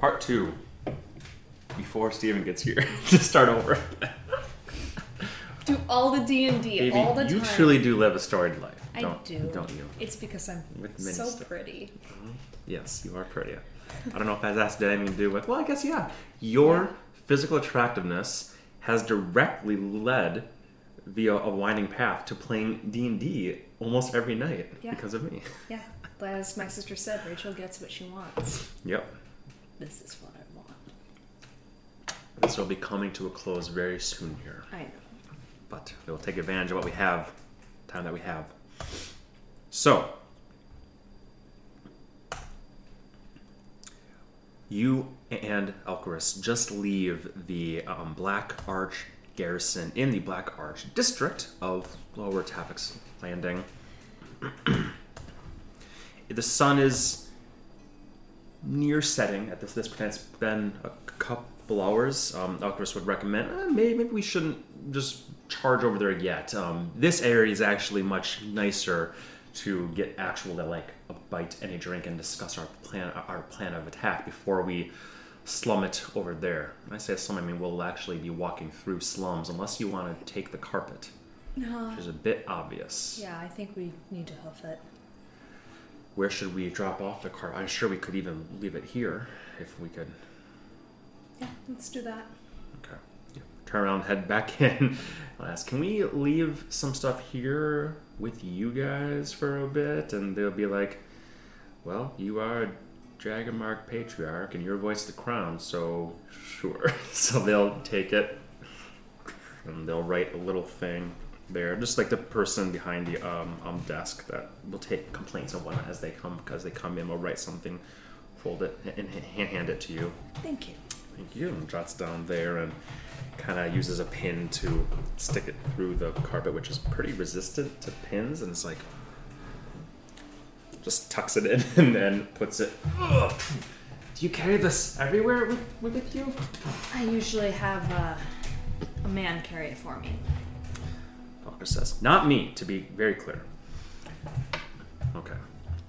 part two. Before Steven gets here to start over. Do all the D and D all the time. you truly do live a storied life. I don't, do. Don't you? It's because I'm so stuff. pretty. Mm-hmm. Yes, you are pretty. I don't know if that has anything to do with. Well, I guess yeah. Your Yeah. physical attractiveness has directly led via a winding path to playing D and D almost every night Yeah. because of me. Yeah, but as my sister said, Rachel gets what she wants. Yep. This is what I want. This will be coming to a close very soon here, I know. but we'll take advantage of what we have, time that we have. So, you and Elcorus just leave the um, Black Arch garrison in the Black Arch district of Lower Tavick's Landing. the sun is near setting at this this point. It's been a couple hours. Um, Elcorus would recommend eh, maybe, maybe we shouldn't just charge over there yet. Um, this area is actually much nicer to get actual like a bite and a drink and discuss our plan our plan of attack before we slum it over there. When I say slum, I mean we'll actually be walking through slums unless you want to take the carpet, No. which is a bit obvious. Yeah, I think we need to hoof it. Where should we drop off the car? I'm sure we could even leave it here if we could. Yeah, let's do that. Okay. Yeah. Turn around, head back in. I'll ask, can we leave some stuff here with you guys for a bit? And they'll be like, well, you are a Dragon Mark patriarch and your voice the crown, so sure. so they'll take it and they'll write a little thing there, just like the person behind the um, um desk that will take complaints and whatnot as they come because they come in. Will write something, fold it, and and hand it to you. Thank you. Thank you. And jots down there and kind of uses a pin to stick it through the carpet, which is pretty resistant to pins. And it's like, just tucks it in and then puts it. Ugh. Do you carry this everywhere with, with you? I usually have uh, a man carry it for me. Says, not me, to be very clear. Okay.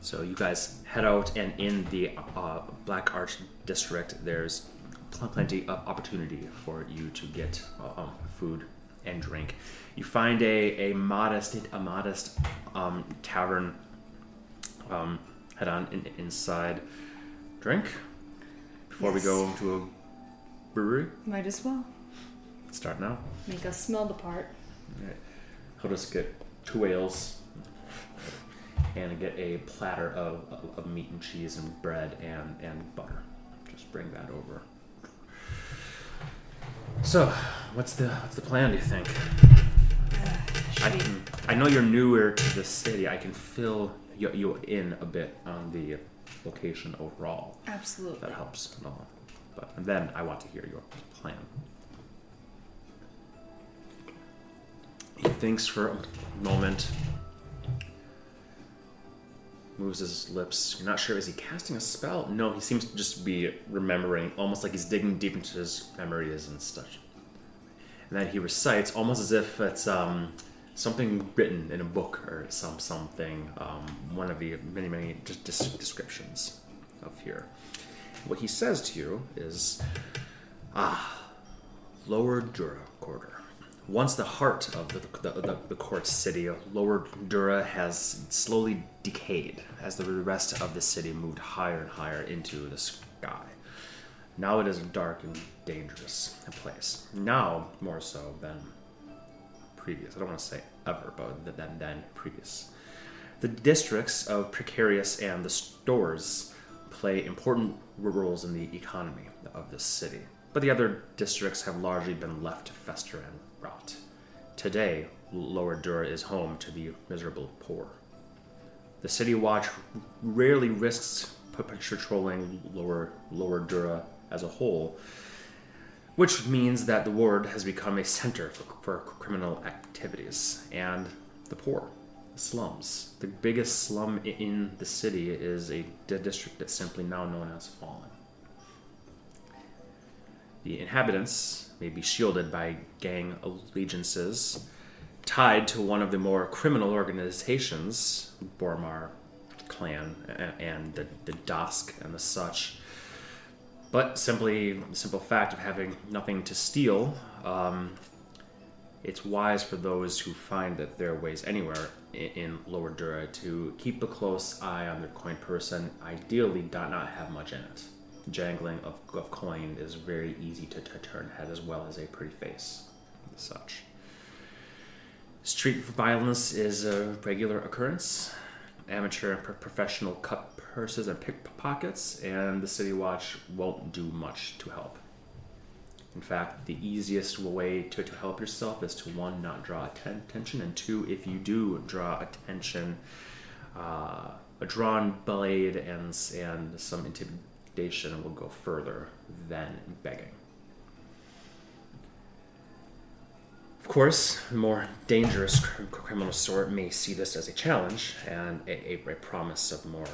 So you guys head out, and in the uh, Black Arch district, there's pl- plenty of opportunity for you to get uh, um, food and drink. You find a, a modest a modest um, tavern. Um, head on in, inside. Drink before we go to a brewery. Might as well. Start now. Make us smell the part. Alright. He'll just get two ales and get a platter of, of, of meat and cheese and bread and, and butter. Just bring that over. So, what's the what's the plan? Do you think? Uh, I can. I know you're newer to the city. I can fill you, you in a bit on the location overall. Absolutely. That helps at all. But and then I want to hear your plan. He thinks for a moment, moves his lips. You're not sure, is he casting a spell? No, he seems to just be remembering, almost like he's digging deep into his memories and such. And then he recites, almost as if it's um, something written in a book or some something, um, one of the many, many des- descriptions of here. What he says to you is, ah, Lower Quarter. Once the heart of the, the, the, the court city, of Lower Dura has slowly decayed as the rest of the city moved higher and higher into the sky. Now it is a dark and dangerous place. Now, more so than previous. I don't want to say ever, but than, than previous. The districts of Precarious and the stores play important roles in the economy of the city, but the other districts have largely been left to fester and rot. Today, Lower Dura is home to the miserable poor. The City Watch rarely risks patrolling Lower Lower Dura as a whole, which means that the ward has become a center for, for criminal activities and the poor, slums. The biggest slum in the city is a district that's simply now known as Fallen. The inhabitants may be shielded by gang allegiances tied to one of the more criminal organizations, Boromar clan and the, the Daask and the such. But simply, the simple fact of having nothing to steal, um, it's wise for those who find that there are ways anywhere in, in Lower Dura to keep a close eye on their coin purse and ideally not have much in it. Jangling of, of coin is very easy to, to turn head as well as a pretty face, as such. Street violence is a regular occurrence. Amateur and pro- professional cut purses and pickpockets, and the City Watch won't do much to help. In fact, the easiest way to, to help yourself is to one, not draw atten- attention, and two, if you do draw attention, uh, a drawn blade and, and some intimidation will go further than begging. Of course, more dangerous cr- criminal sort may see this as a challenge and a, a, a promise of more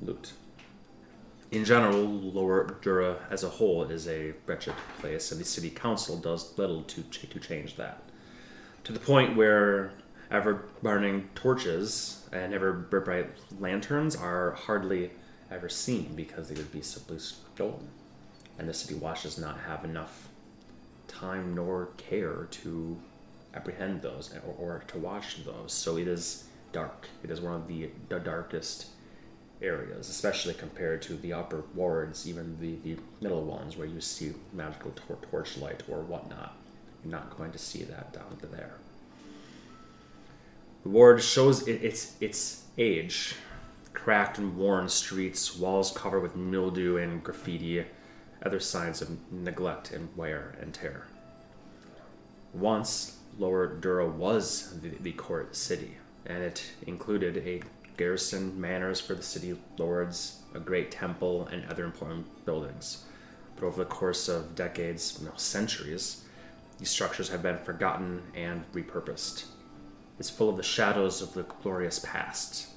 loot. In general, Lower Dura as a whole is a wretched place, and the city council does little to, ch- to change that. To the point where ever burning torches and ever bright lanterns are hardly ever seen because they would be simply stolen. And the city watch does not have enough time nor care to apprehend those or, or to watch those. So it is dark. It is one of the, the darkest areas, especially compared to the upper wards, even the, the middle ones where you see magical tor- torchlight or whatnot. You're not going to see that down to there. The ward shows it, its its age, cracked and worn streets, walls covered with mildew and graffiti, other signs of neglect and wear and tear. Once, Lower Dura was the, the court city, and it included a garrison, manors for the city lords, a great temple, and other important buildings. But over the course of decades, no, centuries, these structures have been forgotten and repurposed. It's full of the shadows of the glorious past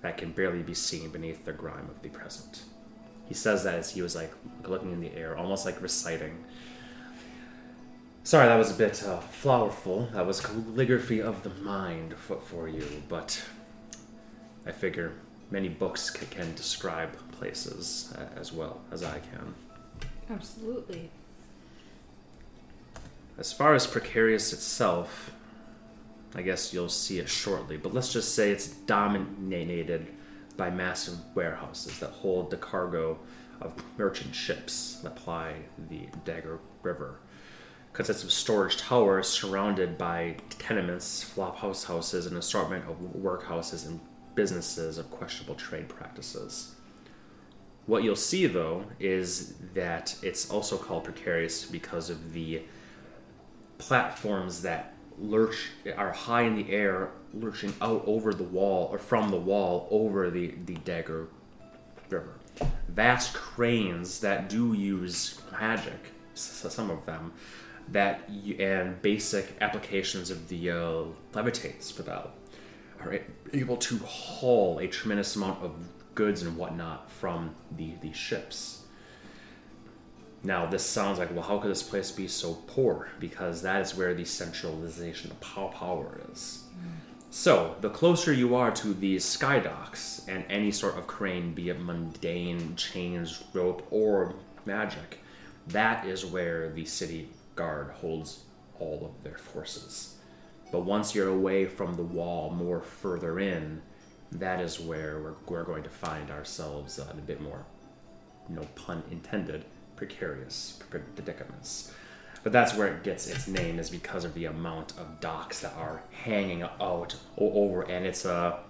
that can barely be seen beneath the grime of the present. He says that as he was like looking in the air, almost like reciting. Sorry, that was a bit uh, flowerful. That was calligraphy of the mind for, for you, but I figure many books can, can describe places uh, as well as I can. Absolutely. As far as Precarious itself, I guess you'll see it shortly, but let's just say it's dominated by massive warehouses that hold the cargo of merchant ships that ply the Dagger River. Consists of storage towers surrounded by tenements, flophouse houses, an assortment of workhouses and businesses of questionable trade practices. What you'll see, though, is that it's also called precarious because of the platforms that lurch are high in the air, lurching out over the wall or from the wall over the, the Dagger River. Vast cranes that do use magic, some of them, that and basic applications of the uh, levitate spell are able to haul a tremendous amount of goods and whatnot from the, the ships. Now, this sounds like, well, how could this place be so poor? Because that is where the centralization of power is. So, the closer you are to these sky docks and any sort of crane, be it mundane, chains, rope, or magic, that is where the city guard holds all of their forces. But once you're away from the wall, more further in, that is where we're, we're going to find ourselves uh, a bit more, no pun intended, precarious predicaments. But that's where it gets its name, is because of the amount of docks that are hanging out over, and it's a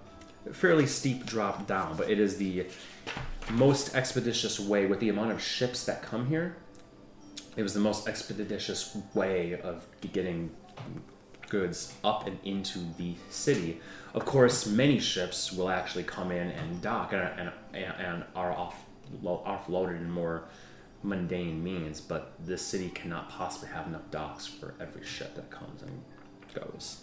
fairly steep drop down, but it is the most expeditious way with the amount of ships that come here. It was the most expeditious way of getting goods up and into the city. Of course, many ships will actually come in and dock and, and, and are off, offloaded in more mundane means, but this city cannot possibly have enough docks for every ship that comes and goes.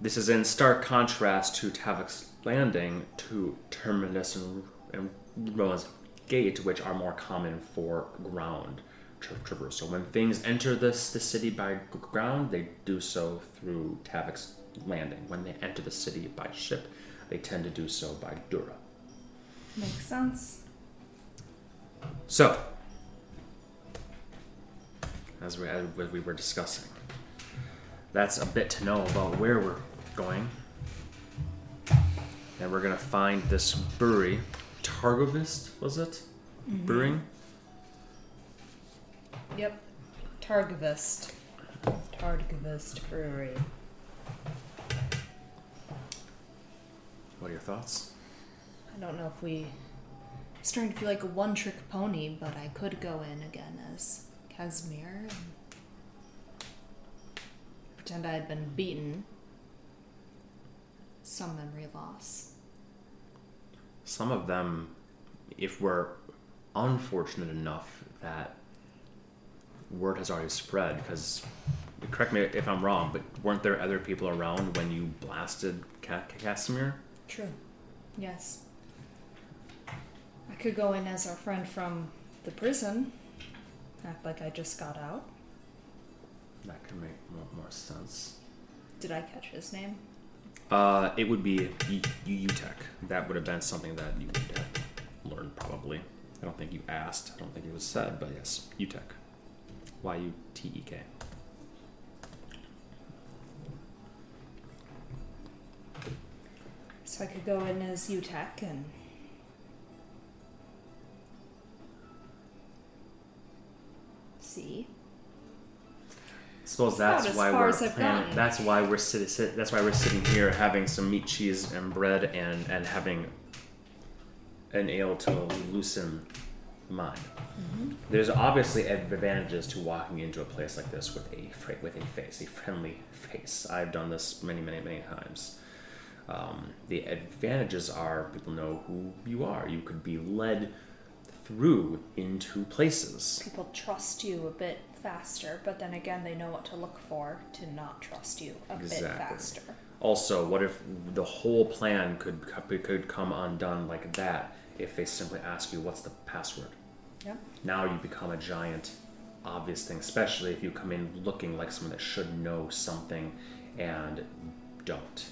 This is in stark contrast to Tavick's Landing, to Terminus and, and Wroann's Gate, which are more common for ground tra- traversal. When things enter this the city by g- ground, they do so through Tavick's Landing. When they enter the city by ship, they tend to do so by Dura. Makes sense. So, as we, as we were discussing. That's a bit to know about where we're going. And we're gonna find this brewery, Targovist, was it? Mm-hmm. Brewing. Yep. Targavist. Targavist Brewery. What are your thoughts? I don't know if we. I'm starting to feel like a one trick pony, but I could go in again as Casimir and pretend I had been beaten. Some memory loss. Some of them, if we're unfortunate enough that word has already spread, because correct me if I'm wrong, but weren't there other people around when you blasted Ca- Casimir? True. Yes. I could go in as our friend from the prison. Act like I just got out. That could make more, more sense. Did I catch his name? Uh, it would be U- U- Yutek. That would have been something that you would have learned probably. I don't think you asked. I don't think it was said, but yes, Yutek. Y U T E K. So I could go in as Yutek and see. Suppose about that's why we're planning. That's why we're sitting. Sit, that's why we're sitting here having some meat, cheese, and bread, and and having an ale to loosen the mind. There's obviously advantages to walking into a place like this with a with a face, a friendly face. I've done this many, many, many times. Um, the advantages are people know who you are. You could be led through into places. People trust you a bit faster, but then again, they know what to look for to not trust you a bit faster. Also, what if the whole plan could could come undone like that if they simply ask you what's the password? Yep. Now you become a giant obvious thing, especially if you come in looking like someone that should know something and don't.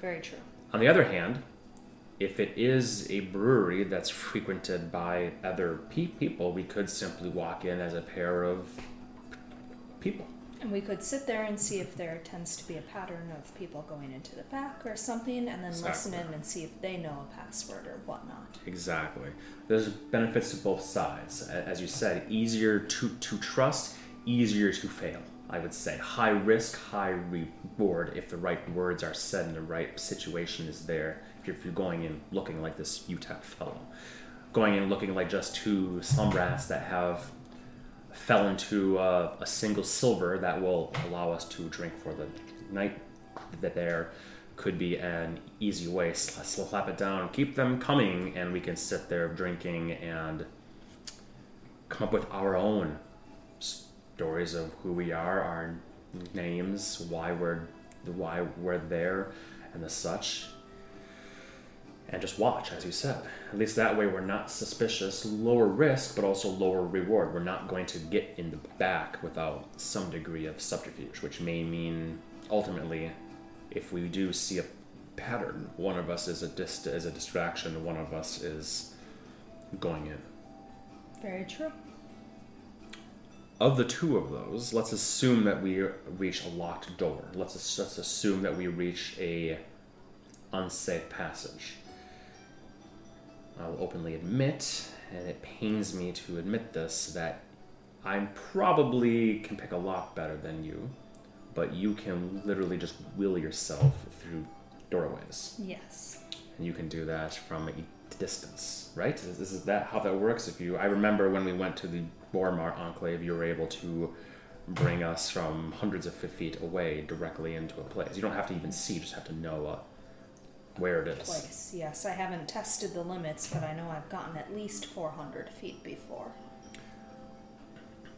Very true. On the other hand, if it is a brewery that's frequented by other pe- people, we could simply walk in as a pair of people. And we could sit there and see if there tends to be a pattern of people going into the back or something, and then listen in and see if they know a password or whatnot. Exactly. There's benefits to both sides. As you said, easier to, to trust, easier to fail. I would say high risk, high reward if the right words are said and the right situation is there. If you're, going in looking like this Yutek fellow, going in looking like just two slum rats that have fell into uh, a single silver that will allow us to drink for the night that there could be an easy way. Sl- slap it down keep them coming and we can sit there drinking and come up with our own stories of who we are our names why we're why we're there and the such and just watch, as you said. At least that way we're not suspicious. Lower risk, but also lower reward. We're not going to get in the back without some degree of subterfuge, which may mean ultimately, if we do see a pattern, one of us is a dist- is a distraction, one of us is going in. Very true. Of the two of those, let's assume that we reach a locked door. Let's let's assume that we reach a unsafe passage. I'll openly admit, and it pains me to admit this, that I probably can pick a lock better than you, but you can literally just wheel yourself through doorways, Yes. and you can do that from a distance, right? Is, is that how that works? If you, I remember when we went to the Boromar Enclave, you were able to bring us from hundreds of feet away directly into a place. You don't have to even see; you just have to know uh, where it is. Place. Yes, I haven't tested the limits, but I know I've gotten at least 400 feet before.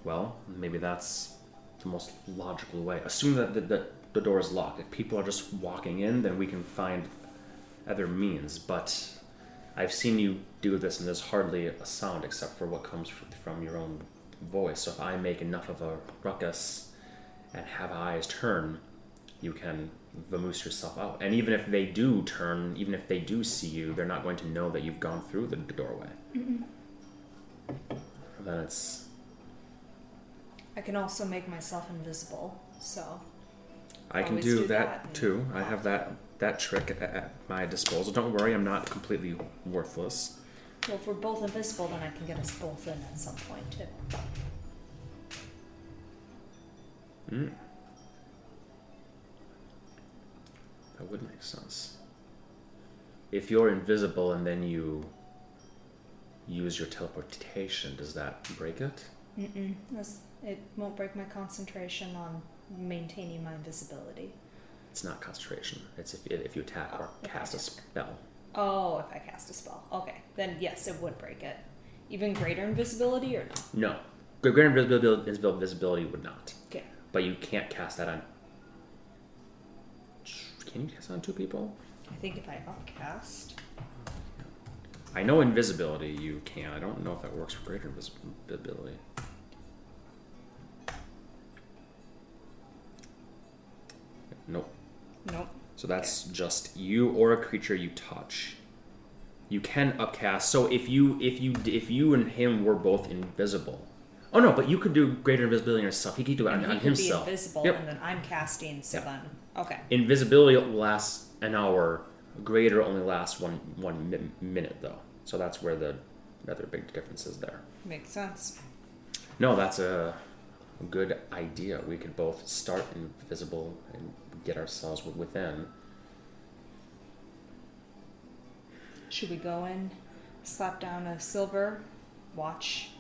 Well, maybe that's the most logical way. Assume that the, the, the door is locked. If people are just walking in, then we can find other means. But I've seen you do this, and there's hardly a sound except for what comes from your own voice. So if I make enough of a ruckus and have eyes turn, you can vamoose yourself out. And even if they do turn, even if they do see you, they're not going to know that you've gone through the doorway. Then it's I I can also make myself invisible, so I can do, do that, that too. I have that that trick at, at my disposal. Don't worry, I'm not completely worthless. well, if we're both invisible, then I can get us both in at some point too. Mm. That would make sense. If you're invisible and then you use your teleportation, does that break it? Mm-mm. That's, it won't break my concentration on maintaining my invisibility. It's not concentration. It's if, if you attack or Oh, I cast a spell. Oh, if I cast a spell. Okay, then yes, it would break it. Even greater invisibility or no? No. Greater invisibility, invisibil- visibility would not. Okay. But you can't cast that on. Can you cast on two people? I think if I upcast. I know invisibility you can. I don't know if that works for greater invisibility. Nope. Nope. So that's just you or a creature you touch. You can upcast. So if you if you if you and him were both invisible. Oh no, but you could do greater invisibility on yourself. He could do it on, And he on himself. be invisible, Yep. and then I'm casting. So Yeah. then, okay. Invisibility lasts an hour. Greater only lasts one one mi- minute though. So that's where the other big difference is there. Makes sense. No, that's a good idea. We could both start invisible and get ourselves within. Should we go in, slap down a silver watch?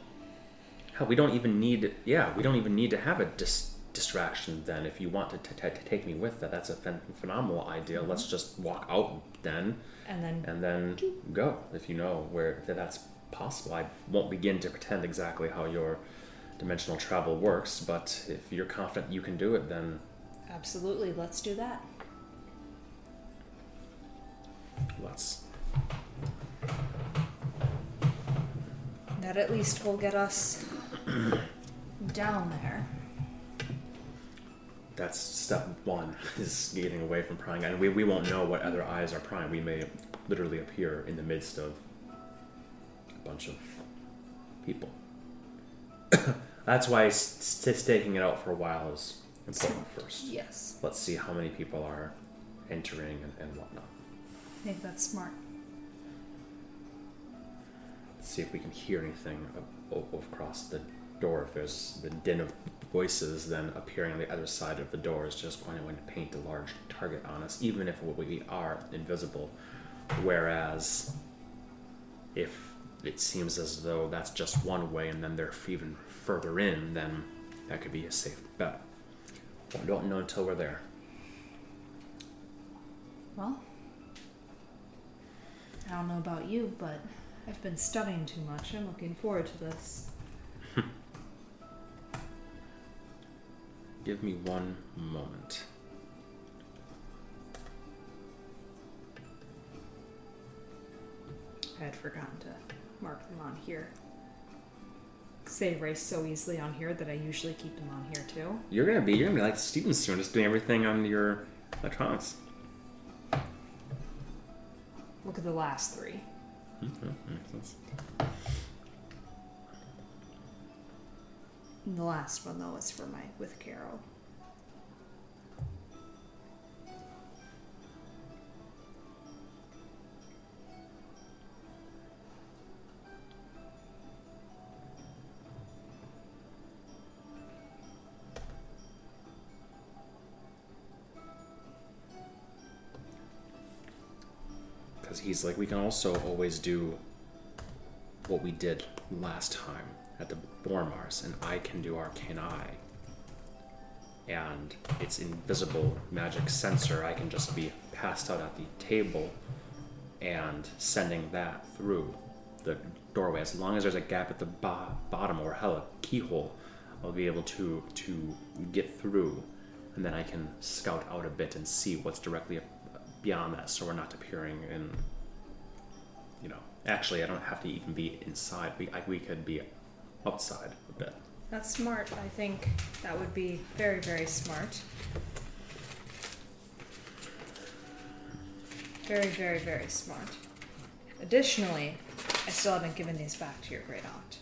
Hell, we don't even need. Yeah, we don't even need to have a dis- distraction. Then, if you want to, t- t- to take me with that, that's a phen- phenomenal idea. Let's mm-hmm. just walk out then, And then and then go. If you know where that that's possible, I won't begin to pretend exactly how your dimensional travel works. But if you're confident you can do it, then absolutely, let's do that. let's. That at least will get us down there. That's step one is getting away from prying and we, we won't know what other eyes are prying. We may literally appear in the midst of a bunch of people. That's why s- s- staking it out for a while is important first. Yes, Let's see how many people are entering and, and whatnot. I think that's smart. Let's see if we can hear anything across the door. If there's the din of voices, then appearing on the other side of the door is just going to paint a large target on us, even if we are invisible. Whereas, if it seems as though that's just one way and then they're even further in, then that could be a safe bet. We don't know until we're there. Well, I don't know about you, but I've been studying too much. I'm looking forward to this. Give me one moment. I had forgotten to mark them on here. 'Cause They erase so easily on here that I usually keep them on here too. You're gonna be you're gonna be like Steven soon, just doing everything on your electronics. Look at the last three. Mhm, makes sense. And the last one though is for my with Carol. Because he's like, we can also always do what we did last time at the Boromars, and I can do Arcane Eye. And it's invisible magic sensor. I can just be passed out at the table and sending that through the doorway. As long as there's a gap at the bo- bottom or hell, a keyhole, I'll be able to to get through, and then I can scout out a bit and see what's directly beyond that, so we're not appearing in. You know, actually, I don't have to even be inside. We I, we could be outside a bit. That's smart. I think that would be very, very smart. Very, very, very smart. Additionally, I still haven't given these back to your great aunt.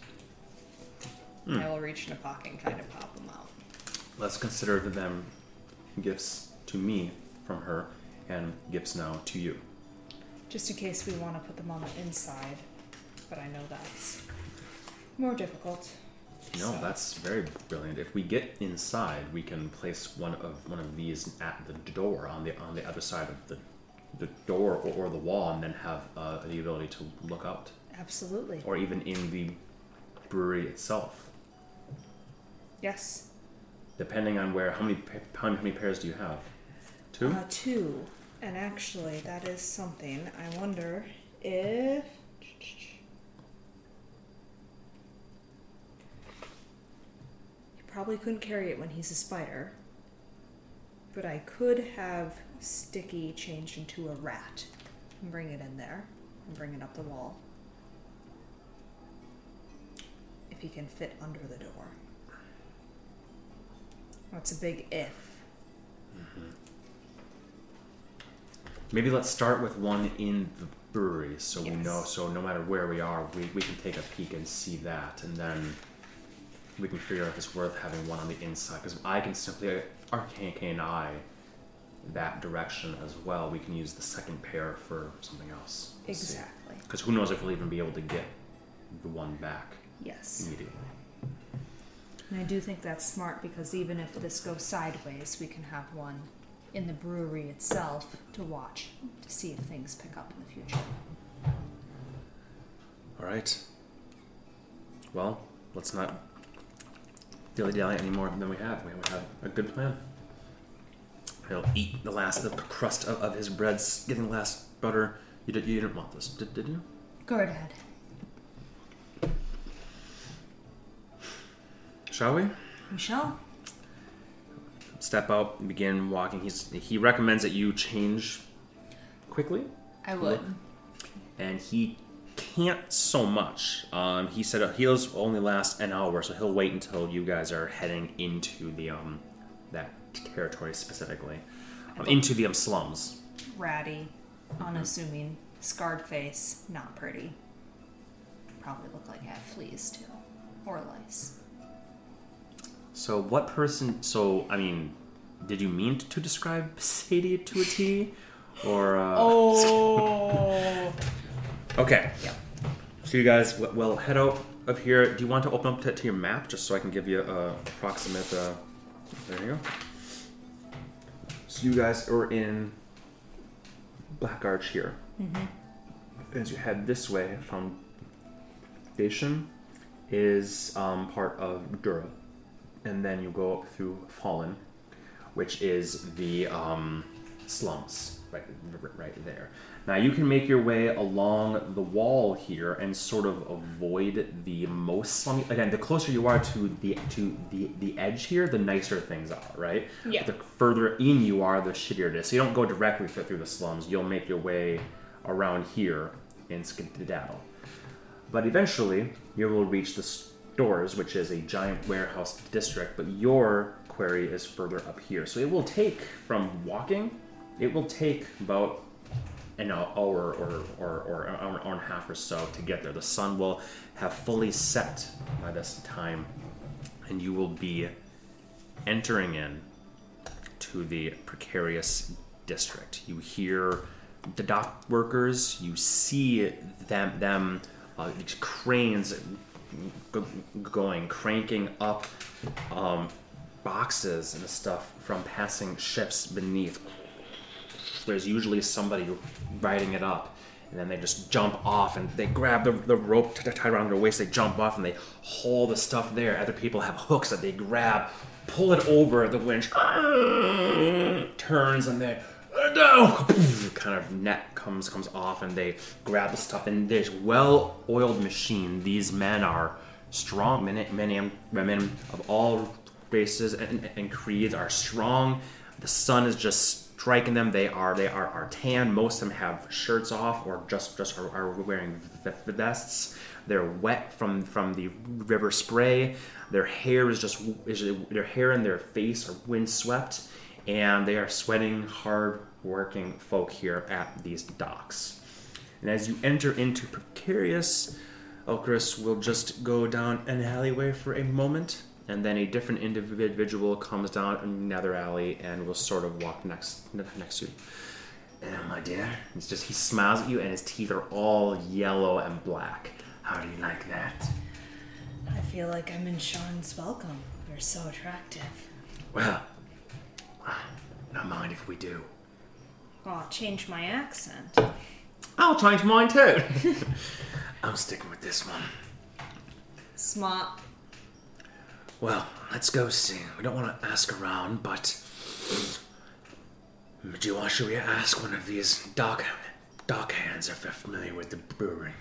Hmm. I will reach in a pocket and kind of pop them out. Let's consider them gifts to me from her and gifts now to you. Just in case we want to put them on the inside, but I know that's more difficult. No, So- that's very brilliant. If we get inside, we can place one of one of these at the door on the on the other side of the the door or, or the wall, and then have uh, the ability to look out, Absolutely. or even in the brewery itself, Yes. depending on where. How many how many pairs do you have? Two. Uh, two. And actually, that is something. I wonder if. You probably couldn't carry it when he's a spider. But I could have Sticky changed into a rat and bring it in there and bring it up the wall. If he can fit under the door. That's a big if. Mm-hmm. Maybe let's start with one in the brewery, so we know. So no matter where we are, we, we can take a peek and see that, and then we can figure out if it's worth having one on the inside. Because I can simply arcane eye that direction as well. We can use the second pair for something else. Exactly. Because who knows if we'll even be able to get the one back Yes. immediately. And I do think that's smart because even if this goes sideways, we can have one in the brewery itself to watch to see if things pick up in the future. All right. Well, let's not dilly dally any more than we have. We have a good plan. He'll eat the last the crust of, of his breads, getting the last butter. You, did, you didn't want this, did, did you? Go ahead. Shall we? Michelle? Step out and begin walking. He's he recommends that you change quickly. I would. and he can't so much. Um, he said heals only last an hour, so he'll wait until you guys are heading into the um that territory specifically, um, into the um, slums. Ratty, unassuming, scarred face, not pretty. Probably look like I have fleas too. Or lice. So what person? So I mean, did you mean to describe Sadie to a T, or? Uh, Oh! Okay. Yep. So you guys w- will head out of here. Do you want to open up to, to your map just so I can give you a approximate? Uh, there you go. So you guys are in Black Arch here. As you head this way, Foundation is um, part of Dura, and then you go up through Fallen, which is the um, slums right, right there. Now you can make your way along the wall here and sort of avoid the most slummy. Again, the closer you are to the to the the edge here, the nicer things are, right? Yeah. The further in you are, the shittier it is. So you don't go directly through through the slums. You'll make your way around here in Skedaddle. But eventually, you will reach the stores, which is a giant warehouse district, but your quarry is further up here. So it will take, from walking, it will take about an hour or, or, or, or an hour, and a half or so to get there. The sun will have fully set by this time, and you will be entering in to the precarious district. You hear the dock workers. You see them them uh, cranes g- going, cranking up um, boxes and stuff from passing ships beneath. There's usually somebody riding it up. And then they just jump off and they grab the, the rope t- tied around their waist. They jump off and they haul the stuff there. Other people have hooks that they grab, pull it over. The winch turns and they no kind of net comes comes off and they grab the stuff. And this well-oiled machine. These men are strong. Men, men women of all races and, and creeds are strong. The sun is just striking them. They are they are, are tan. Most of them have shirts off or just just are, are wearing vests. They're wet from from the river spray. Their hair is just is their hair and their face are windswept, and they are sweating, hard working folk here at these docks. And as you enter into precarious, Elchris will just go down an alleyway for a moment, and then a different individual comes down another alley and will sort of walk next next to you. And my dear, it's just he smiles at you, and his teeth are all yellow and black. How do you like that? I feel like I'm in Sean's welcome. You're so attractive. Well, not mind if we do. Oh, change my accent. I'll change mine too. I'm sticking with this one. Smart. Well, let's go see. We don't want to ask around, but do you want should we ask one of these dark dark hands if they're familiar with the brewery?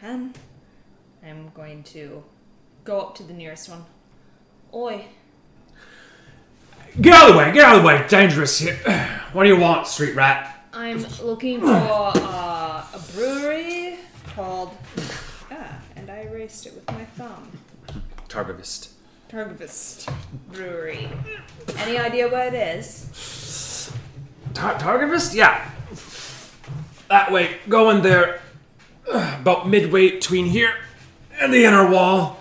Ken, I'm going to go up to the nearest one. Oi, Get out of the way! Get out of the way! Dangerous here. What do you want, street rat? I'm looking for uh, a brewery called. Ah, and I erased it with my thumb. Targavist. Targvist Brewery. Any idea what it is? Tar- Targavist? Yeah. That way. Go in there. uh, About midway between here and the inner wall.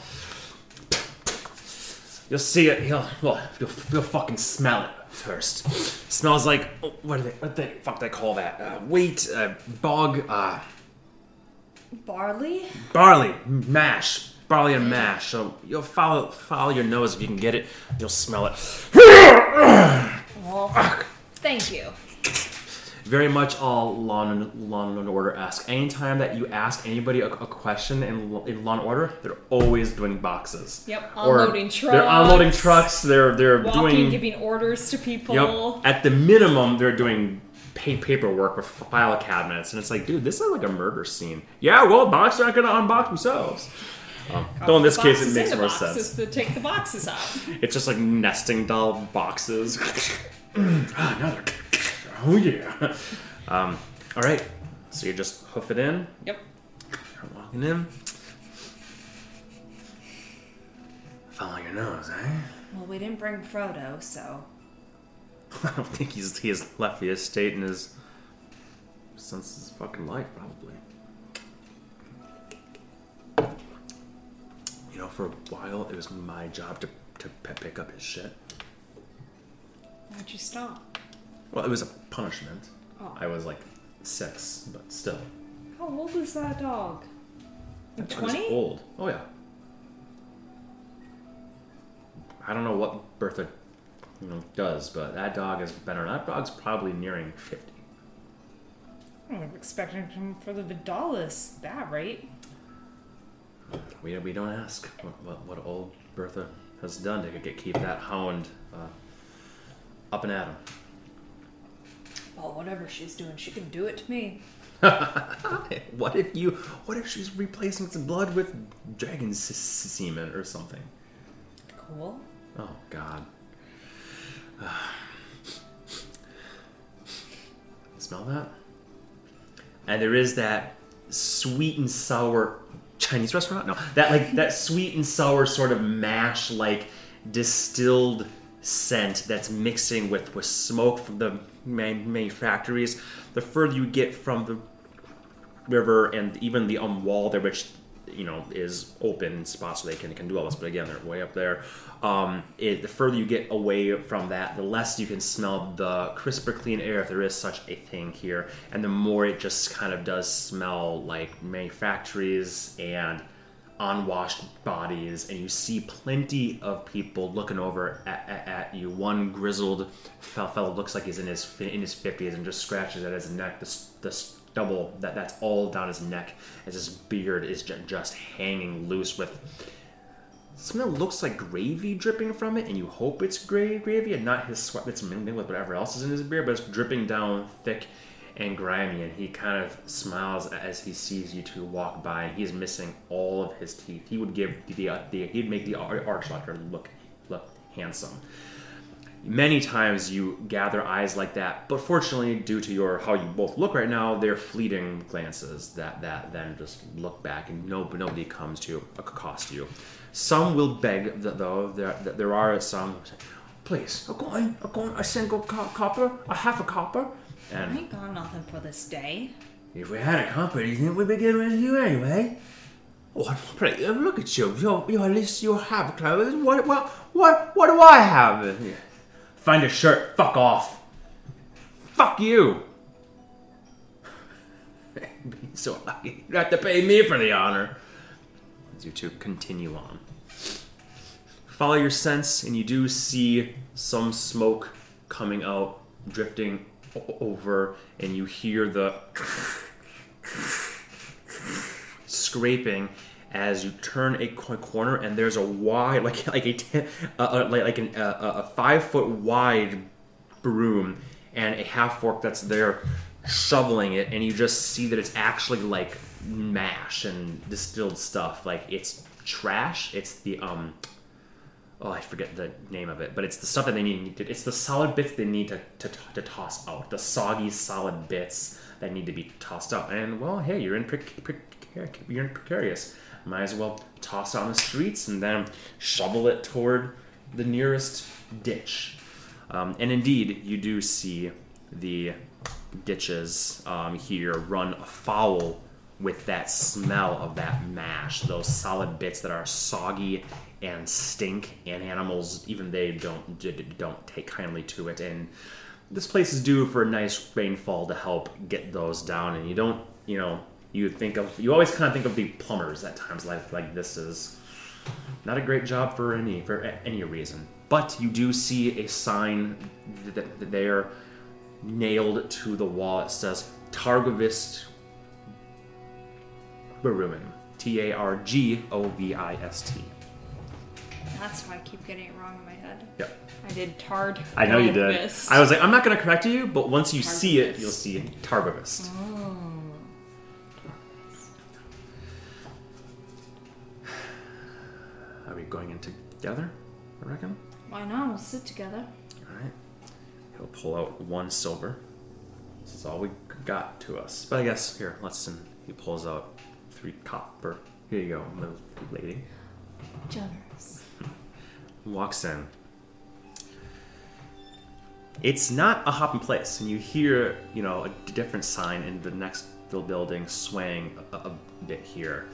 You'll see it. You'll well, you'll, you'll fucking smell it first. Smells like oh, what do they what they fuck they call that? Uh, wheat, uh, bog, uh, Barley? barley mash, barley and mash. So you'll follow follow your nose if you can get it. You'll smell it. Well, thank you. Very much all Law and, Law and Order ask. Anytime that you ask anybody a, a question in, in Law and Order, they're always doing boxes. Yep, Or unloading They're unloading trucks, trucks. They're they're Walking, doing giving orders to people. Yep. At the minimum, they're doing pa- paperwork with file cabinets, and it's like, dude, this is like a murder scene. Yeah, well, boxes aren't gonna unbox themselves. Um, though in this case, it makes more sense. To take the boxes out. It's just like nesting doll boxes. ah, another. Oh yeah. Um, all right. So you just hoof it in. Yep. Start walking in. Follow your nose, eh? Well, we didn't bring Frodo, so I don't think he's he has left the estate in his since his fucking life, probably. You know, for a while, it was my job to to pick up his shit. why'd you stop? Well, it was a punishment. Oh. I was like six, but still. How old is that dog? Twenty? old. Oh yeah. I don't know what Bertha, you know, does, but that dog has been around. That dog's probably nearing fifty. I'm expecting him for the Vidalis that rate. We, we don't ask what, what, what old Bertha has done to get keep that hound uh, up and at him. Well, whatever she's doing, she can do it to me. what if you? What if she's replacing some blood with dragon s- s- semen or something? Cool. Oh God. Smell that? And there is that sweet and sour Chinese restaurant. No, that like that sweet and sour sort of mash, like distilled scent that's mixing with with smoke from the main, main factories. The further you get from the river and even the um, wall there, which you know is open spots so they can, can do all this. But again, they're way up there. Um, it, the further you get away from that, the less you can smell the crisper, clean air, if there is such a thing here, and the more it just kind of does smell like manufactories and unwashed bodies, and you see plenty of people looking over at, at, at you. One grizzled fel- fellow looks like he's in his in his fifties and just scratches at his neck. This this stubble that that's all down his neck as his beard is just hanging loose with something that looks like gravy dripping from it, and you hope it's gra- gravy and not his sweat that's mingling with whatever else is in his beer, but it's dripping down thick and grimy. And he kind of smiles as he sees you two walk by, and he's missing all of his teeth. He would give the, uh, the he'd make the ar- arch doctor look look handsome. Many times you gather eyes like that, but fortunately, due to your how you both look right now, they're fleeting glances that that then just look back, and no nobody comes to accost you. Some will beg, th- though. There there are some. who say, Please, a coin, a coin, a single co- copper, a half a copper. I ain't got nothing for this day. if we had a copper, do you think we'd be getting with you anyway? Oh, what? Pray, look at you. You, you at least you have clothes. What? What? What? What do I have? Find a shirt. Fuck off. Fuck you. so lucky. You have to pay me for the honor. As you two continue on. Follow your sense, and you do see some smoke coming out, drifting over, and you hear the scraping as you turn a corner, and there's a wide, like like a ten, uh, uh, like like an, uh, uh, a five foot wide broom and a half fork that's there shoveling it, and you just see that it's actually like mash and distilled stuff. Like it's trash. It's the um. Oh, I forget the name of it, but it's the stuff that they need. To, it's the solid bits they need to, to, to toss out. The soggy, solid bits that need to be tossed out. And well, hey, you're in prec- precar- you're in precarious. Might as well toss on the streets and then shovel it toward the nearest ditch. Um, and indeed, you do see the ditches um, here run afoul with that smell of that mash, those solid bits that are soggy and stink, and animals, even they don't don't take kindly to it. And this place is due for a nice rainfall to help get those down. And you don't, you know, you think of you always kind of think of the plumbers at times like like this is not a great job for any for any reason. But you do see a sign that, that they are nailed to the wall. It says Targovist Baruman. T A R G O V I S T. That's why I keep getting it wrong in my head. Yep. I did tard. I know you did. I was like, I'm not going to correct you, but once you see it, you'll see Targovist. Oh. Are we going in together? I reckon. Why not? We'll sit together. All right. He'll pull out one silver. This is all we got to us. But I guess here, let's. And he pulls out three copper. Here you go, little lady. Generous. walks in. It's not a hopping place, and you hear, you know, a different sign in the next buil- building swaying a, a bit here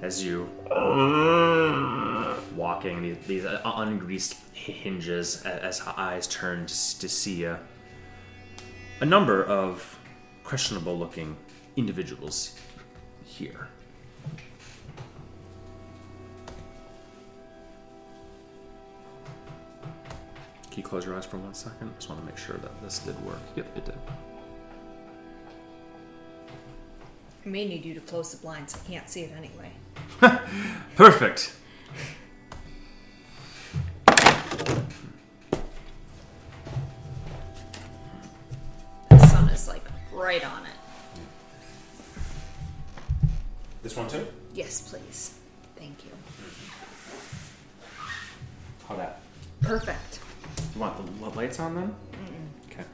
as you walking these, these ungreased hinges a- as eyes turn to, to see a, a number of questionable-looking individuals here. Can you close your eyes for one second? Just want to make sure that this did work. Yep, it did. I may need you to close the blinds. I can't see it anyway. Perfect. The sun is like right on it. This one too? Yes, please. Thank you. How that? Perfect. You want the lights on then? Okay.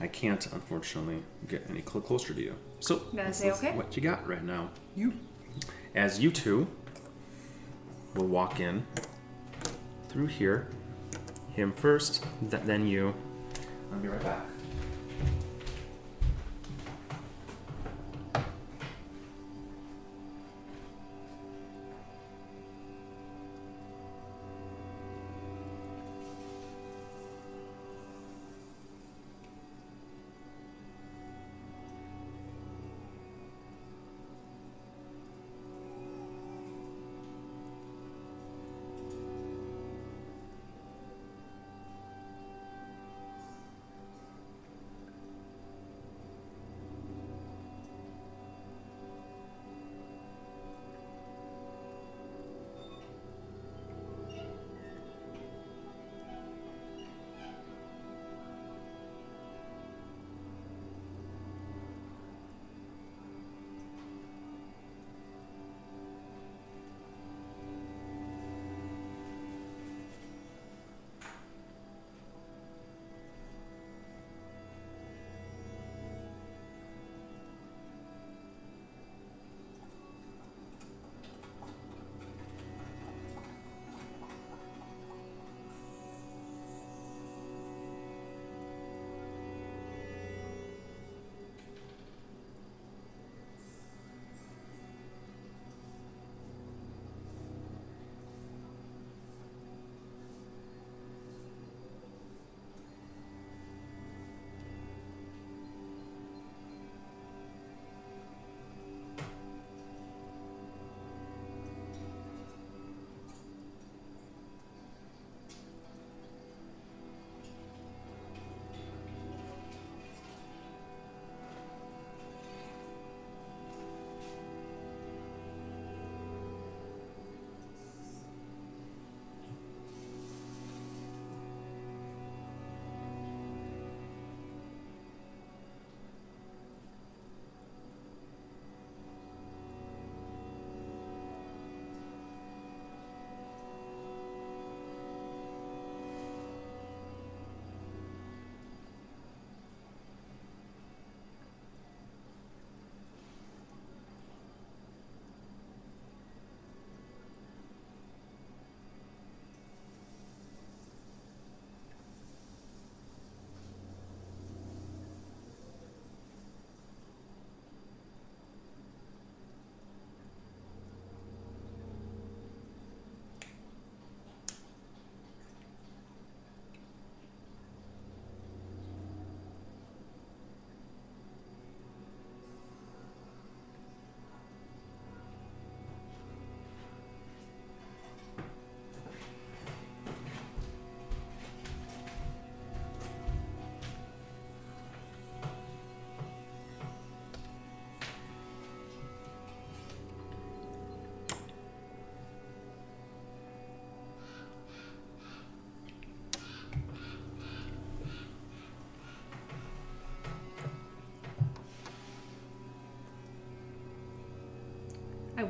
I can't, unfortunately, get any cl- closer to you. So, Gonna this say is okay? what you got right now. You. As you two will walk in through here, him first, th- then you. I'll be right back.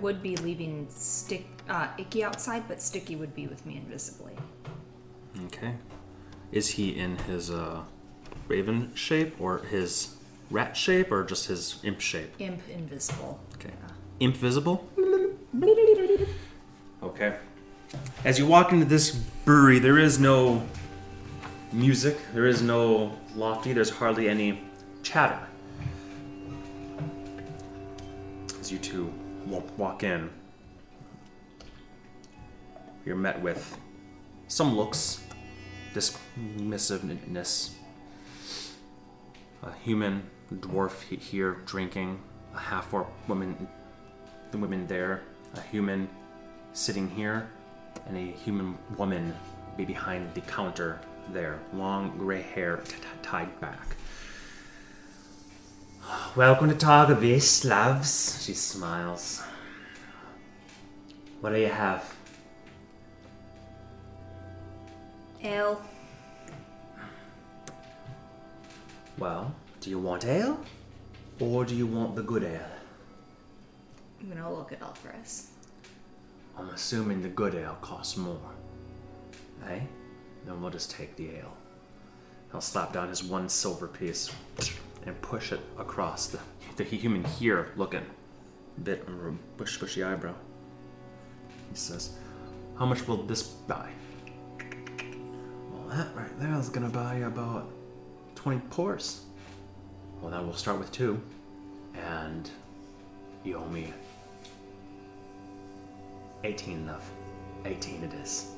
Would be leaving Stick uh, Icky outside, but Sticky would be with me invisibly. Okay. Is he in his uh, raven shape or his rat shape or just his imp shape? Imp invisible. Okay. Imp visible? Okay. As you walk into this brewery, there is no music, there is no lofty, there's hardly any chatter. Walk in, you're met with some looks, dismissiveness. A human dwarf here drinking, a half orc woman, the women there, a human sitting here, and a human woman be behind the counter there, long gray hair t- t- tied back. Welcome to Targavis, loves. She smiles. What do you have? Ale. Well, do you want ale? Or do you want the good ale? I'm gonna look it up for us. I'm assuming the good ale costs more. Eh? Then we'll just take the ale. He'll slap down his one silver piece and push it across the, the human here looking bit of a bush bushy eyebrow. He says, How much will this buy? Well, that right there is gonna buy about 20 pours. Well, then we'll start with two. And you owe me 18 enough. 18 it is.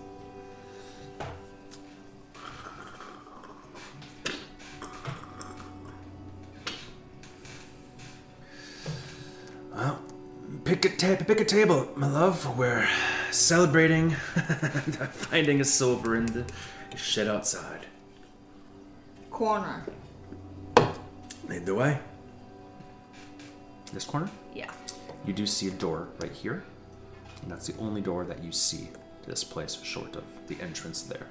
Ta- pick a table, my love. We're celebrating finding a silver in the shed outside. Corner. Lead the way. This corner? Yeah. You do see a door right here, and that's the only door that you see to this place, short of the entrance there.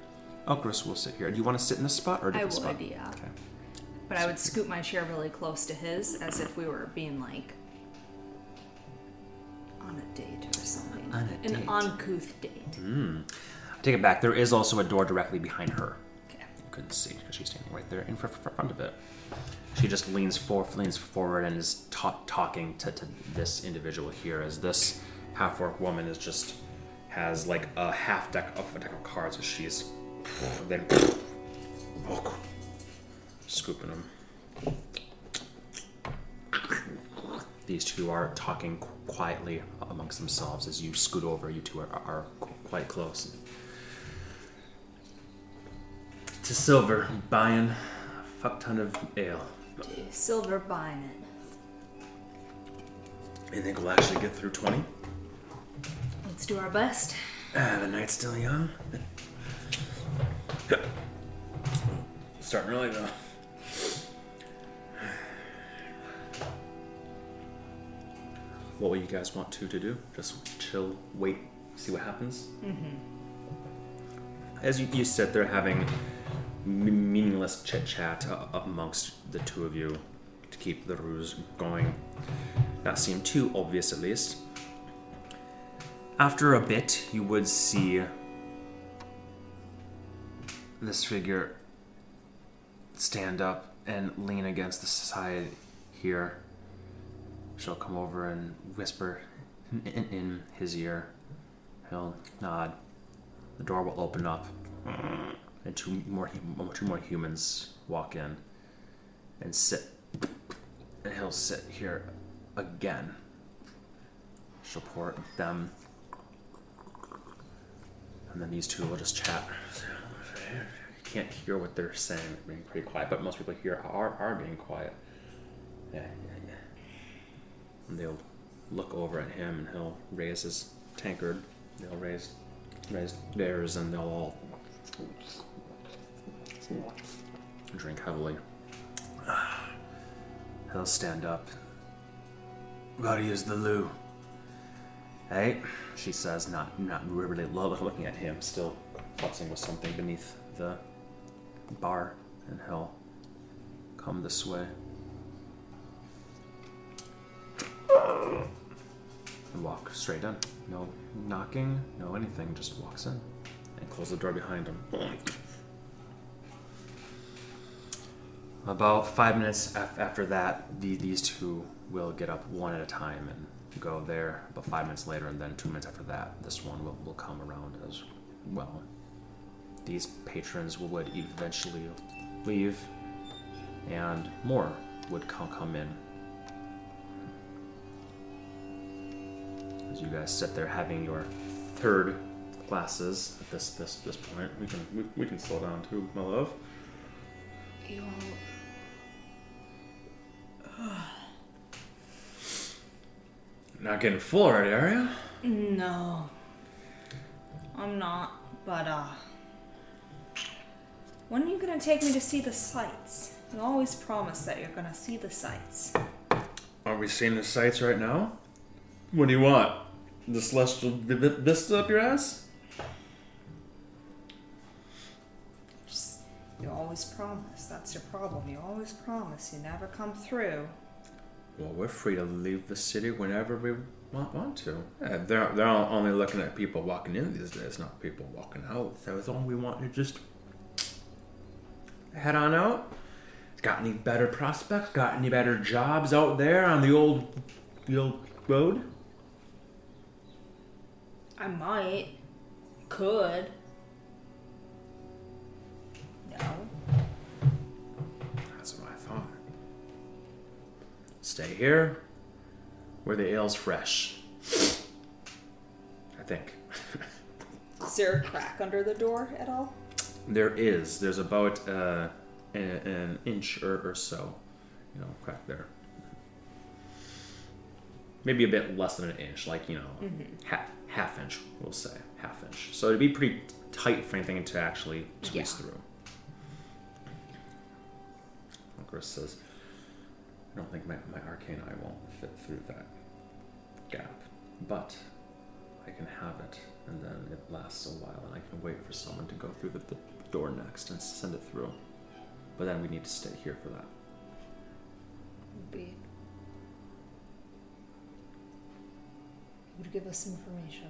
Oh, Elgris will sit here. Do you want to sit in this spot or a I different would, spot? yeah. Okay. But I would scoot my chair really close to his as if we were being like on a date or something. On a An uncouth date. Hmm. I take it back. There is also a door directly behind her. Okay. You couldn't see because she's standing right there in fr- fr- front of it. She just leans for leans forward and is ta- talking to, to this individual here. As this half orc woman is just has like a half deck of a deck of cards as she's then scooping them. These two are talking qu- quietly amongst themselves as you scoot over. You two are, are qu- quite close. To Silver, buying a fuck ton of ale. To Silver buying it. You think we'll actually get through 20? Let's do our best. Ah, the night's still young. Starting early though. What will you guys want to to do? Just chill, wait, see what happens. Mm-hmm. As you, you sit there having m- meaningless chit chat uh, amongst the two of you to keep the ruse going, not seem too obvious at least. After a bit, you would see this figure stand up and lean against the side here. She'll come over and whisper in, in, his ear. He'll nod. The door will open up, and two more two more humans walk in and sit. And he'll sit here again. She'll pour them and then these two will just chat. You can't hear what they're saying, they're being pretty quiet, but most people here are, are being quiet. Yeah, yeah. And they'll look over at him and he'll raise his tankard. They'll raise raise theirs and they'll all drink heavily. He'll stand up. Gotta use the loo. Hey, she says, not not really lo- looking at him, still futzing with something beneath the bar, and he'll come this way. And walk straight in. No knocking, no anything, just walks in. And close the door behind him. About five minutes af- after that, the, these two will get up one at a time and go there. About five minutes later, and then two minutes after that, this one will, will come around as well. These patrons would eventually leave, and more would come, come in. As you guys sit there having your third classes at this this this point, we can we, we can slow down too, my love. You Not getting full already, are you? No. I'm not, but uh when are you gonna take me to see the sights? You always promise that you're gonna see the sights. Are we seeing the sights right now? What do you want? The celestial vi- vi- vista up your ass? Just, you always promise. That's your problem. You always promise. You never come through. Well, we're free to leave the city whenever we want, want to. Yeah, they're they're only looking at people walking in these days, not people walking out. So it's all we want to just head on out. Got any better prospects? Got any better jobs out there on the old the old road? I might. Could. No. That's what I thought. Stay here, where the ale's fresh. I think. Is there a crack under the door at all? There is. There's about uh, an, an inch or, or so, you know, crack there. Maybe a bit less than an inch, like you know, mm-hmm. half half inch, we'll say half inch. So it'd be pretty tight for anything to actually squeeze Yeah. through. Chris says, "I don't think my, my arcane eye won't fit through that gap, but I can have it, and then it lasts a while, and I can wait for someone to go through the, the door next and send it through. But then we need to stay here for that. Be. Would give us information.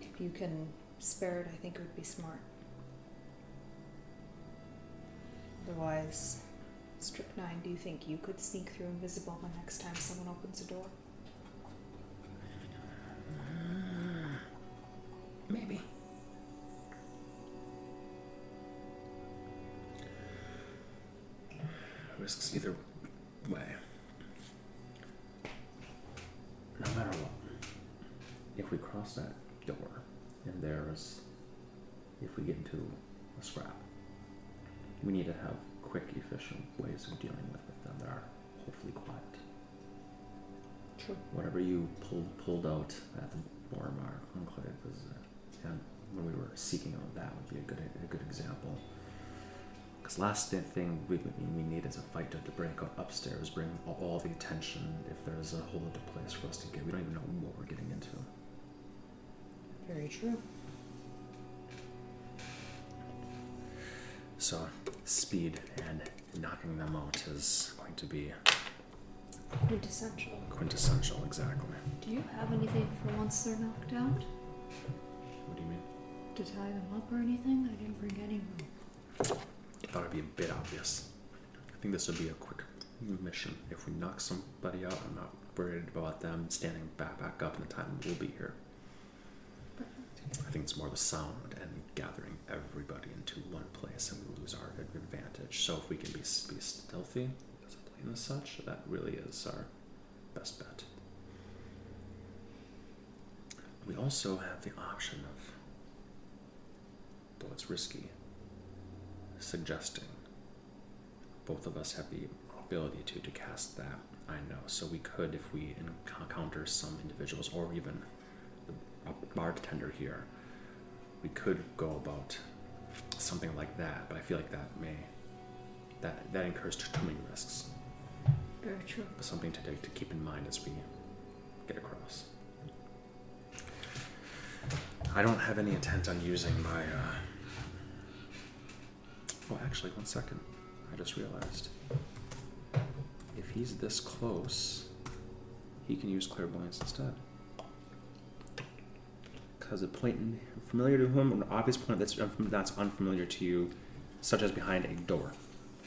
If you can spare it, I think it would be smart. Otherwise, Strychnine, do you think you could sneak through invisible the next time someone opens a door? Mm, maybe. Risks either way. No matter what, if we cross that door and there's, if we get into a scrap, we need to have quick, efficient ways of dealing with them that are hopefully quiet. True. Whatever you pulled pulled out at the Boromar Enclave was, uh, and when we were seeking out that would be a good a good example. Because last thing we, we need is a fight to, to break up upstairs, bring all, all the attention. If there's a whole other place for us to get, we don't even know what we're getting into. Very true. So speed and knocking them out is going to be Quintessential. quintessential. Exactly. Do you have anything for once they're knocked out? What do you mean? To tie them up or anything? I didn't bring any rope. I thought it'd be a bit obvious. I think this would be a quick mission. If we knock somebody out, I'm not worried about them standing back back up in the time we'll be here. I think it's more the sound and gathering everybody into one place, and we lose our advantage. So if we can be be stealthy plane as such, that really is our best bet. We also have the option of, though it's risky, suggesting both of us have the ability to, to cast that I know. So we could, if we encounter some individuals or even the bartender here, we could go about something like that. But I feel like that may that that incurs too, too many risks. Very true. But something to, to keep in mind as we get across. I don't have any intent on using my. Uh... Oh, actually, one second. I just realized. If he's this close, he can use clairvoyance instead. Because a point familiar to him, or an obvious point that's unfam- that's unfamiliar to you, such as behind a door.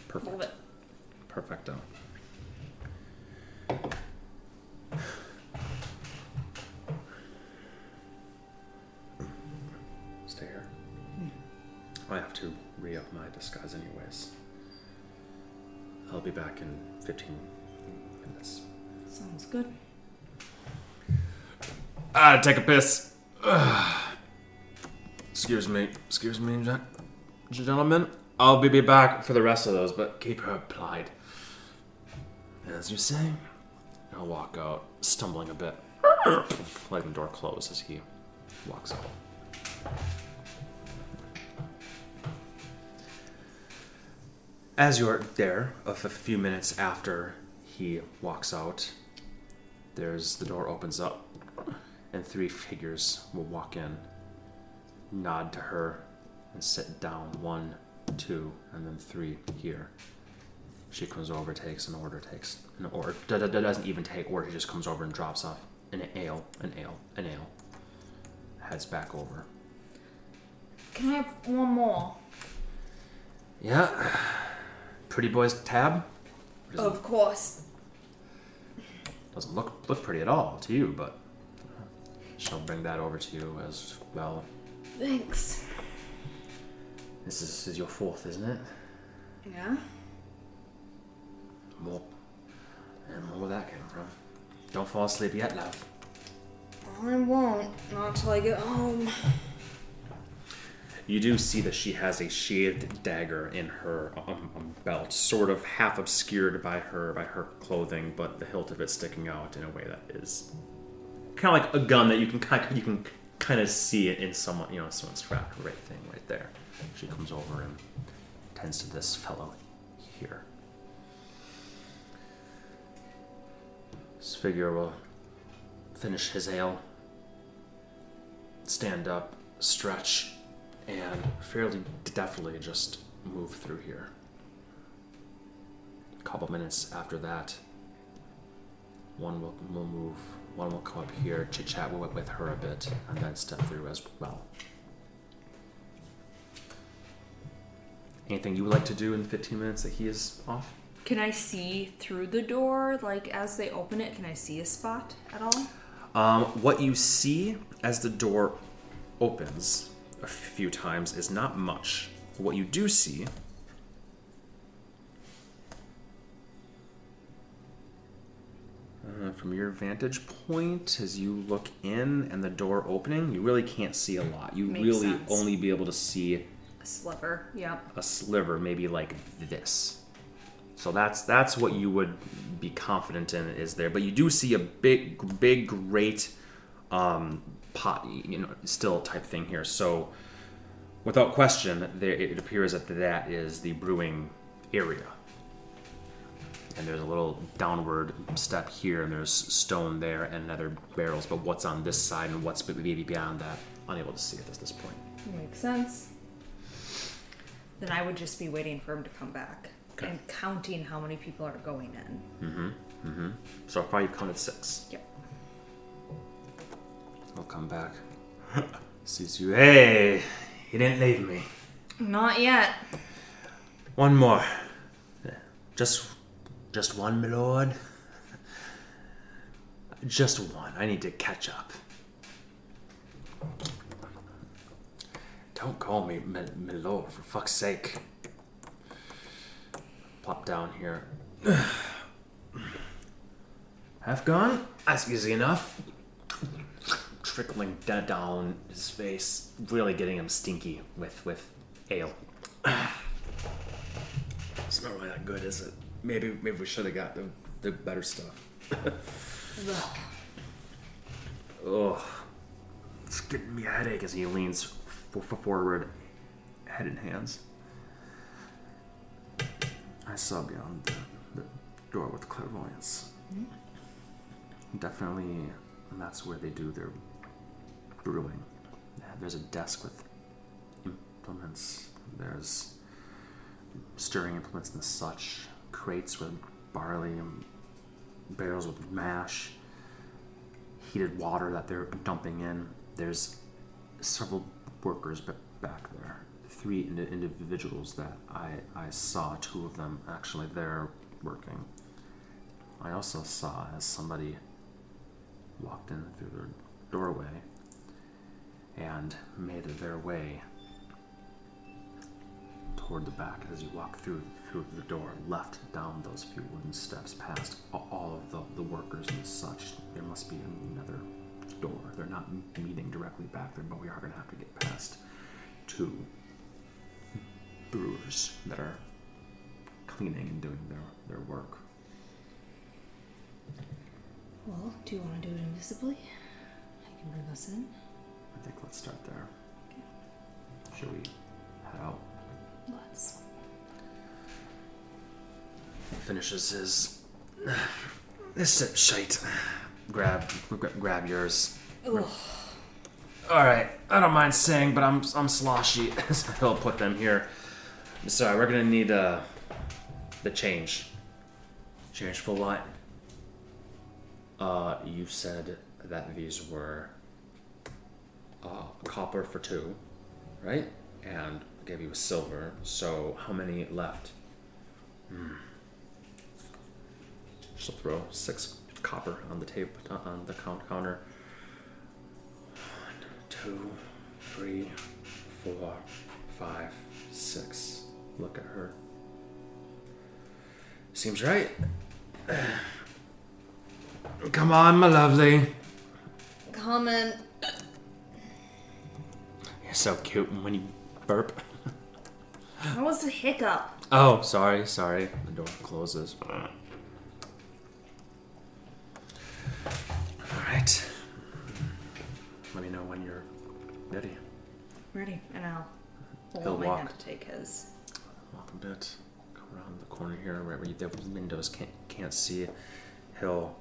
Perfect. Love it. Perfecto. Stay here. Hmm. I have to re up my disguise, anyways. I'll be back in 15 minutes. Sounds good. Ah, take a piss. Excuse me. Excuse me, gen- gentlemen. I'll be back for the rest of those, but keep her applied. As you say. I'll walk out, stumbling a bit, letting the door close as he walks out. As you're there, a few minutes after he walks out, there's the door opens up, and three figures will walk in, nod to her, and sit down. One, two, and then three here. She comes over, takes an order, takes an order. d- d- Doesn't even take order. She just comes over and drops off an ale, an ale, an ale. Heads back over. Can I have one more? Yeah. Pretty boy's tab. Doesn't, Of course. doesn't look look pretty at all to you, but she'll bring that over to you as well. Thanks. This is, this is your fourth, isn't it? Yeah? More. And more where that came from. Don't fall asleep yet, love. I won't. Not till I get home. You do see that she has a sheathed dagger in her um, um, belt, sort of half obscured by her by her clothing, but the hilt of it sticking out in a way that is kind of like a gun that you can kind of, you can kind of see it in someone you know someone's right thing right there. She comes over and tends to this fellow here. This figure will finish his ale, stand up, stretch, and fairly deftly just move through here. A couple minutes after that, one will, will move, one will come up here, chit chat with, with her a bit, and then step through as well. Anything you would like to do in the 15 minutes that he is off? Can I see through the door? Like, as they open it, can I see a spot at all? Um, what you see as the door opens a few times is not much. What you do see uh, from your vantage point as you look in and the door opening, you really can't see a lot. You Makes really sense. only be able to see A sliver. Yep. a sliver, maybe like this. So that's that's what you would be confident in is there. But you do see a big, big, great um, pot, you know, still type thing here. So without question, there it appears that that is the brewing area. And there's a little downward step here, and there's stone there and other barrels. But what's on this side and what's maybe beyond that, unable to see at this, this point. Makes sense. Then I would just be waiting for him to come back Okay. and counting how many people are going in. Mm-hmm. Mm-hmm. So far, you've counted six. Yep. I'll come back. Sees you. Hey, you didn't leave me. Not yet. One more. Just, just one, my lord. Just one. I need to catch up. Don't call me my, my lord, for fuck's sake. Plop down here. Half gone? That's easy enough. Trickling da- down his face, really getting him stinky with with ale. It's not really that good, is it? Maybe maybe we should have got the the better stuff. Ugh. It's giving me a headache as he leans f- f- forward, head in hands. I saw beyond the, the door with clairvoyance. Mm. Definitely, and that's where they do their brewing. There's a desk with implements. There's stirring implements and such, crates with barley and barrels with mash, heated water that they're dumping in. There's several workers back there. Three indi- individuals that I, I saw, two of them actually there working. I also saw as somebody walked in through their doorway and made their way toward the back as you walk through through the door, left down those few wooden steps, past all of the, the workers and such. There must be another door. They're not meeting directly back there, but we are going to have to get past two brewers that are cleaning and doing their, their work. Well, do you want to do it invisibly? I can bring us in. I think let's start there. Should we head out? Let's. finishes his this shite. Grab, gra- grab yours. Ugh. All right, I don't mind saying, but I'm I'm sloshy. so He'll put them here. Sorry, we're gonna need uh the change. Change for what? Uh, you said that these were uh, copper for two, right? And gave you a silver. So how many left? She'll throw six copper on the tape on the count counter. One, two, three, four, five, six. Look at her. Seems right. Come on, my lovely. Comment. So cute when you burp. That was a hiccup. Oh, sorry, sorry. The door closes. Alright. Let me know when you're ready. Ready, and I'll He'll walk. to take his. Walk a bit. Go around the corner here, right where you, the windows can't can't see. He'll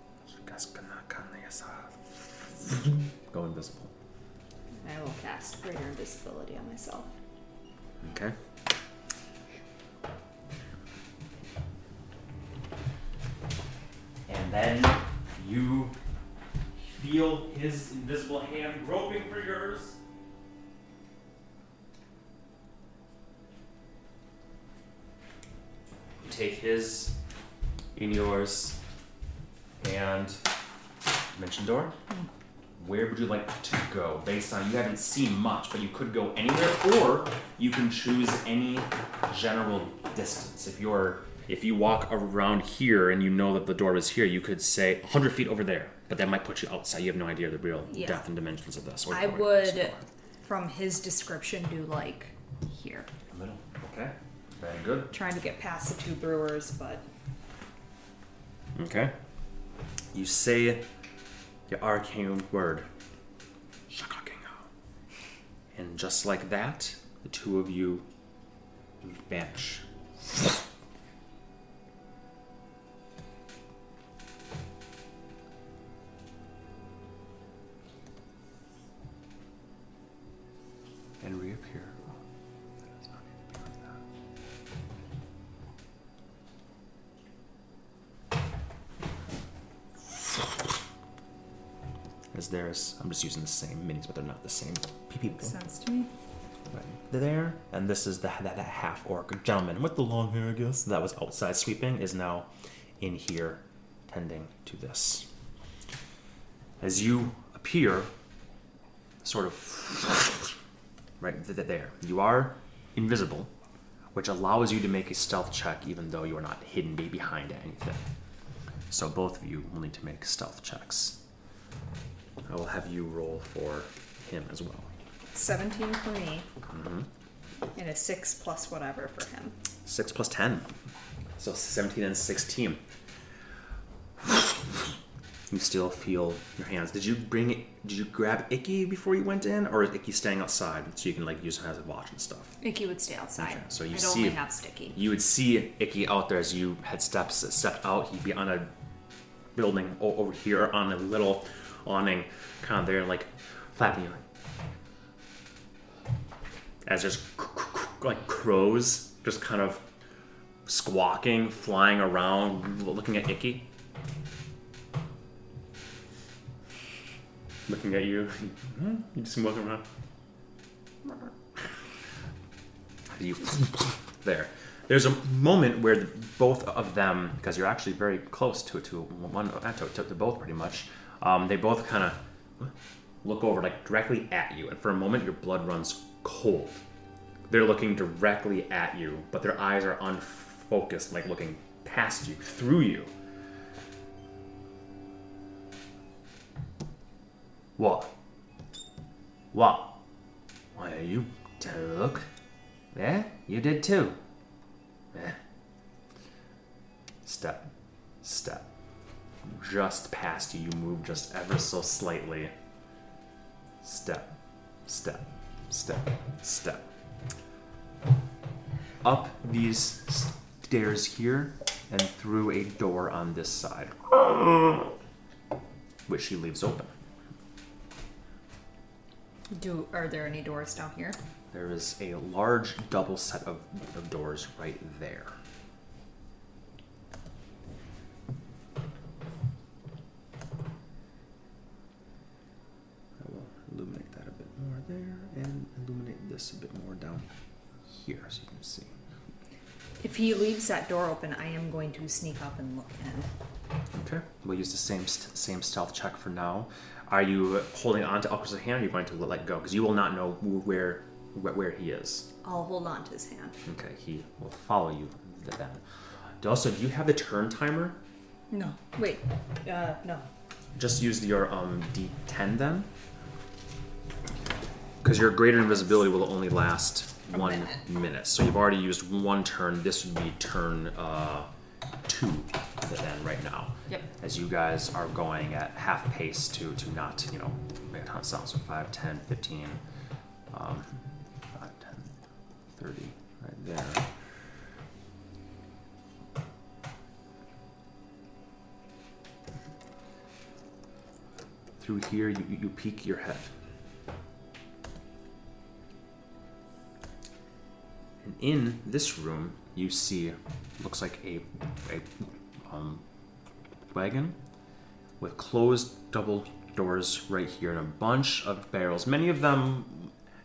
go invisible. I will cast greater invisibility on myself. Okay. And then you feel his invisible hand groping for yours. You take his in yours and mention door. Mm-hmm. Where would you like to go? Based on you haven't seen much, but you could go anywhere, or you can choose any general distance. If you're if you walk around here and you know that the door is here, you could say 100 feet over there, but that might put you outside. You have no idea the real Yeah. depth and dimensions of this. Or I would, from his description, do like here. The middle. Okay. Very good. Trying to get past the two brewers, but Okay. You say your arcane word. And just like that, the two of you vanish. And reappear. As there's, I'm just using the same minis, but they're not the same makes sense to me. Right. There, and this is the that, that half orc gentleman with the long hair, I guess, that was outside sweeping, is now in here tending to this. As you appear, sort of right th- there, you are invisible, which allows you to make a stealth check even though you are not hidden behind anything. So both of you will need to make stealth checks. I will have you roll for him as well. 17 for me, mm-hmm. and a 6 plus whatever for him. Six plus ten. So seventeen and sixteen. You still feel your hands. Did you bring it did you grab Icky before you went in? Or is Icky staying outside so you can like use him as a watch and stuff? Icky would stay outside. Okay, so you I'd see only have Sticky. You would see Icky out there as you had steps stepped out. He'd be on a building o- over here on a little awning kind of there and like flapping like as just like crows just kind of squawking, flying around, looking at Icky. Looking at you. You just walking around. You there. There's a moment where both of them, because you're actually very close to to one uh, to, to both pretty much, um, they both kind of look over like directly at you, and for a moment your blood runs cold. They're looking directly at you, but their eyes are unfocused, like looking past you, through you. What? What? Why, are you took? Yeah, you did too. Yeah. Step, step. Just past you, you move just ever so slightly. Step, step, step, step. Up these stairs here and through a door on this side, which she leaves open. Do are there any doors down here? There is a large double set of, of doors right there. I will illuminate that a bit more there and illuminate this a bit more down here so you can see. If he leaves that door open, I am going to sneak up and look in. Okay. We'll use the same st- same stealth check for now. Are you holding on to Elker's hand or are you going to let go? Because you will not know where, where where he is. I'll hold on to his hand. Okay, he will follow you th- then. Also, do you have the turn timer? No. Wait. Uh, no. Just use your um, D10 then. Because your greater invisibility will only last A one minute. minute. So you've already used one turn. This would be turn uh, two then right now. Yep. As you guys are going at half pace to, to not, you know, make a ton of sound. So 5, 10, 15, um, 5, 10, 30, right there. Through here, you, you- you peek your head. And in this room, you see, looks like a, a um, wagon with closed double doors right here and a bunch of barrels, many of them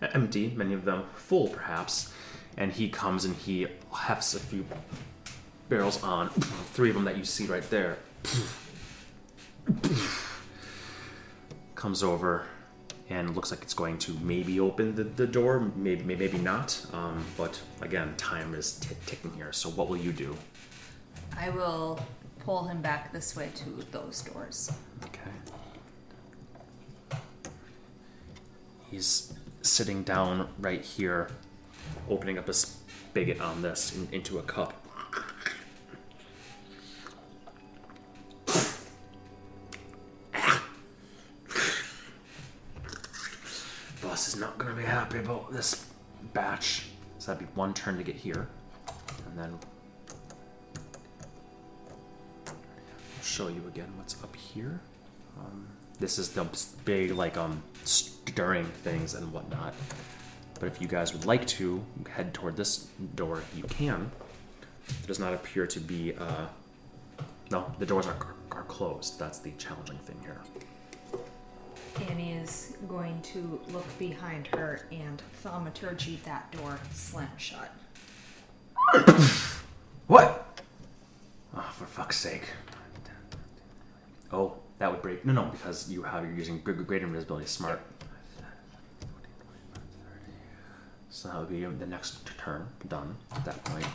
empty, many of them full perhaps. And he comes and he hefts a few barrels on, three of them that you see right there. Comes over and looks like it's going to maybe open the, the door, maybe maybe, maybe not. Um, but again, time is t- ticking here. So what will you do? I will pull him back this way to those doors. Okay. He's sitting down right here, opening up a spigot on this in, into a cup. Happy about this batch. So that'd be one turn to get here, and then I'll show you again what's up here. Um, this is the big, like, um, stirring things and whatnot. But if you guys would like to head toward this door, you can. It does not appear to be, uh, no, the doors are, are closed. That's the challenging thing here. Ani is going to look behind her and thaumaturgy that door slam shut. What? Oh, for fuck's sake. Oh, that would break. No, no, because you have you're using gr- greater invisibility. Smart. So that would be the next turn. Done at that point.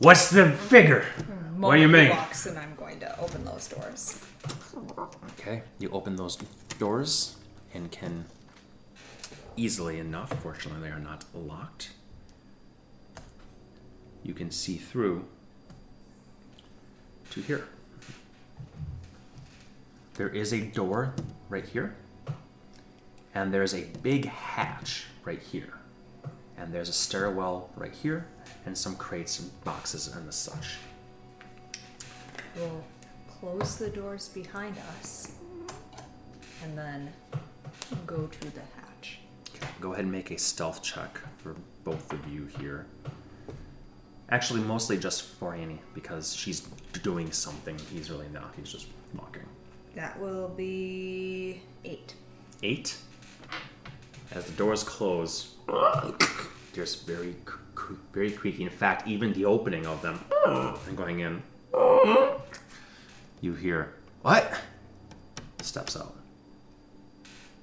What's the figure? Hmm, what do you mean? Walks and I'm going to open those doors. Okay, you open those doors and can easily enough, fortunately, they are not locked. You can see through to here. There is a door right here, and there's a big hatch right here, and there's a stairwell right here, and some crates and boxes and the such. Close the doors behind us and then go to the hatch. Go ahead and make a stealth check for both of you here. Actually, mostly just for Ani because she's doing something. He's really not. He's just walking. That will be eight. Eight. As the doors close, there's very, very creaky. In fact, even the opening of them and going in, you hear what? Steps out.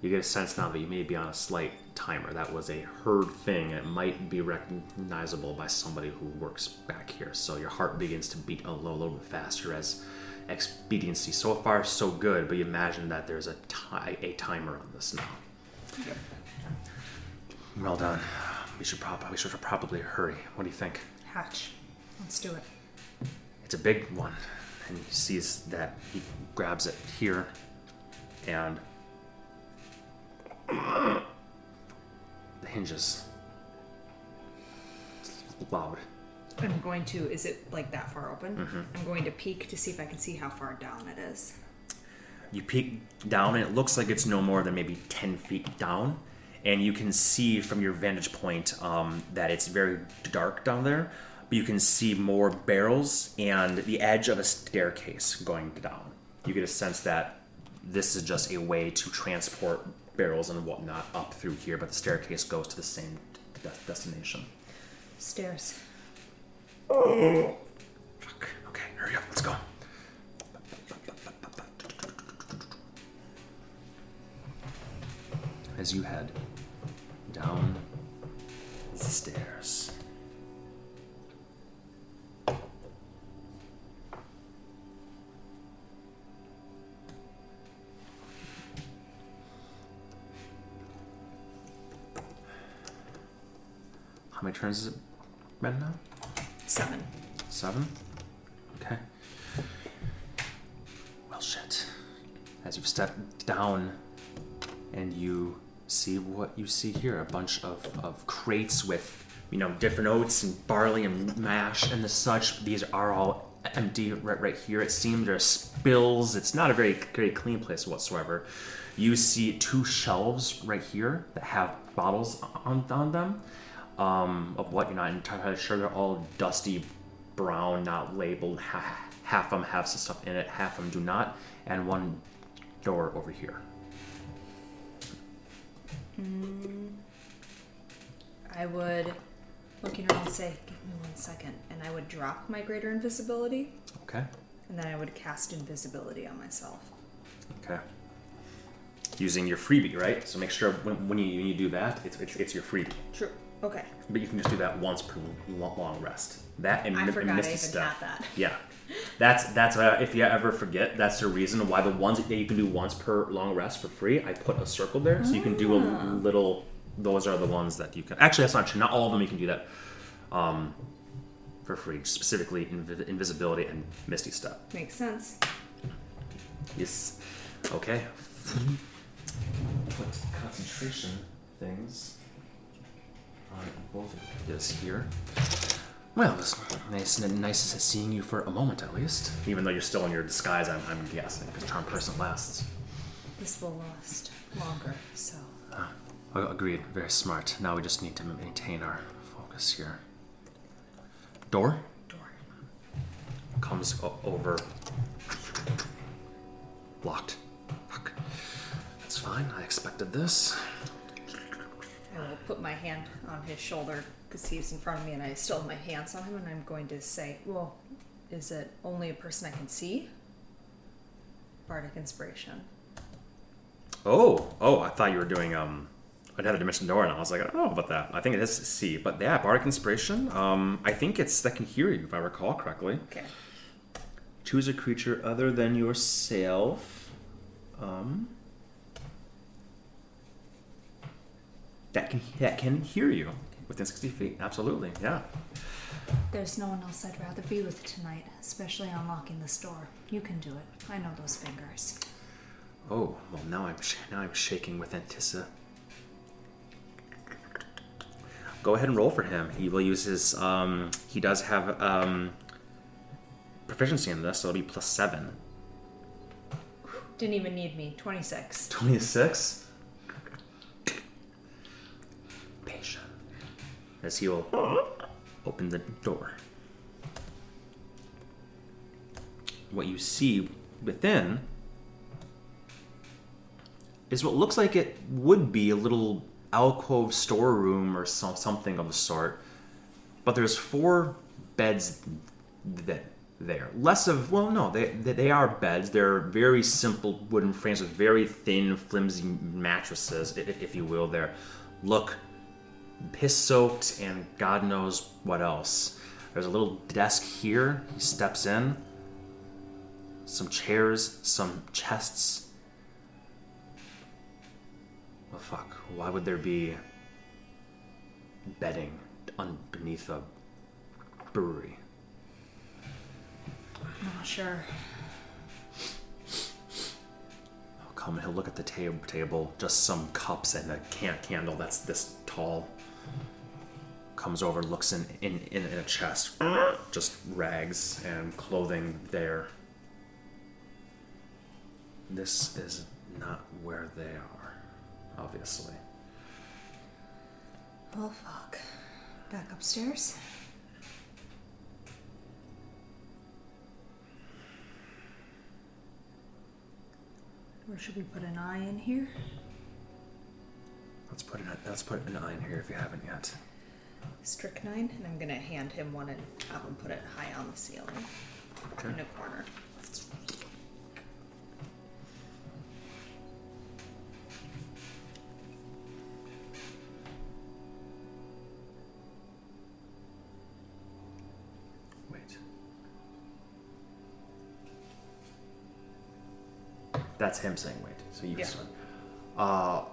You get a sense now that you may be on a slight timer. That was a heard thing, it might be recognizable by somebody who works back here. So your heart begins to beat a little, little bit faster as expediency. So far, so good, but you imagine that there's a, ti- a timer on this now. Well done. We should probably we should probably hurry. What do you think? Hatch. Let's do it. It's a big one, and he sees that he grabs it here, and the hinges loud. I'm going to. Is it like that far open? I'm going to peek to see if I can see how far down it is. You peek down, and it looks like it's no more than maybe 10 feet down. And you can see from your vantage point um, that it's very dark down there. But you can see more barrels and the edge of a staircase going down. You get a sense that this is just a way to transport barrels and whatnot up through here, but the staircase goes to the same de- destination. Stairs. Oh. Fuck. Okay, hurry up. Let's go. As you head down the stairs. Many turns has it been now? Seven. Seven? Okay. Well, shit. As you've stepped down and you see what you see here a bunch of, of crates with, you know, different oats and barley and mash and the such. These are all empty right, right here. It seems there are spills. It's not a very, very clean place whatsoever. You see two shelves right here that have bottles on, on them um, of what you're not entirely sure. They're all dusty brown, not labeled. Ha- half of them have some stuff in it, half of them do not. And one door over here. I would, looking around, and say, "Give me one second," and I would drop my greater invisibility, Okay. and then I would cast invisibility on myself. Okay. Using your freebie, right? So make sure when, when you when you do that, it's, it's it's your freebie. True. Okay. But you can just do that once per long rest. That and, I mi- forgot I Misty even Step. had that. Yeah, that's that's uh, if you ever forget, that's the reason why the ones that you can do once per long rest for free. I put a circle there, so you can do a Ah. little. Those are the ones that you can. Actually, that's not true. Not all of them you can do that um, for free. Specifically, invi- invisibility and Misty Step. Makes sense. Yes. Okay. Put concentration things on both of this here. Well, it was nice and nice seeing you for a moment at least. Even though you're still in your disguise, I'm, I'm guessing, because charm person lasts. This will last longer, so. Uh, agreed. Very smart. Now we just need to maintain our focus here. Door Door. comes o- over. Locked. Fuck. That's fine. I expected this. I will put my hand on his shoulder because he's in front of me and I still have my hands on him and I'm going to say, Well, is it only a person I can see? Bardic inspiration. Oh, oh, I thought you were doing um another dimension door, and I was like, I don't know about that. I think it is C, but yeah, bardic inspiration. Um, I think it's that can hear you, if I recall correctly. Okay. Choose a creature other than yourself. Um, that can that can hear you within sixty feet. Absolutely, yeah. There's no one else I'd rather be with tonight, especially unlocking this door. You can do it. I know those fingers. Oh, well, now I'm sh- now I'm shaking with anticipation. Go ahead and roll for him. He will use his. Um, he does have um, proficiency in this, so it'll be plus seven. Didn't even need me. 26. Twenty-six. Patient. As he will open the door. What you see within is what looks like it would be a little alcove storeroom or some, something of the sort. But there's four beds th- there. Less of well, no, they they are beds. They're very simple wooden frames with very thin, flimsy mattresses, if you will. There, look piss soaked and God knows what else. There's a little desk here. He steps in. Some chairs, some chests. Well, fuck. Why would there be bedding un- beneath a brewery? Not sure. He'll come and he'll look at the tab- table, just some cups and a can- candle that's this tall. Comes over, looks in, in, in, in a chest, just rags and clothing there. This is not where they are, obviously. Well, fuck. Back upstairs? Or should we put an eye in here? Let's put an let's put an eye in here if you haven't yet. Strychnine, and I'm gonna hand him one and have him put it high on the ceiling Okay. in a corner. Wait. That's him saying wait. So you Yeah. start. Uh,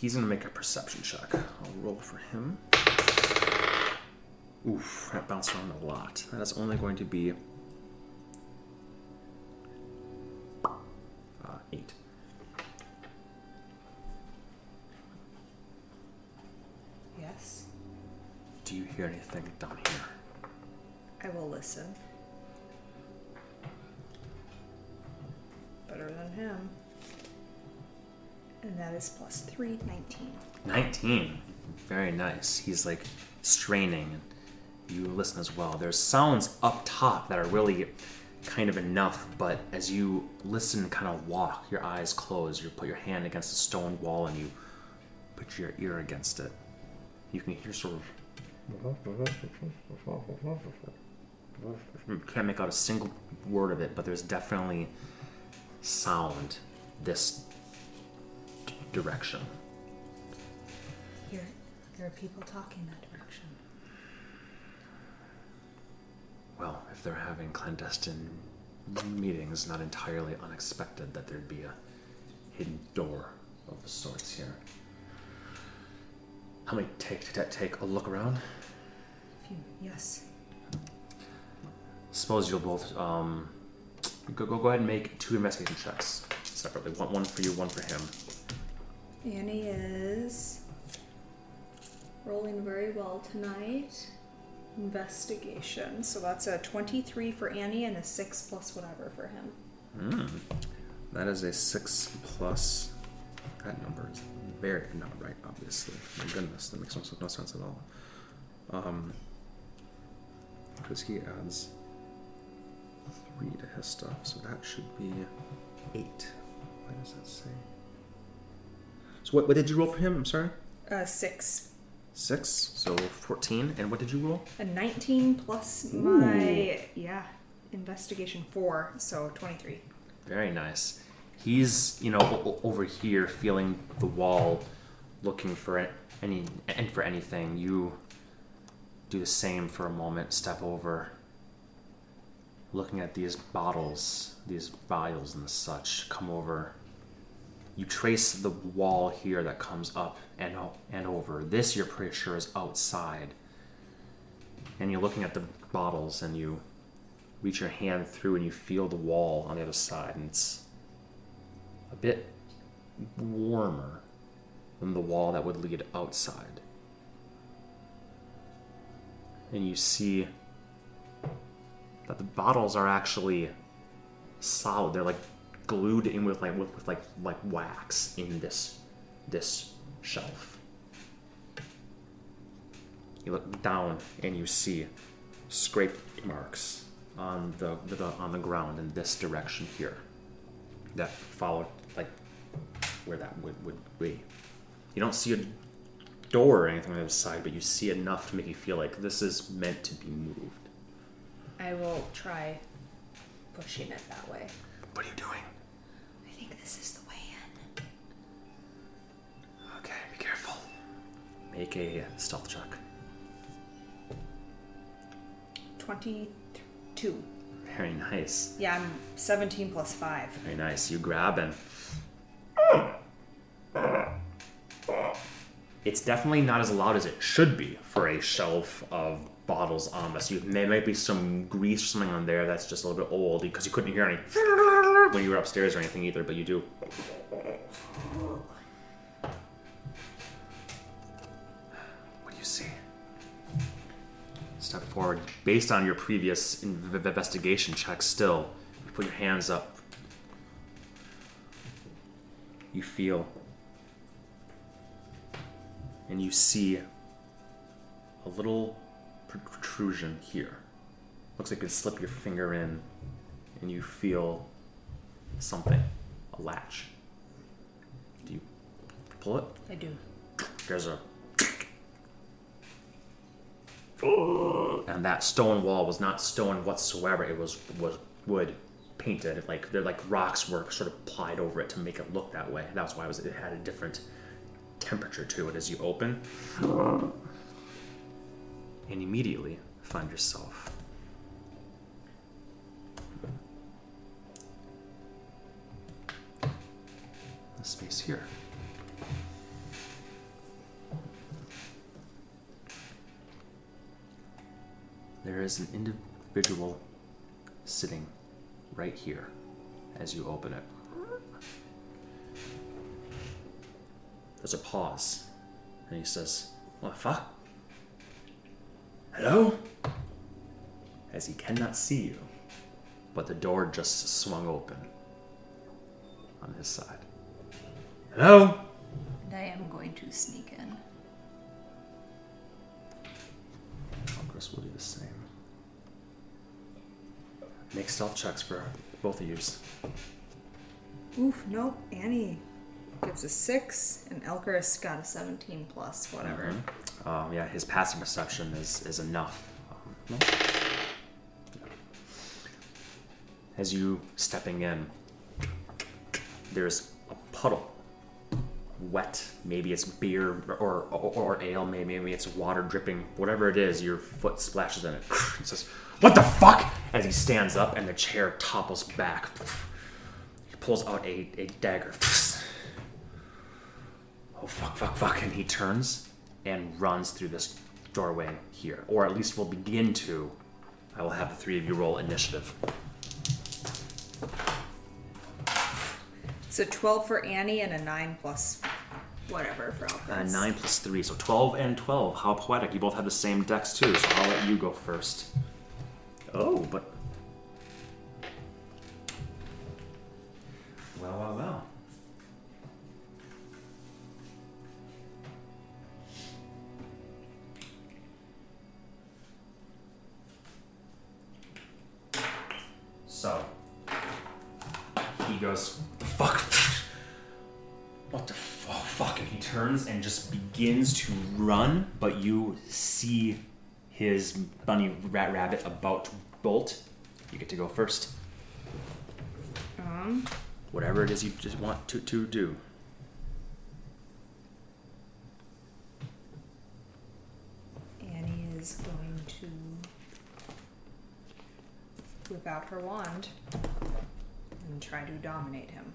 he's gonna make a perception check. I'll roll for him. Oof, that bounced around a lot. That is only going to be uh, eight. Yes. Do you hear anything down here? I will listen. Better than him. And that is plus three, 19. 19. Very nice. He's like straining, you listen as well. There's sounds up top that are really kind of enough, but as you listen kind of walk, your eyes close, you put your hand against a stone wall and you put your ear against it. You can hear sort of. You can't make out a single word of it, but there's definitely sound this direction. Here, there are people talking that direction. Well, if they're having clandestine meetings, not entirely unexpected that there'd be a hidden door of sorts here. How many take take take a look around? Phew, Yes. Suppose you'll both um go go go ahead and make two investigation checks separately. One one for you, one for him. Ani is rolling very well tonight. Investigation. So that's a 23 for Ani and a 6 plus whatever for him. Hmm. That is a six plus. That number is very not right, obviously. My goodness, that makes no, sense at all. Um, because he adds three to his stuff, so that should be eight. Why does that say? So what, what did you roll for him? I'm sorry. Uh, 6. Six. So fourteen. And what did you roll? A 19 plus my, yeah, investigation 4. So 23. Very nice. He's, you know, o- over here feeling the wall, looking for any and for anything. You do the same for a moment. Step over, looking at these bottles, these vials and such. Come over. You trace the wall here that comes up and and over. This you're pretty sure is outside. And you're looking at the bottles and you reach your hand through and you feel the wall on the other side and it's a bit warmer than the wall that would lead outside and you see that the bottles are actually solid they're like glued in with like with, with like like wax in this this shelf you look down and you see scrape marks on the, the on the ground in this direction here. that follow like where that would, would be. You don't see a door or anything on the other side, but you see enough to make you feel like this is meant to be moved. I will try pushing it that way. What are you doing? I think this is the way in. Okay, be careful. Make a uh, stealth check. 22. Very nice. Yeah, I'm 17 plus 5. Very nice. You grab and. It's definitely not as loud as it should be for a shelf of bottles on this. You, there might be some grease or something on there that's just a little bit old because you couldn't hear any when you were upstairs or anything either, but you do. What do you see? Step forward. Based on your previous investigation check, still, you put your hands up. You feel. And you see a little protrusion here. Looks like you could slip your finger in and you feel something. A latch. Do you pull it? I do. There's a. And that stone wall was not stone whatsoever. It was was wood painted. Like they're like rocks were sort of applied over it to make it look that way. That's why it was it had a different temperature to it as you open. And immediately find yourself the space here. There is an individual sitting right here as you open it. There's a pause, and he says, What the fuck? Hello? As he cannot see you, but the door just swung open on his side. Hello? And I am going to sneak in. Chris will do the same. Make stealth checks for both of yous. Oof, nope. Ani gives a 6, and Elkerus got a 17 plus, whatever. Um, yeah, his passive perception is, is enough. Um. As you stepping in, there's a puddle, wet. Maybe it's beer or, or, or ale. Maybe maybe it's water dripping. Whatever it is, your foot splashes in it. He says, "What the fuck?" As he stands up and the chair topples back. He pulls out a, a dagger. Oh fuck, fuck, fuck! And he turns and runs through this doorway here, or at least will begin to. I will have the three of you roll initiative. It's a 12 for Ani and a 9 plus whatever for Uh, Elkerus. nine plus three, so twelve and twelve. How poetic! You both have the same dex too, so I'll let you go first. Oh, but well, well, well. So he goes, "The fuck." what the fu- fuck? And he turns and just begins to run, but you see his bunny rat rabbit about to bolt. You get to go first. Um, Whatever it is you just want to, to do. Ani is going to whip out her wand and try to dominate him.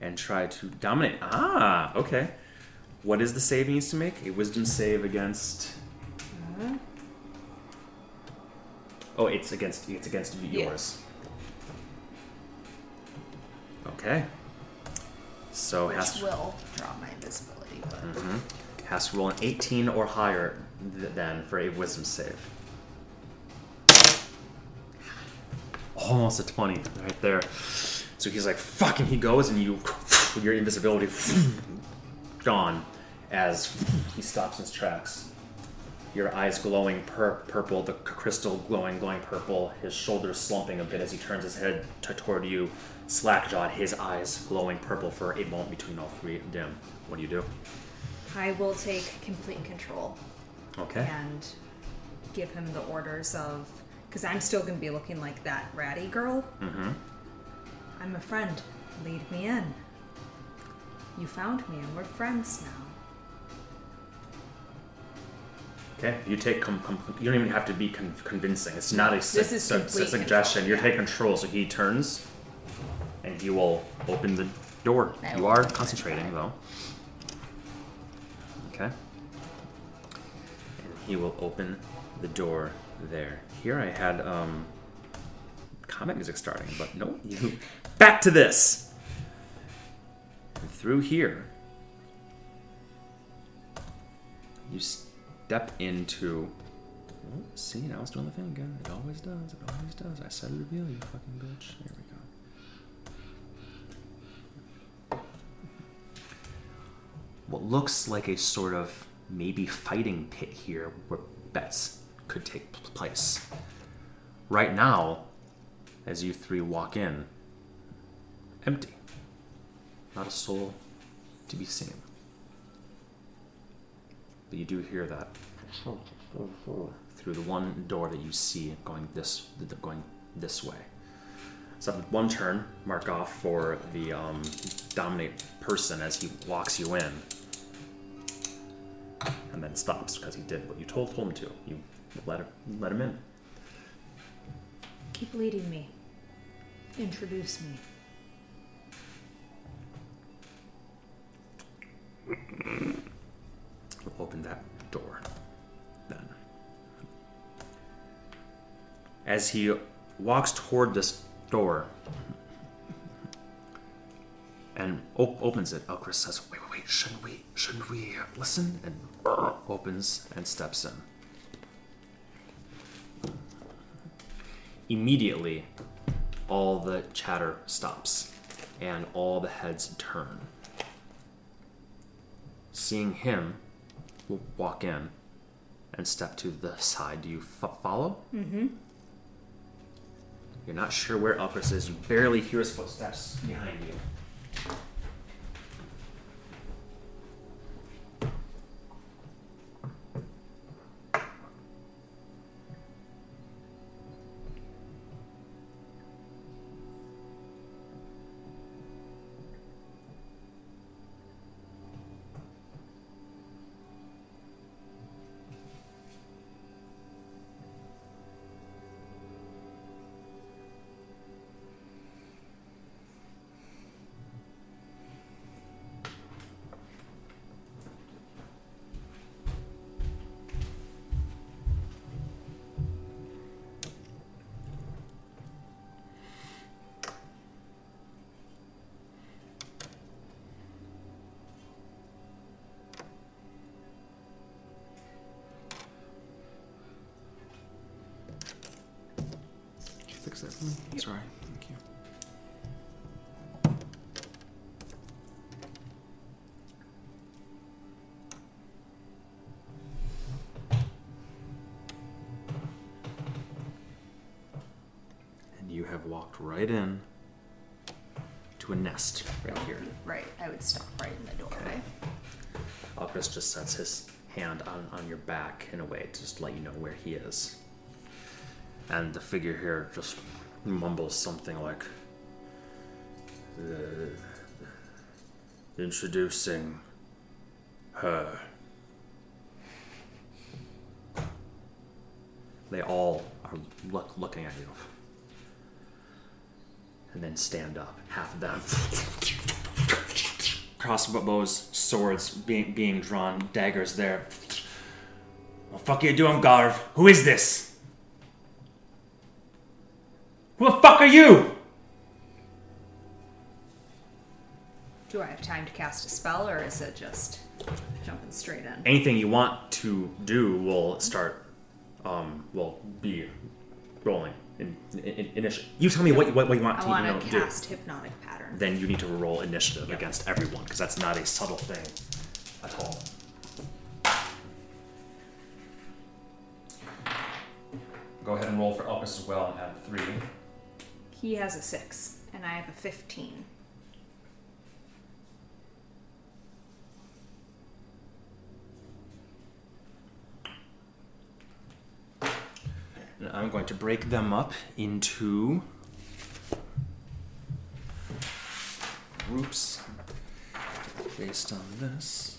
And try to dominate. Ah, okay. What is the save he needs to make? A wisdom save against. Oh, it's against it's against Yeah. yours. Okay. So has to, will draw my invisibility, but Mhm. has to roll an 18 or higher th- then for a wisdom save. Almost a 20 right there. So he's like, fucking, he goes, and you, your invisibility, gone as he stops in his tracks. your eyes glowing pur- purple, the crystal glowing, glowing purple, his shoulders slumping a bit as he turns his head t- toward you, slack-jawed, his eyes glowing purple for a moment between all three dim. What do you do? I will take complete control Okay. and give him the orders of. Because I'm still going to be looking like that ratty girl. Mm-hmm. I'm a friend. Lead me in. You found me and we're friends now. Okay. You take. Com- com- you don't even have to be con- convincing. It's not a, su- This is su- su- complete suggestion. control, You're yeah. taking control. So he turns, and he will open the door. I you are concentrating though. Okay. And he will open the door there. Here I had um comic music starting, but no, you back to this. And through here you step into Oh, see, now it's doing the thing again. It always does. It always does. I said reveal, you fucking bitch. Here we go. What looks like a sort of maybe fighting pit here where bets could take place. Right now, as you three walk in, empty. Not a soul to be seen. But you do hear that through the one door that you see going this going this way. So one turn, mark off for the um, dominate person as he walks you in, and then stops because he did what you told him to. You let him let him in. Keep leading me. Introduce me. We'll open that door then. As he walks toward this door and op- opens it, Elchris says, "Wait, wait, wait! Shouldn't we? Shouldn't we listen?" And opens and steps in. Immediately, all the chatter stops, and all the heads turn. Seeing him, walk in and step to the side. Do you f- follow? Mm-hmm. You're not sure where Elchris is. You barely hear his footsteps behind you. Walked right in to a nest right here. Right, I would stop right in the doorway. Alcris just sets his hand on, on your back in a way to just let you know where he is. And the figure here just mumbles something like, "Uh, Introducing her. They all are look, looking at you. And then stand up, half of them crossbows, swords being being drawn, daggers there. What the fuck are you doing, Garv? Who is this? Who the fuck are you? Do I have time to cast a spell or is it just jumping straight in? Anything you want to do will start, um, will be rolling in, in, initiative. You tell me what, what, what you want I to want you know, to cast do. hypnotic pattern. Then you need to roll initiative yep. against everyone because that's not a subtle thing at all. Go ahead and roll for Elpis as well and have three. He has a six, and I have a fifteen. And I'm going to break them up into groups based on this.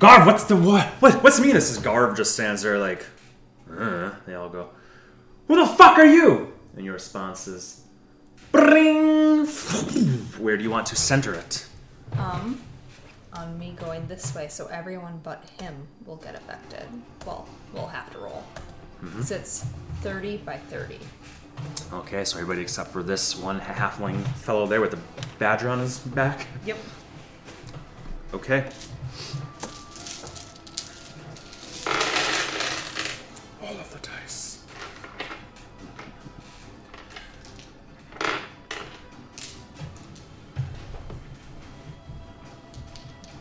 Garv, what's the what? What? What's the mean? This is Garv just stands there like. Uh, they all go. Who the fuck are you? And your response is, Bring. Where do you want to center it? Um, on me going this way, so everyone but him will get affected. Well, we'll have to roll. So it's 30 by 30. Okay, so everybody except for this one halfling fellow there with the badger on his back. Yep. Okay.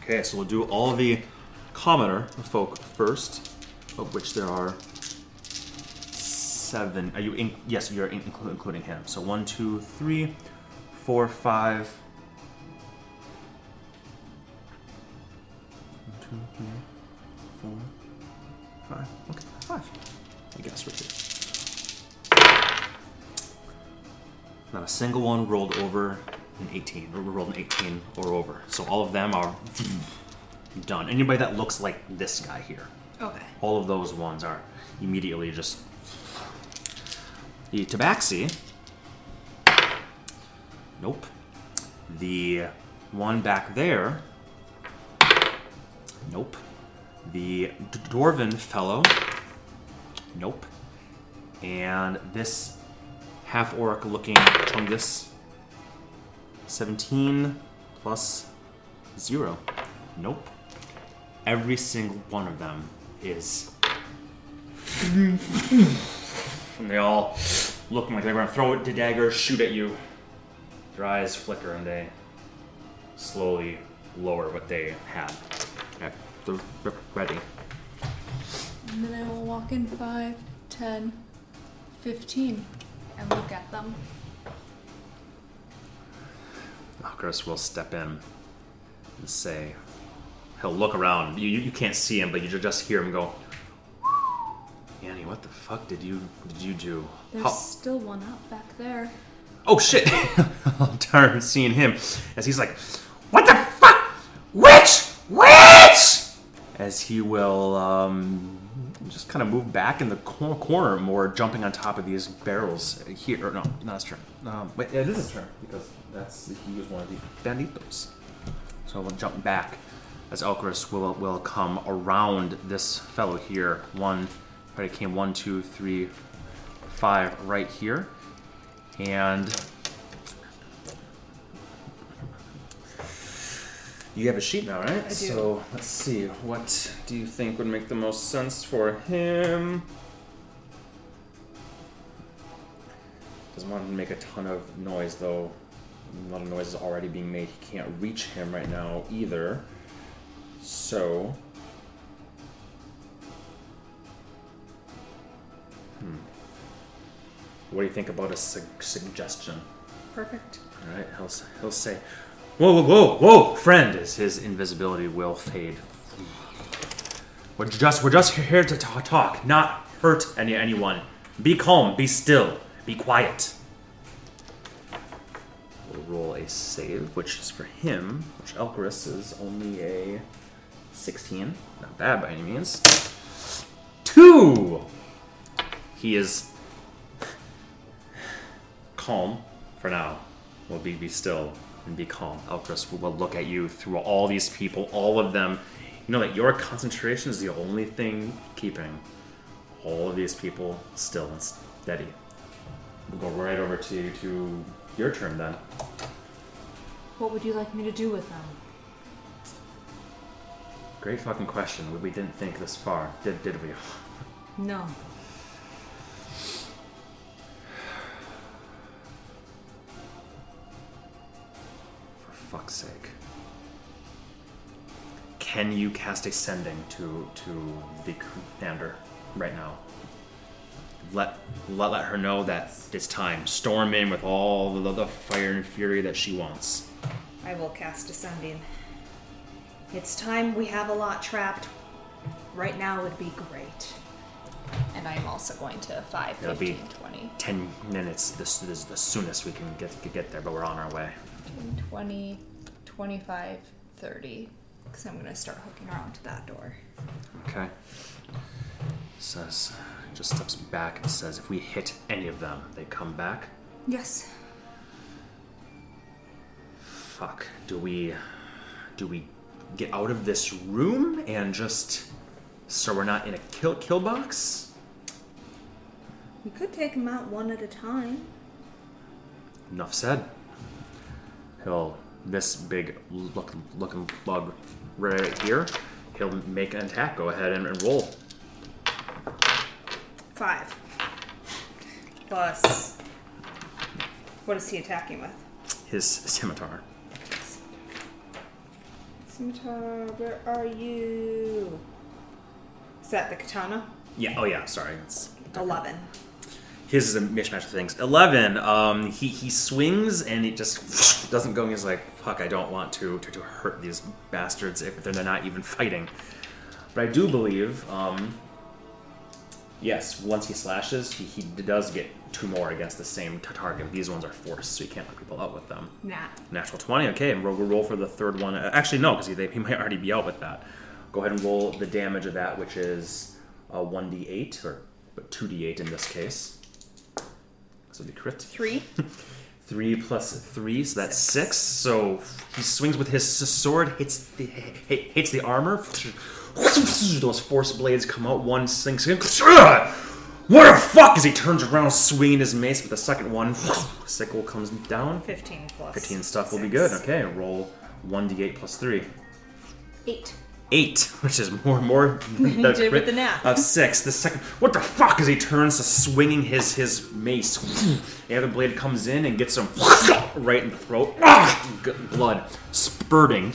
Okay, so we'll do all the commoner folk first, of which there are seven. Are you in? Yes, you're in, including him. So one, two, three, four, five. One, two, three, four, five. Okay, five. I guess we're good. Not a single one rolled over an 18, or rolled an 18 or over. So all of them are done. Anybody that looks like this guy here, Okay. all of those ones are immediately just. The tabaxi. Nope. The one back there. Nope. The D- dwarven fellow. Nope. And this half orc looking Chungus. 17 plus 0. Nope. Every single one of them is. And they all looking like they're going to throw it to daggers, shoot at you. Their eyes flicker and they slowly lower what they had. Okay, they're they're ready. And then I will walk in 5, 10, 15, and look at them. Chris will step in and say, he'll look around. You, you, you can't see him, but you just hear him go, Ani, what the fuck did you did you do? There's How- still one up back there. Oh shit! I'll turn seeing him as he's like, What the fuck? Witch! As he will um, just kind of move back in the cor- corner more, jumping on top of these barrels here. No, not his turn. Um, wait, yeah, it is his turn because that's he was one of the banditos. So we'll jump back as Elchris will will come around this fellow here. One, right, it came one, two, three, five right here. And you have a sheet now, right? I do. So let's see. What do you think would make the most sense for him? Doesn't want to make a ton of noise, though. A lot of noise is already being made. He can't reach him right now either. So. Hmm. What do you think about a su- suggestion? Perfect. All right, he'll, he'll say, "Whoa, whoa, whoa, whoa, friend!" As his invisibility will fade. We're just we're just here to ta- talk, not hurt any anyone. Be calm, be still, be quiet. We'll roll a save, which is for him, which Elkaris is only a 16. Not bad by any means. Two! He is calm for now. Will be, be still and be calm. Elkris will, will look at you through all these people, all of them. You know that your concentration is the only thing keeping all of these people still and steady. We'll go right over to, to your turn then. What would you like me to do with them? Great fucking question. We- We didn't think this far, did, did we? No. Fuck's sake. Can you cast a sending to to the commander right now? Let let let her know that it's time. Storm in with all the, the fire and fury that she wants. I will cast a Sending. It's time we have a lot trapped. Right now would be great. And I am also going to 5, It'll 15, be- 20. Ten minutes. This is the soonest we can get get there, but we're on our way. 15, 20, 25, 30. Because I'm going to start hooking around to that door. Okay. Says, just steps back and says, if we hit any of them, they come back. Yes. Fuck. Do we do we get out of this room and just so we're not in a kill kill box? We could take them out one at a time. Enough said. He'll this big look, looking bug right here. He'll make an attack. Go ahead and, and roll. Five. Plus. What is he attacking with? His scimitar. Scimitar, where are you? Is that the katana? Yeah. Oh yeah. Sorry. It's Eleven. His is a mishmash of things. Eleven. Um, he he swings and it just doesn't go. And he's like, "Fuck! I don't want to to, to hurt these bastards if they're not even fighting." But I do believe, um, yes, once he slashes, he, he does get two more against the same target. These ones are forced, so you can't let people out with them. Nat. Natural twenty. Okay, and roll, roll for the third one. Uh, Actually, no, because he, he might already be out with that. Go ahead and roll the damage of that, which is uh, one d eight or two d eight in this case. So the crit. Three. Three plus three, so that's six. So he swings with his sword, hits the hits the armor. Those force blades come out. One sinks in. What the fuck? As he turns around, swinging his mace, but the second one, sickle comes down. Fifteen plus. Fifteen stuff will be good. Okay, roll one d8 plus three. Eight. Eight, which is more more than the did with crit the nat. of six. The second, what the fuck? As he turns to swinging his his mace, the other blade comes in and gets him right in the throat. Blood spurting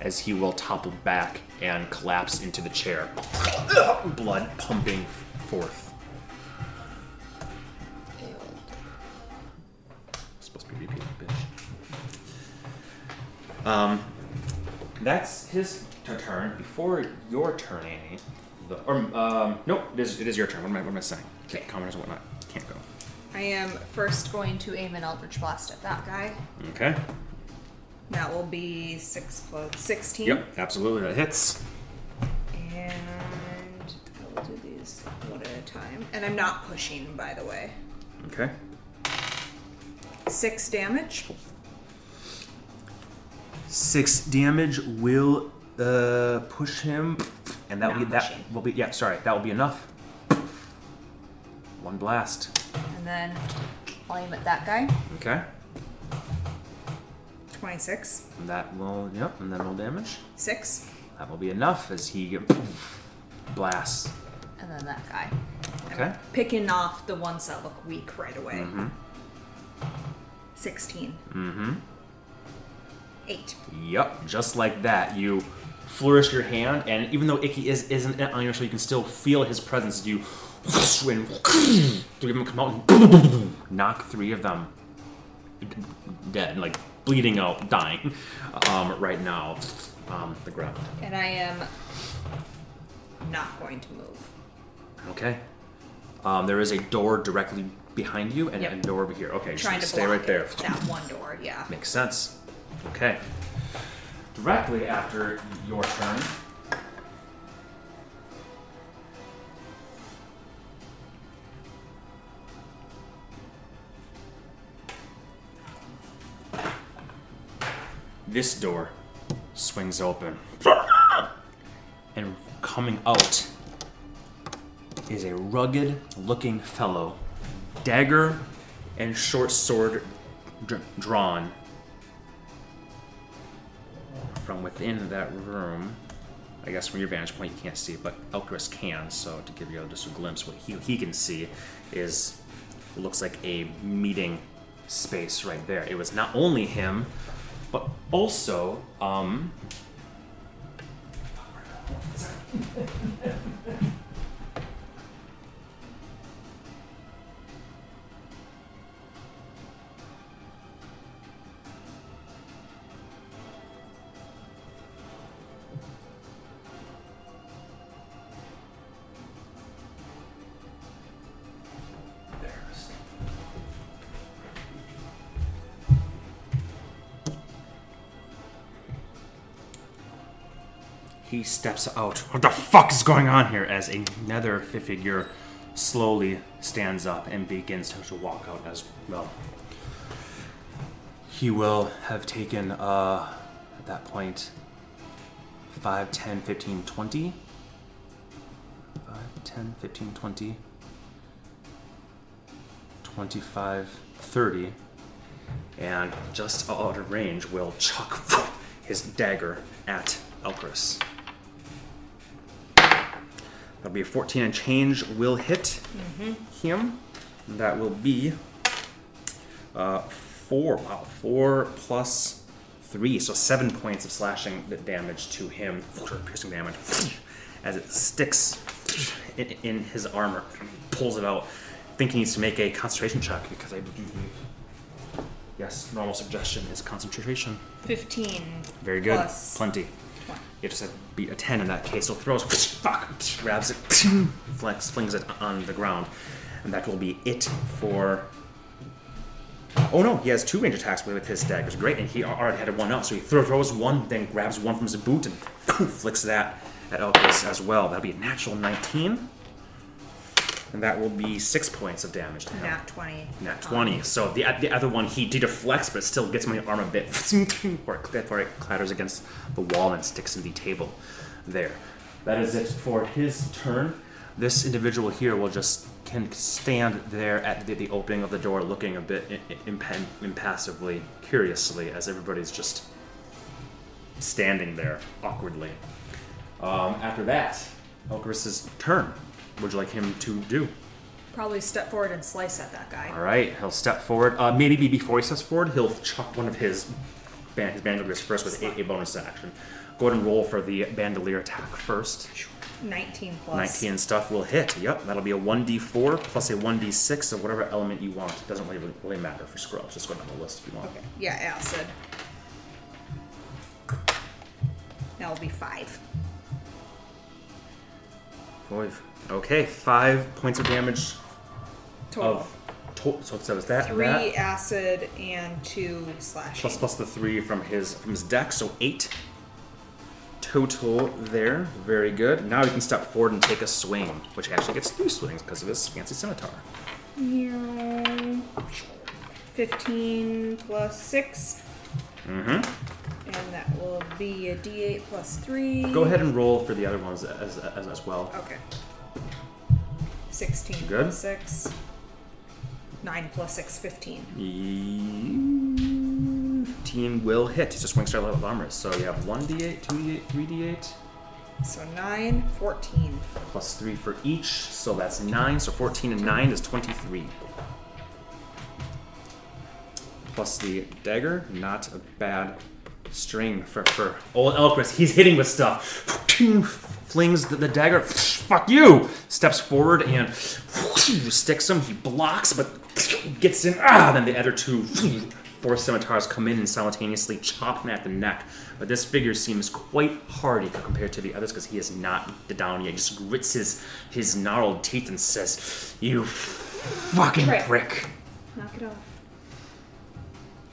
as he will topple back and collapse into the chair. Blood pumping forth. Supposed to be repeated, bitch. Um, that's his turn. Before your turn, Ani. The, or um, nope, it is, it is your turn. What am I, what am I saying? Okay. Commoners and whatnot can't go. I am first going to aim an Eldritch Blast at that guy. Okay. That will be six plus sixteen. Yep, absolutely. That hits. And I will do these one at a time. And I'm not pushing, by the way. Okay. Six damage. Six damage will uh, push him, and that will Not be that pushing. will be yeah. Sorry, that will be enough. One blast. And then I'll aim at that guy. Okay. Twenty-six. And that will yep, and then roll damage. Six. That will be enough as he blasts. And then that guy. Okay. Picking off the ones that look weak right away. Mm-hmm. Sixteen. Mm-hmm. Eight. Yep, just like that. You flourish your hand, and even though Icky is isn't on your shoulder, you can still feel his presence. as You and three of them come out and knock three of them dead, like bleeding out, dying, um, right now, um, the ground. And I am not going to move. Okay. Um, there is a door directly behind you, and Yep. a door over here. Okay, just stay right there. that one door. Yeah. Makes sense. Okay. directly after your turn. This door swings open. And coming out is a rugged looking fellow, dagger and short sword dr- drawn. From within that room, I guess from your vantage point you can't see, but Elchris can. So to give you just a glimpse, what he, he can see is looks like a meeting space right there. It was not only him, but also um. He steps out. What the fuck is going on here? As another figure slowly stands up and begins to, walk out as well. He will have taken, uh, at that point, 5, 10, 15, 20. 5, 10, 15, 20. 25, 30. And just out of range will chuck his dagger at Elchris. That'll be a 14 and change will hit him. That will be uh, four. Wow, four plus three, so seven points of slashing damage to him, piercing damage, as it sticks in, in his armor. Pulls it out, thinking he needs to make a concentration check because I believe. Yes, normal suggestion is concentration. 15. Very good. Plus Plenty. You just have to beat a 10 in that case. So throws, fuck, grabs it, flex, flings it on the ground. And that will be it for. Oh no, he has two range attacks with his daggers. Great, and he already had one up. So he throw- throws one, then grabs one from his boot and flicks that at Elkis as well. That'll be a natural 19. And that will be six points of damage to him. Nat 20. Nat 20. So the, the other one, he deflects, but still gets my arm a bit before it, before it clatters against the wall and sticks in the table there. That is it for his turn. This individual here will just can stand there at the, the opening of the door looking a bit i- i- impen, impassively, curiously, as everybody's just standing there awkwardly. Um, after that, Elkaris's turn. What would you like him to do? Probably step forward and slice at that guy. All right, he'll step forward. Uh, maybe before he steps forward, he'll chuck one of his band, his bandoliers first with a, a bonus action. Go ahead and roll for the bandolier attack first. 19 plus. 19 stuff will hit. Yep, that'll be a 1d4 plus a 1d6 of whatever element you want. It doesn't really, really matter for scrubs. Just go down the list if you want. Okay. Yeah, acid. That'll be 5. Five. Okay, five points of damage Total. of. To- so that was that. 3 that. acid and 2 slash. plus plus the three from his from his deck, so eight total there. Very good. Now he can step forward and take a swing, which actually gets three swings because of his fancy scimitar. Yeah. 15 plus 6. Mm-hmm. And that will be a d8 plus 3. Go ahead and roll for the other ones as as, as well. Okay. 16 Good. plus 6. 9 plus 6, 15. Fifteen will hit. He's a swing star level of armor. So you have one d8, two d8, three d8, So 9, 14. plus three for each. So that's nine. So fourteen and nine is twenty-three. Plus the dagger, not a bad string for for old Elquist. He's hitting with stuff. Flings the, the dagger. Fuck you! Steps forward and sticks him. He blocks, but gets in. Ah! Then the other two four scimitars come in and simultaneously chop him at the neck. But this figure seems quite hardy compared to the others because he is not down yet. He just grits his his gnarled teeth and says, "You fucking Trick. prick." Knock it off.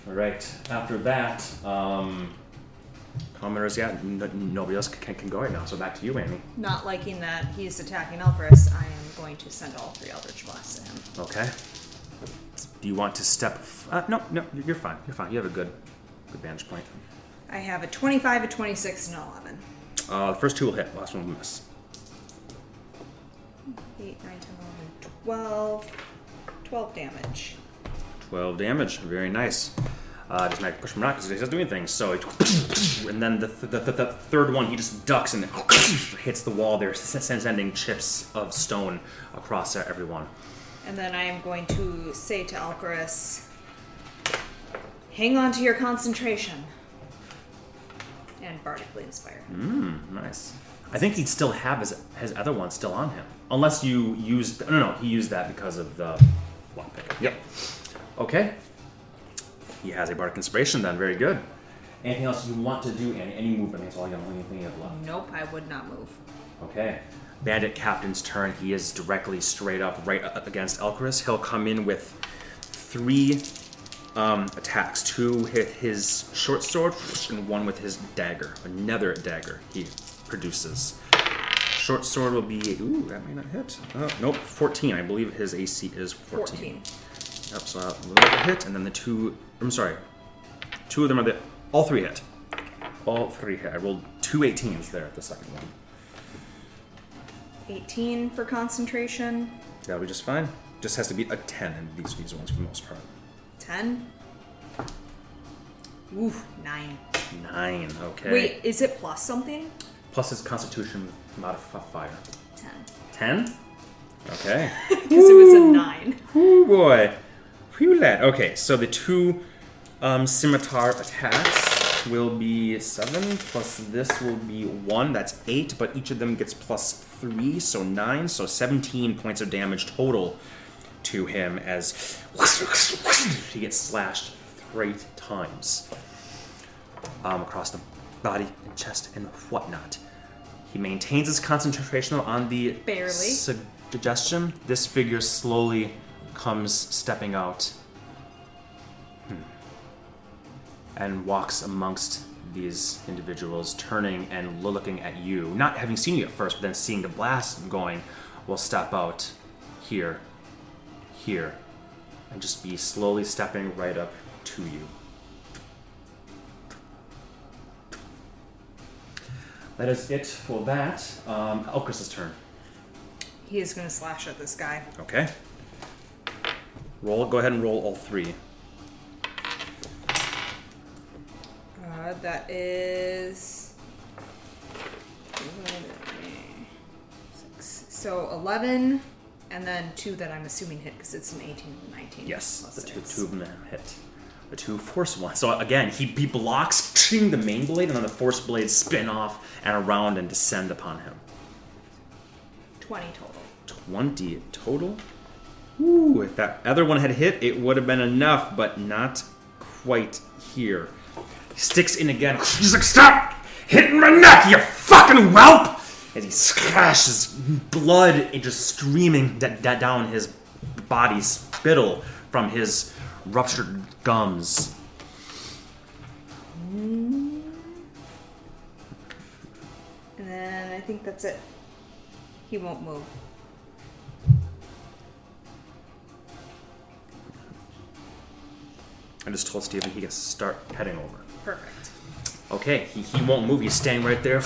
All right. After that, um, Commoners, yeah, n- nobody else can, can go right now. So back to you, Ani. Not liking that he's attacking Elpris, I am going to send all three Eldritch Blasts to him. Okay. Do you want to step? F- uh, no, no, you're you're fine. You're fine. You have a good, good vantage point. I have a 25, a 26, and an 11. Uh, the first two will hit. Last one will miss. 8, 9, 10, 11, 12. 12 damage. 12 damage. Very nice. Uh, doesn't make push him not because he's not doing things. So, it, and then the, the, the, the third one, he just ducks and hits the wall there, s- sending chips of stone across uh, everyone. And then I am going to say to Alcaris, hang on to your concentration. And Bardically Inspire. Mm, nice. I think he'd still have his, his other one still on him. Unless you used. No, no, he used that because of the lockpick. Yep. Okay. He has a bardic inspiration then. Very good. Anything else you want to do? Any, any movement? That's all you only thing you have left. Nope, I would not move. Okay. Bandit Captain's turn. He is directly straight up right up against Elkaris. He'll come in with three um, attacks. Two with his short sword and one with his dagger. Another dagger he produces. Short sword will be. Ooh, that may not hit. Oh, nope, 14. I believe his AC is 14. 14. Yep, so that will hit. And then the two. I'm sorry. Two of them are the. All three hit. All three hit. I rolled two 18s there at the second one. 18 for concentration. That'll be just fine. Just has to be a 10 in these, these ones for the most part. 10. Oof, 9. 9, okay. Wait, is it plus something? Plus his constitution modifier. 10. 10? Okay. Because it was a 9. Ooh boy. Lad. Okay, so the two um, scimitar attacks will be 7, plus this will be 1. That's 8, but each of them gets plus 3, so 9. So 17 points of damage total to him as he gets slashed three times um, across the body and chest and whatnot. He maintains his concentration on the Barely. suggestion. This figure slowly comes stepping out Hmm. and walks amongst these individuals, turning and looking at you. Not having seen you at first, but then seeing the blast going, will step out here, here, and just be slowly stepping right up to you. That is it for that. Um, Elkris's turn. He is going to slash at this guy. Okay. Roll. Go ahead and roll all three. Uh, that is. Six. So 11, and then two that I'm assuming hit because it's an 18 and 19. Yes, the two, six. two of them hit. The two force ones. So again, he, he blocks the main blade, and then the force blades spin off and around and descend upon him. 20 total. 20 total. Ooh, if that other one had hit, it would have been enough, but not quite here. He sticks in again. He's like, Stop! Hitting my neck, you fucking whelp! As he slashes blood just streaming da- da- down his body, spittle from his ruptured gums. And then I think that's it. He won't move. I just told Steven he gets to start heading over. Perfect. Okay, he, he won't move. He's standing right there,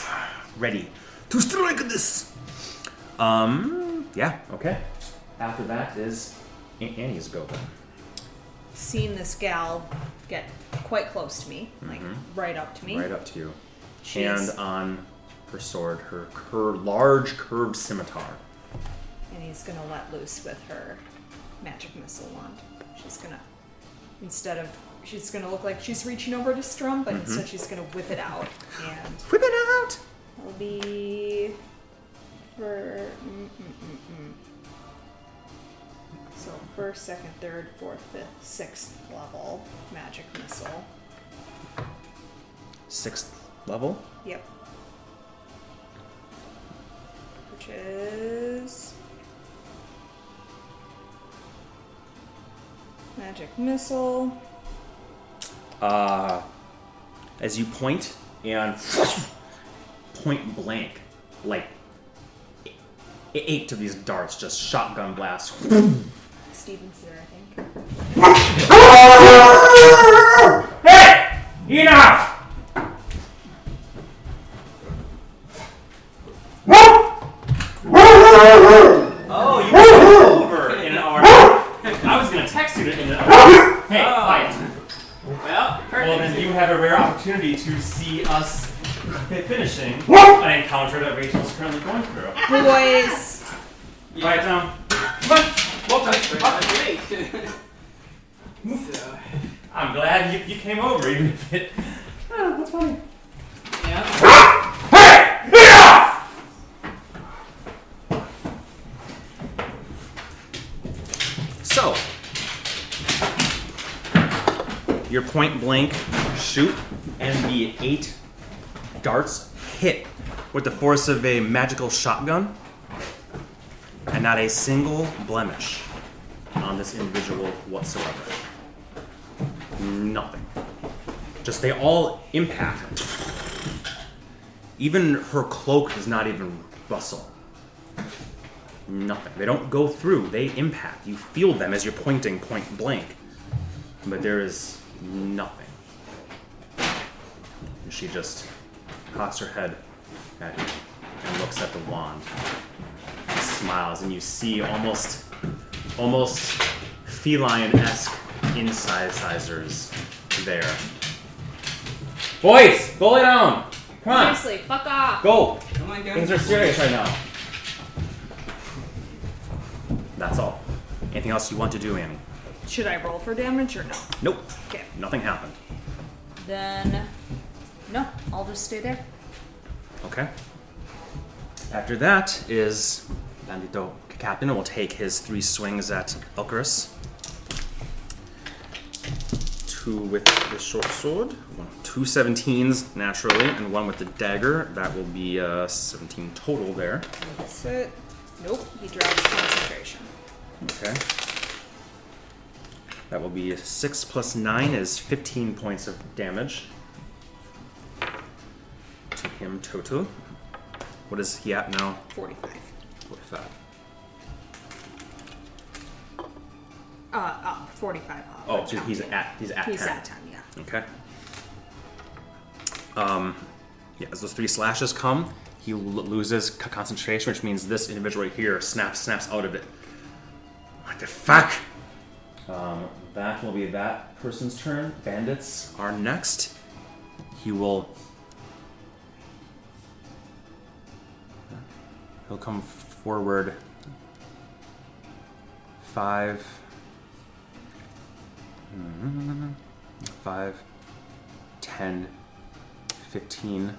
ready to strike this. Um, yeah, okay. After that is Ani's go. Seeing this gal get quite close to me, like right up to me. Right up to you. She's- Hand on her sword, her cur- large curved scimitar. And he's gonna let loose with her magic missile wand. She's gonna, instead of, she's gonna look like she's reaching over to Strum, but instead she's gonna whip it out. And Whip it out! it'll be for. Mm, mm, mm. So, first, second, third, fourth, fifth, sixth level magic missile. Sixth level. Yep. Which is magic missile. Uh, as you point and point blank, like eight of these darts just shotgun blast Steven's here, I think. Hey! Enough! Oh, you came over in an hour. I was gonna text you in an hour. Hey, quiet. Well, Well, then you have a rare opportunity to see us finishing an encounter that Rachel's currently going through. Boys! Quiet down. Come on. Welcome. Great. so, I'm glad you, you came over, even if it. Oh, that's funny. yeah. So, your point blank shoot, and the eight darts hit with the force of a magical shotgun, and not a single blemish on this individual whatsoever. Nothing. Just they all impact. Even her cloak does not even rustle. Nothing. They don't go through, they impact. You feel them as you're pointing point blank. But there is nothing. And she just cocks her head at you and looks at the wand. And smiles, and you see almost almost feline-esque incisors there. Boys, go lay down. Come on, Seriously, fuck off. go. Come on, guys. Things are serious right now. That's all. Anything else you want to do, Ani? Should I roll for damage or no? Nope. Okay. Nothing happened. Then, no, I'll just stay there. Okay. After that is Bandito Captain will take his three swings at Elkarus. Two with the short sword, one, two 17s naturally, and one with the dagger. That will be uh, 17 total there. That's it. Nope, he drops concentration. Okay. That will be 6 plus 9 is 15 points of damage to him total. What is he at now? 45. 45. Uh, up. 45 up. Oh, so he's at he's at He's 10. at 10, yeah. Okay. Um, yeah, as those three slashes come, he l- loses c- concentration, which means this individual right here snaps snaps out of it. What the fuck? Um, that will be that person's turn. Bandits are next. He will. He'll come forward. Five. Mm-hmm. five, ten, fifteen,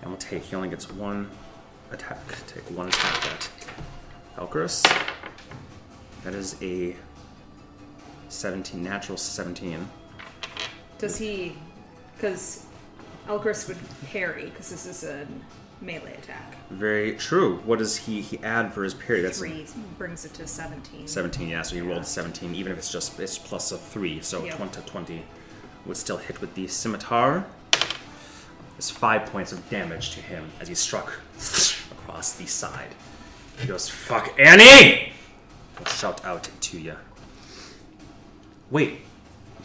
and we'll take, he only gets one attack. Take one attack at Elkarus. That is a 17, natural 17. Does he. Because Elkris would parry, because this is a melee attack. Very true. What does he, he add for his parry? That's 3 brings it to 17. 17, yeah, so he rolled 17, even if it's just, it's plus a 3, so Yep. 20, 20 would still hit with the scimitar. There's 5 points of damage to him as he struck across the side. He goes, Fuck Ani! He'll shout out to you. Wait,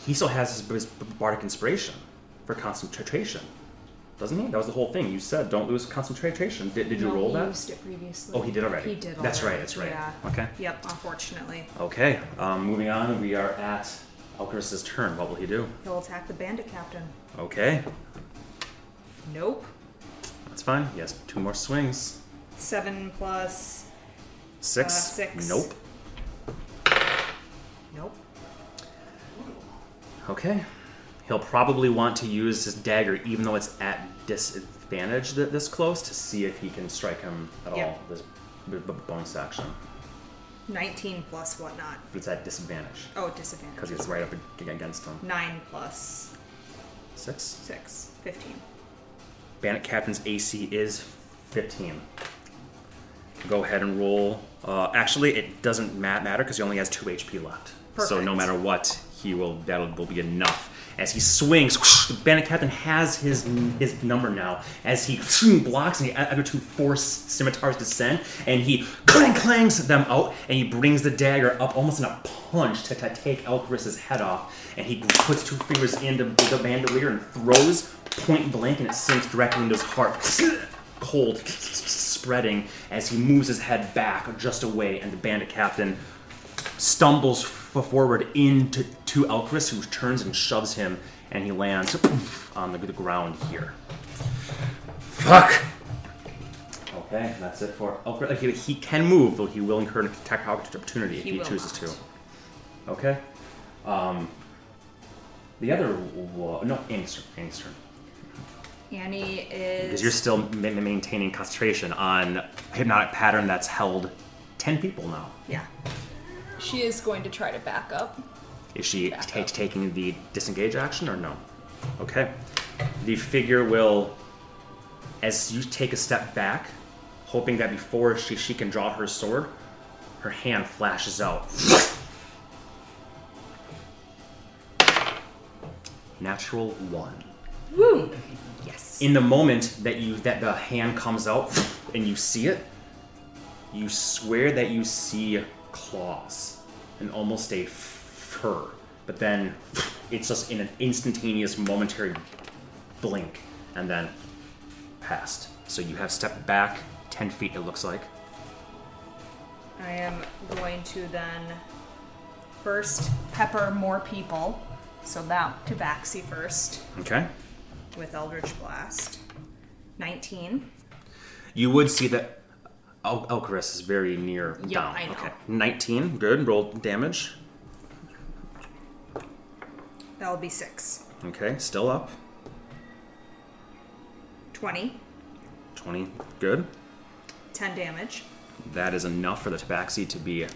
he still has his, his bardic inspiration for concentration, doesn't he? That was the whole thing. You said don't lose concentration. Did, did you no, roll he that? used it previously. Oh, he did already. He did Already. That's right. That's right. Yeah. Okay. Yep, unfortunately. Okay. Um, moving on, we are at Alcarus's turn. What will he do? He'll attack the bandit captain. Okay, Nope. that's fine. He has two more swings. 7 plus. Six. Uh, six. Nope. Nope. Okay. He'll probably want to use his dagger, even though it's at disadvantage th- this close, to see if he can strike him at Yep. all. This b- b- bonus action. 19 plus whatnot. But it's at disadvantage Oh, disadvantage. because he's right up ag- against him. 9 plus Six. 6. 15. Bandit Captain's AC is 15. Go ahead and roll. Uh, actually, it doesn't ma- matter because he only has two HP left. So no matter what, he will that will be enough. As he swings, the bandit captain has his his number now. As he blocks and the other two force scimitars descend, and he clang clangs them out, and he brings the dagger up almost in a punch to, to take Elcaris's head off. And he puts two fingers into the bandolier and throws point blank, and it sinks directly into his heart. Cold spreading as he moves his head back just away, and the bandit captain stumbles forward into to Elchris, who turns and shoves him, and he lands on the, the ground here. Fuck! Okay, that's it for Elchris. He, he can move, though he will incur an attack opportunity if He he, chooses not. to. Okay. Um, the other wa- no, Ani's turn. Ani's turn. Ani is. Because you're still ma- maintaining concentration on hypnotic pattern that's held ten people now. Yeah. She is going to try to back up. Is she up. taking the disengage action or no? Okay. The figure will, as you take a step back, hoping that before she, she can draw her sword, her hand flashes out. Natural one. Woo! Yes. In the moment that you that the hand comes out and you see it, you swear that you see claws and almost a fur, but then it's just in an instantaneous, momentary blink, and then past. So you have stepped back ten feet. It looks like. I am going to then first pepper more people. So that tabaxi first Okay. with Eldritch Blast. 19. You would see that El- is very near Yeah, down. I know. Okay. Nineteen. Good. Roll damage. That'll be 6. Okay. Still up. 20. 20. Good. 10 damage. That is enough for the tabaxi to be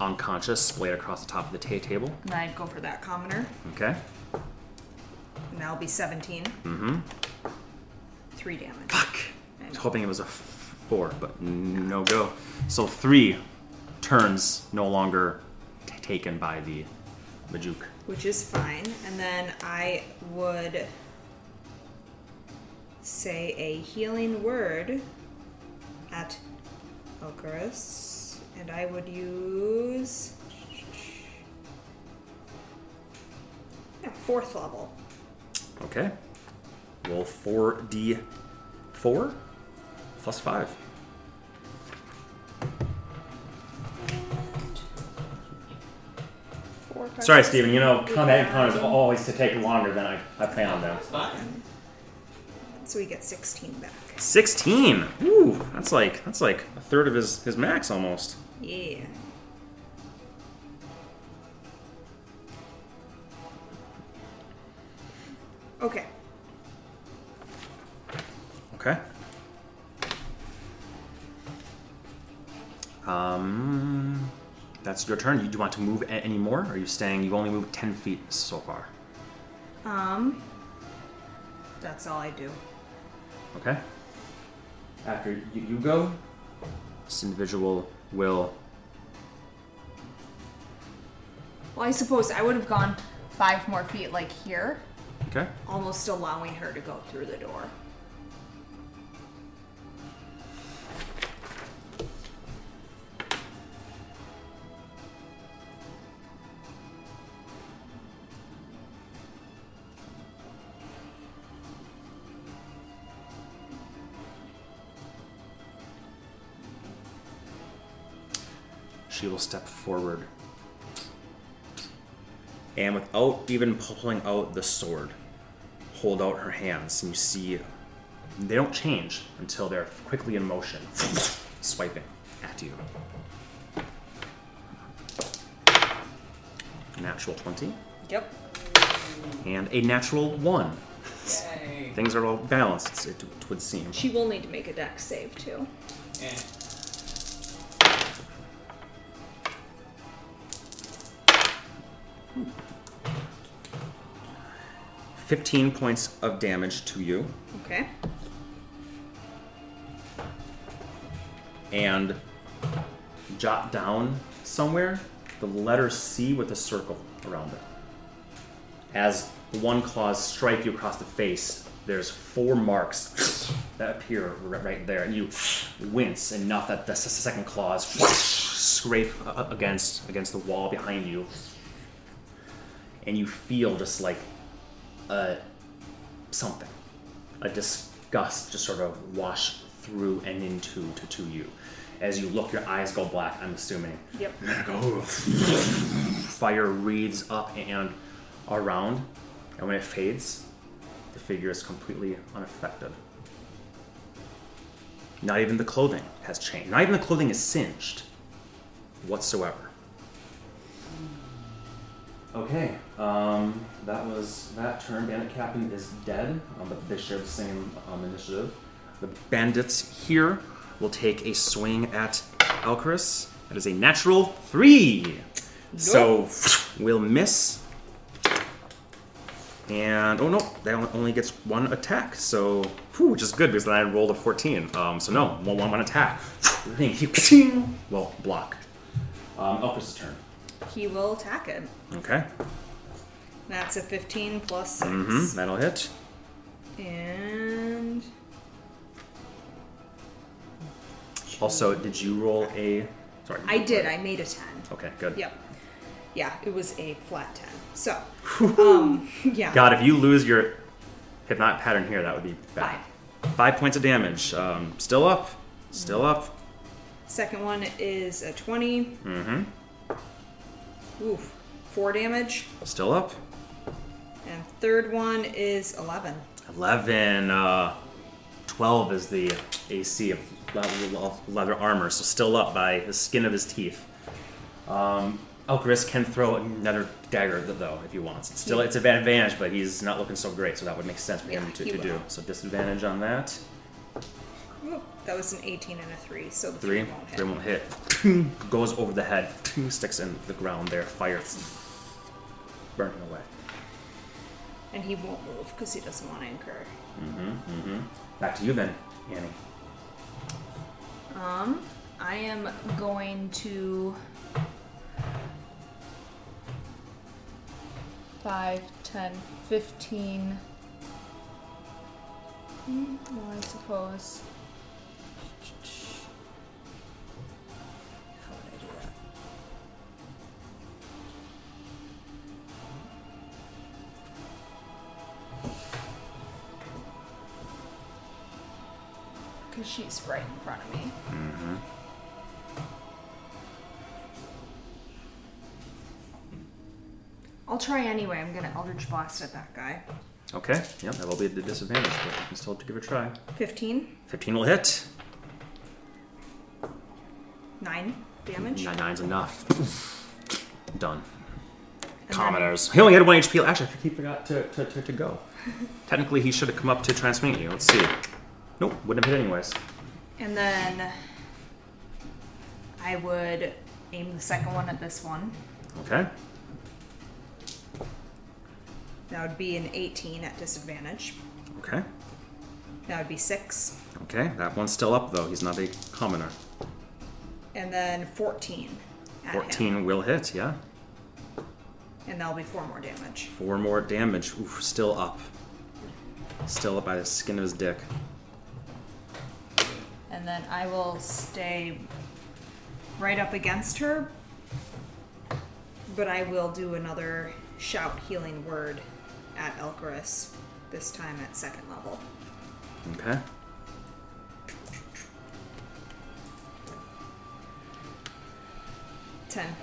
unconscious, splayed across the top of the ta- table. And I'd go for that commoner. Okay. And that'll be 17. Mm-hmm. 3 damage. Fuck. I was hoping it was a f- four, but n- no go. So three turns no longer t- taken by the Majuk. Which is fine. And then I would say a healing word at Elcarus, and I would use yeah, fourth level. Okay. Roll 4d4 plus 5. Four, five, Sorry, six, Steven, you know, combat encounters always to take longer than I, I planned them. Fine. So we get 16 back. 16! Ooh, that's like that's like a third of his, his max almost. Yeah. Okay. Okay. Um, that's your turn. You, do you want to move a- any more? Or are you staying? You've only moved 10 feet so far. Um. That's all I do. Okay. After you, you go, this individual will. Well, I suppose I would have gone five more feet, like here. Okay. almost allowing her to go through the door. She will step forward. And without even pulling out the sword, hold out her hands. And you see they don't change until they're quickly in motion, swiping at you. Natural 20 Yep. and a natural 1. Yay. Things are all balanced, it, it would seem. She will need to make a dex save too. Yeah. 15 points of damage to you. Okay. and jot down somewhere the letter C with a circle around it. As the one claws strike you across the face. There's four marks that appear right there, and you wince enough that the second claws scrape against against the wall behind you, and you feel just like a something, a disgust just sort of wash through and into to, to you. As you look, your eyes go black. I'm assuming. Yep. Go fire reads up and around, and when it fades, the figure is completely unaffected. Not even the clothing has changed. Not even the clothing is singed whatsoever. Okay, um, that was that turn. Bandit Captain is dead, um, but they share the same um, initiative. The bandits here will take a swing at Elchris. That is a natural three. So we'll miss. And oh no, that only- gets one attack. So whew, which is good because then I rolled a 14. Um, so no, one one one attack. Well, block. Um, turn. He will attack it. Okay. That's a 15 plus 6. Mm-hmm. That'll hit. And. Also, did you roll a? Sorry. I did, I made a 10. Okay, good. Yep. Yeah, it was a flat 10. So, um, yeah. God, if you lose your hypnotic pattern here, that would be bad. Five points of damage. Um, still up. Still up. Second one is a 20. Mm-hmm. Oof. 4 damage. Still up. And third one is 11. 11. Uh, 12 is the AC of leather, armor, so still up by the skin of his teeth. Um, can throw another dagger, though, if he wants. It's still it's an advantage, but he's not looking so great, so that would make sense for him to, to do. So disadvantage on that. Ooh, that was an 18 and a 3, so the Three. 3 won't hit. Three won't hit. Goes over the head. Sticks in the ground there. Fire. Burning. And he won't move because he doesn't want to incur. Mm-hmm. Mm-hmm. Back to you then, Ani. Um, I am going to five, ten, fifteen. Hmm, well, I suppose. Because she's right in front of me. Mm-hmm. I'll try anyway. I'm gonna Eldritch Blast at that guy. Okay. Yep, that will be the disadvantage, but you can still give it a try. 15, 15 will hit. 9 damage. Nine nine's enough. Done. And Commoners. He only had one HP. Actually, he forgot to, to, to, to go. Technically, he should have come up to transmute you. Let's see. Nope, wouldn't have hit anyways. And then I would aim the second one at this one. Okay. That would be an 18 at disadvantage. Okay. That would be 6. Okay. That one's still up though. He's not a commoner. And then 14 at 14 him. will hit. Yeah. And that'll be 4 more damage. Four more damage. Oof, still up. Still up by the skin of his dick. And then I will stay right up against her. But I will do another shout healing word at Elcorus, this time at second level. Okay. Ten.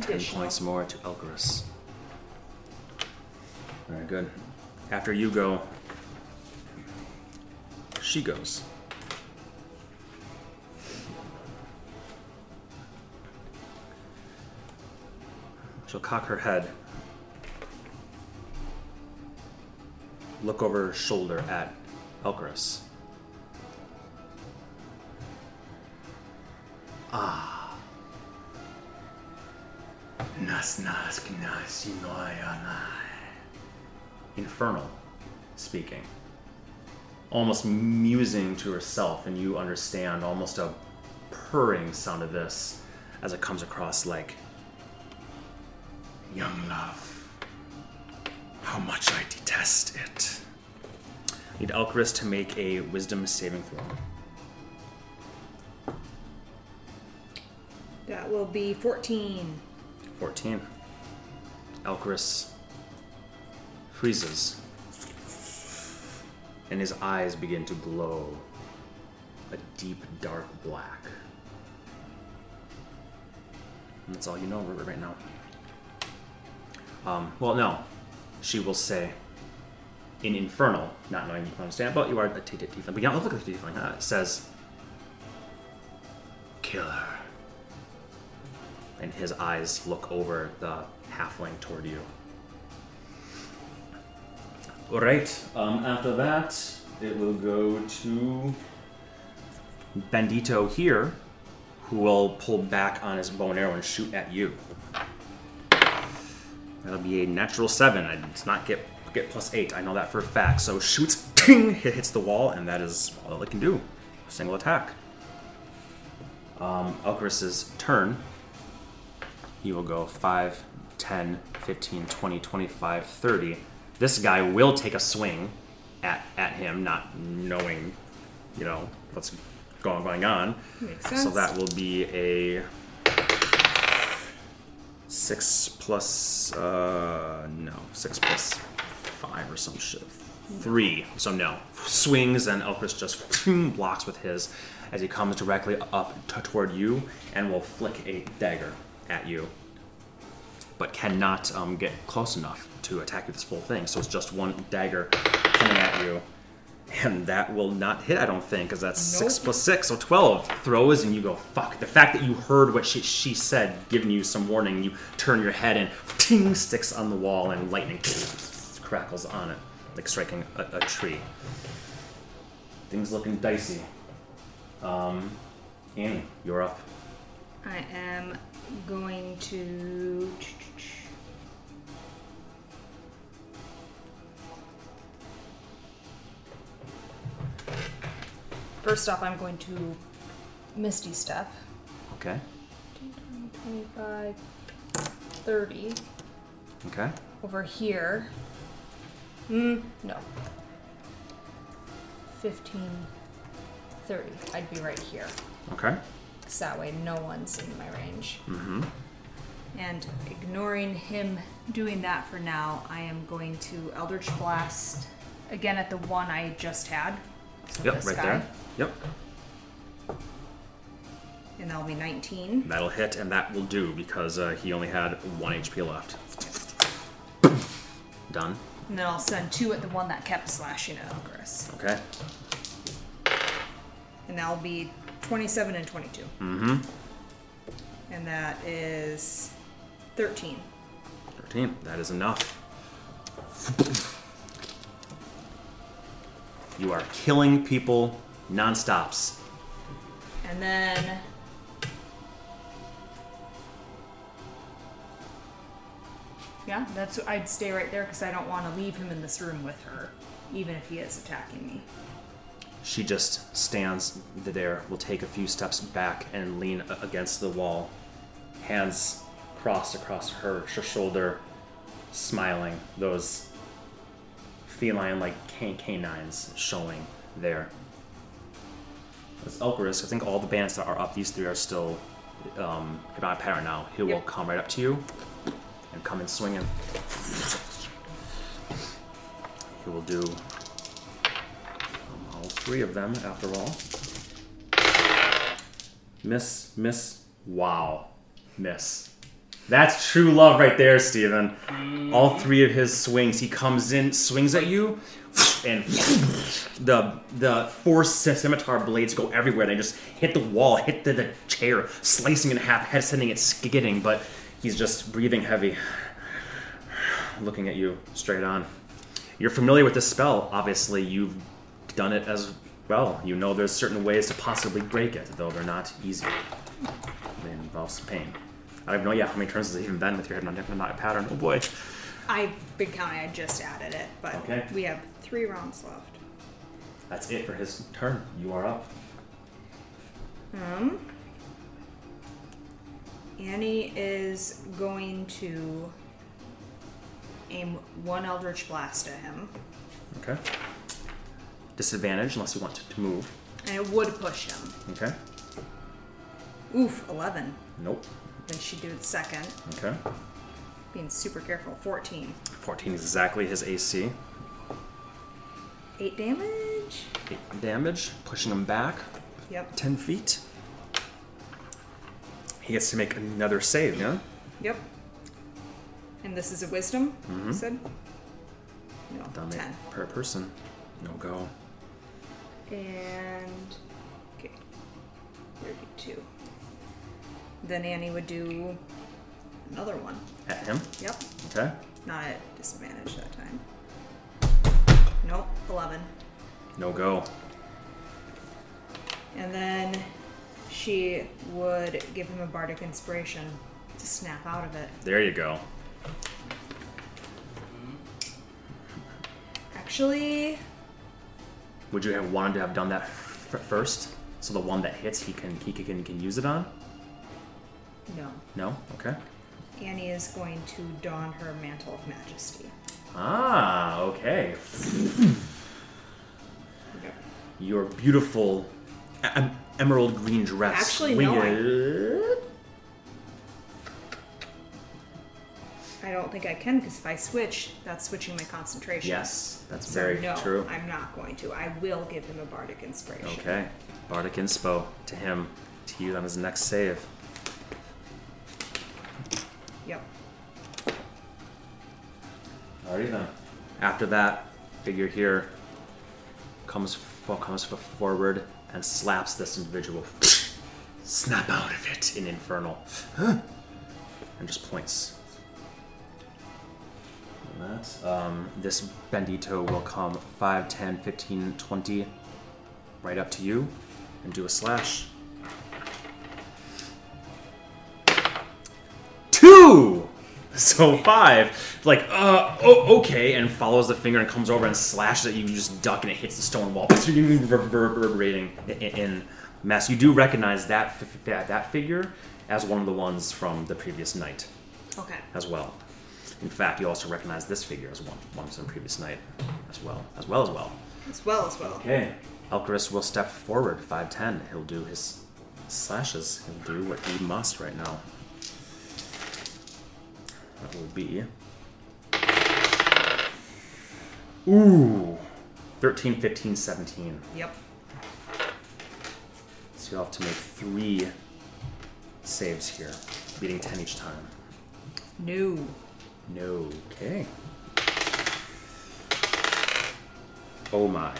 Ten points more to Elgarus. Very good. After you go, she goes. She'll cock her head, look over her shoulder at Elgarus. Ah. Nas nas Infernal speaking. Almost musing to herself, and you understand almost a purring sound of this as it comes across like Young love, How much I detest it. Need Elchris to make a wisdom saving throw. That will be 14. 14. Elchris freezes. And his eyes begin to glow a deep, dark black. And that's all you know right now. Um, well, no. She will say, in Infernal, not knowing you can understand, but you are a tiefling. But you don't look like a tiefling. Uh, it says, kill her and his eyes look over the halfling toward you. All right. Um, after that, it will go to Bandito here, who will pull back on his bow and arrow and shoot at you. That'll be a natural seven. I does not get get plus eight. I know that for a fact. So shoots, ting, it hits the wall, and that is all it can do. Single attack. Um, Elchris's turn. He will go 5, 10, 15, 20, 25, 30. This guy will take a swing at, at him, not knowing, you know, what's going, going on. Makes sense. So that will be a 6 plus, uh, no, 6 plus 5 or some shit. 3. So no. Swings and Elchris just blocks with his as he comes directly up t- toward you and will flick a dagger at you but cannot um, get close enough to attack you with this full thing. So it's just one dagger coming at you. And that will not hit, I don't think, because that's 6 plus 6, so 12 throws, and you go, fuck. The fact that you heard what she, she said, giving you some warning, you turn your head and ting, sticks on the wall, and lightning crackles on it, like striking a, a tree. Things looking dicey. Um, Ani, you're up. I am going to. First off, I'm going to Misty Step. Okay. 25, 30 Okay. over here. Mm, no. 15, 30. I'd be right here. Okay. Because that way no one's in my range. Mm-hmm. And ignoring him doing that for now, I am going to Eldritch Blast again at the one I just had. So Yep, right guy. there. Yep. And that'll be 19. That'll hit, and that will do because uh, he only had one HP left. Done. And then I'll send two at the one that kept slashing at Elgris. Okay. And that'll be 27 and 22. Mm-hmm. And that is 13. 13. That is enough. You are killing people non-stops. And then. Yeah, that's I'd stay right there because I don't want to leave him in this room with her, even if he is attacking me. She just stands there, will take a few steps back and lean against the wall, hands crossed across her, her shoulder, smiling. Those feline like can- canines showing there. As Elchris, I think all the bands that are up, these three are still um, about pattern now. He will come right up to you and come and swing him. He will do three of them, after all. Miss, miss, wow. Miss. That's true love right there, Steven. All three of his swings. He comes in, swings at you, and the the four scimitar blades go everywhere. They just hit the wall, hit the, the chair, slicing in half, head sending it skidding, but he's just breathing heavy, looking at you straight on. You're familiar with this spell, obviously. You've done it as well. You know there's certain ways to possibly break it, though they're not easy. They involve some pain. I have no idea how many turns has even been with your head not, not a pattern. Oh boy. I've been counting. I just added it, but Okay. we have three rounds left. That's it for his turn. You are up. Um, Ani is going to aim one Eldritch Blast at him. Okay. Disadvantage unless you want to, to move. And it would push him. Okay. Oof, 11. Nope. Then she'd do the second. Okay. Being super careful. 14. 14 is exactly his AC. 8 damage? Eight damage, pushing him back Yep. 10 feet. He gets to make another save, yeah? Yep. And this is a wisdom, you mm-hmm. said? No, Damage 10. per person. No go. And. Okay. 32. Then Ani would do another one. At him. Yep. Okay. Not at disadvantage that time. Nope, 11. No go. And then she would give him a bardic inspiration to snap out of it. There you go. Actually, Would you have wanted to have done that f- first? So the one that hits, he can he can, can use it on? no. No? Okay. Ani is going to don her mantle of majesty. Ah, okay. Yep. Your beautiful em- emerald green dress. Actually, no, I- I don't think I can because if I switch, that's switching my concentration. Yes, that's So very no, true. I'm not going to. I will give him a bardic inspiration. Okay. Bardic Inspo to him to you on his next save. Yep. Alrighty then. After that, figure here comes fo- comes forward and slaps this individual. Snap out of it in infernal, and just points. And that um, this bendito will come 5, 10, 15, 20, right up to you, and do a slash. Two. So five, like, uh, oh, okay, and follows the finger and comes over and slashes at you. You just duck and it hits the stone wall, reverberating in, in mess. You do recognize that that figure as one of the ones from the previous night, Okay. as well. In fact, you also recognize this figure as one one from the previous night, as well, as well as well. As well as well. Okay. Elcarus will step forward 5'10. He'll do his slashes. He'll do what he must right now. That will be. Ooh! 13, 15, 17. Yep. So you'll have to make three saves here, beating 10 each time. No. No. Okay. Oh my.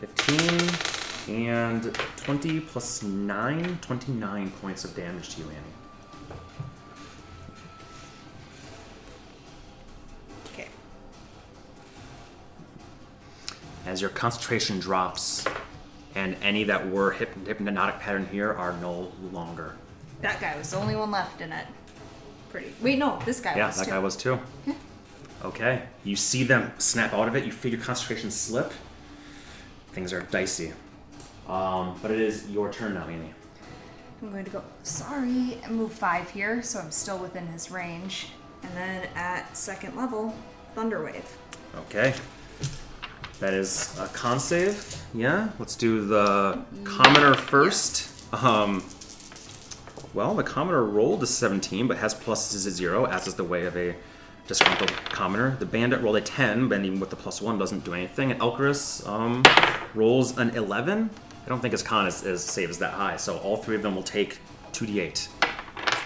15 and 20 plus 9, 29 points of damage to you, Ani. Okay. As your concentration drops, and any that were hyp- hypnotic pattern here are no longer. That guy was the only one left in it. Pretty. Wait, no, this guy Yeah, was that too. guy was too. Okay. You see them snap out of it, you feel your concentration slip. Things are dicey. Um, but it is your turn now, Ani. I'm going to go, sorry, move five here, so I'm still within his range. And then at second level, Thunderwave. Okay. That is a con save. Yeah. Let's do the commoner first. Um. Well, the commoner rolled a 17, but has pluses to zero, as is the way of a disgruntled commoner. The bandit rolled a 10, but even with the plus one, doesn't do anything. And Elcarus um, rolls an 11. I don't think his con is, is save is that high, so all three of them will take 2d8.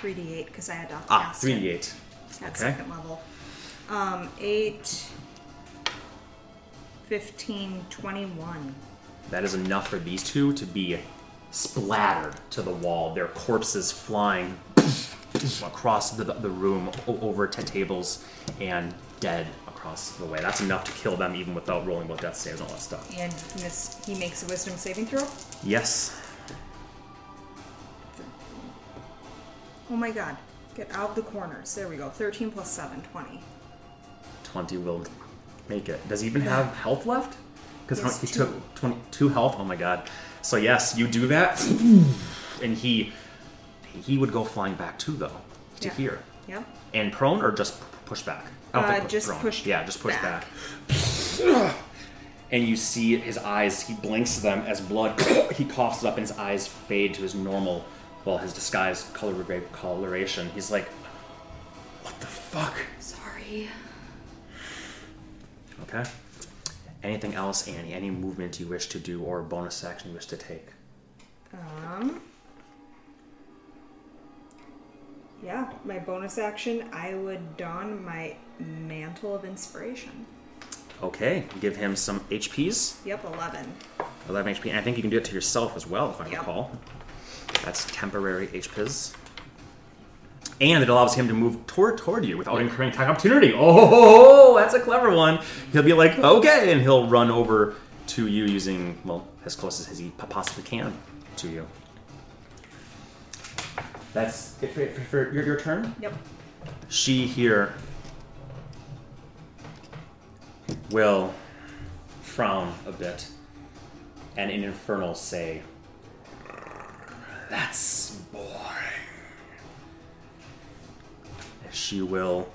3d8 because I had to Ah, 3d8. at okay. second level. Um, 8, 15, 21. That is enough for these two to be splattered to the wall, their corpses flying across the, the room over 10 tables and dead across the way. That's enough to kill them even without rolling both death saves and all that stuff. And miss, he makes a wisdom saving throw. Yes. Oh my god. Get out of the corners. There we go. 13 plus 7, 20. 20 will make it. Does he even have health left? Because he two. took 22 health. Oh my god. So yes, you do that, and he he would go flying back too though to Yeah. here Yeah. and prone or just push back. Uh, think just push Yeah, just push back. back. And you see his eyes. He blinks them as blood. he coughs it up, and his eyes fade to his normal, well, his disguised color coloration. He's like, "What the fuck?" Sorry. Okay. Anything else, Ani? Any movement you wish to do, or bonus action you wish to take? Um. Yeah, my bonus action, I would don my mantle of inspiration. Okay. Give him some HPs. Yep, 11. 11 HP. And I think you can do it to yourself as well, if I Yep. recall. That's temporary HPs. And it allows him to move toward toward you without incurring attack opportunity. Oh, that's a clever one. He'll be like, okay, and he'll run over to you using, well, as close as he possibly can to you. That's it for, for, for your, your turn. Yep. She here will frown a bit and in Infernal say, That's boring. She will.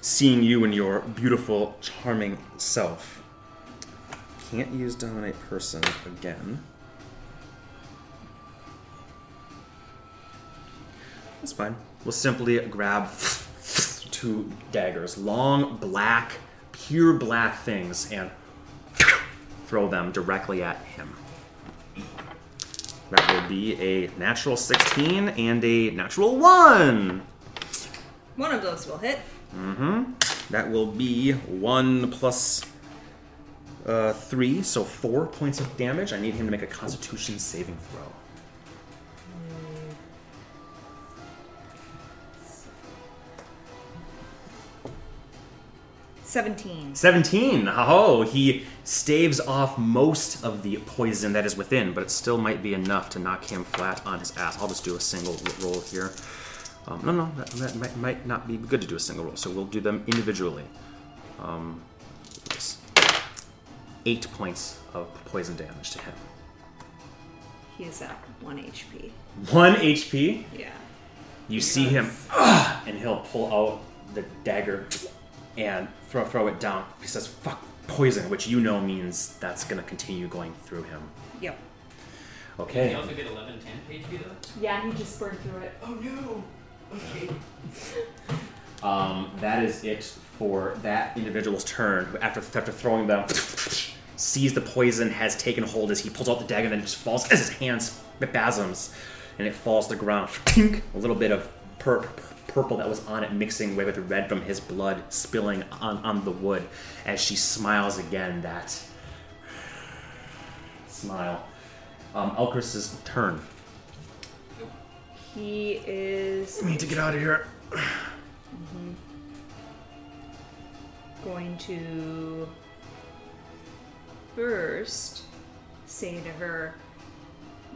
Seeing you in your beautiful, charming self. Can't use Dominate Person again. That's fine. We'll simply grab two daggers, long, black, pure black things, and throw them directly at him. That will be a natural 16 and a natural 1. One of those will hit. Mm-hmm. That will be 1 plus uh, 3, so 4 points of damage. I need him to make a constitution saving throw. 17. 17. Oh, he staves off most of the poison that is within, but it still might be enough to knock him flat on his ass. I'll just do a single roll here. Um, no, no, that, that might, might not be good to do a single roll, so we'll do them individually. Um, eight points of poison damage to him. He is at 1 HP. One HP. Yeah. You see him, and he'll pull out the dagger and throw throw it down. He says, "Fuck poison," which you know means that's gonna continue going through him. Yep. Did Okay. he also get 11 10 HP though? Yeah, he just burned through it. Oh no! Okay. Um, that is it for that individual's turn. Who, after after throwing them, sees the poison has taken hold as he pulls out the dagger, and then just falls as his hands spasms, and it falls to the ground. Tink! A little bit of pur- purple that was on it mixing away with the red from his blood spilling on, on the wood as she smiles again. That smile. Um, Elkers's turn. He is We need to get out of here. going to first say to her,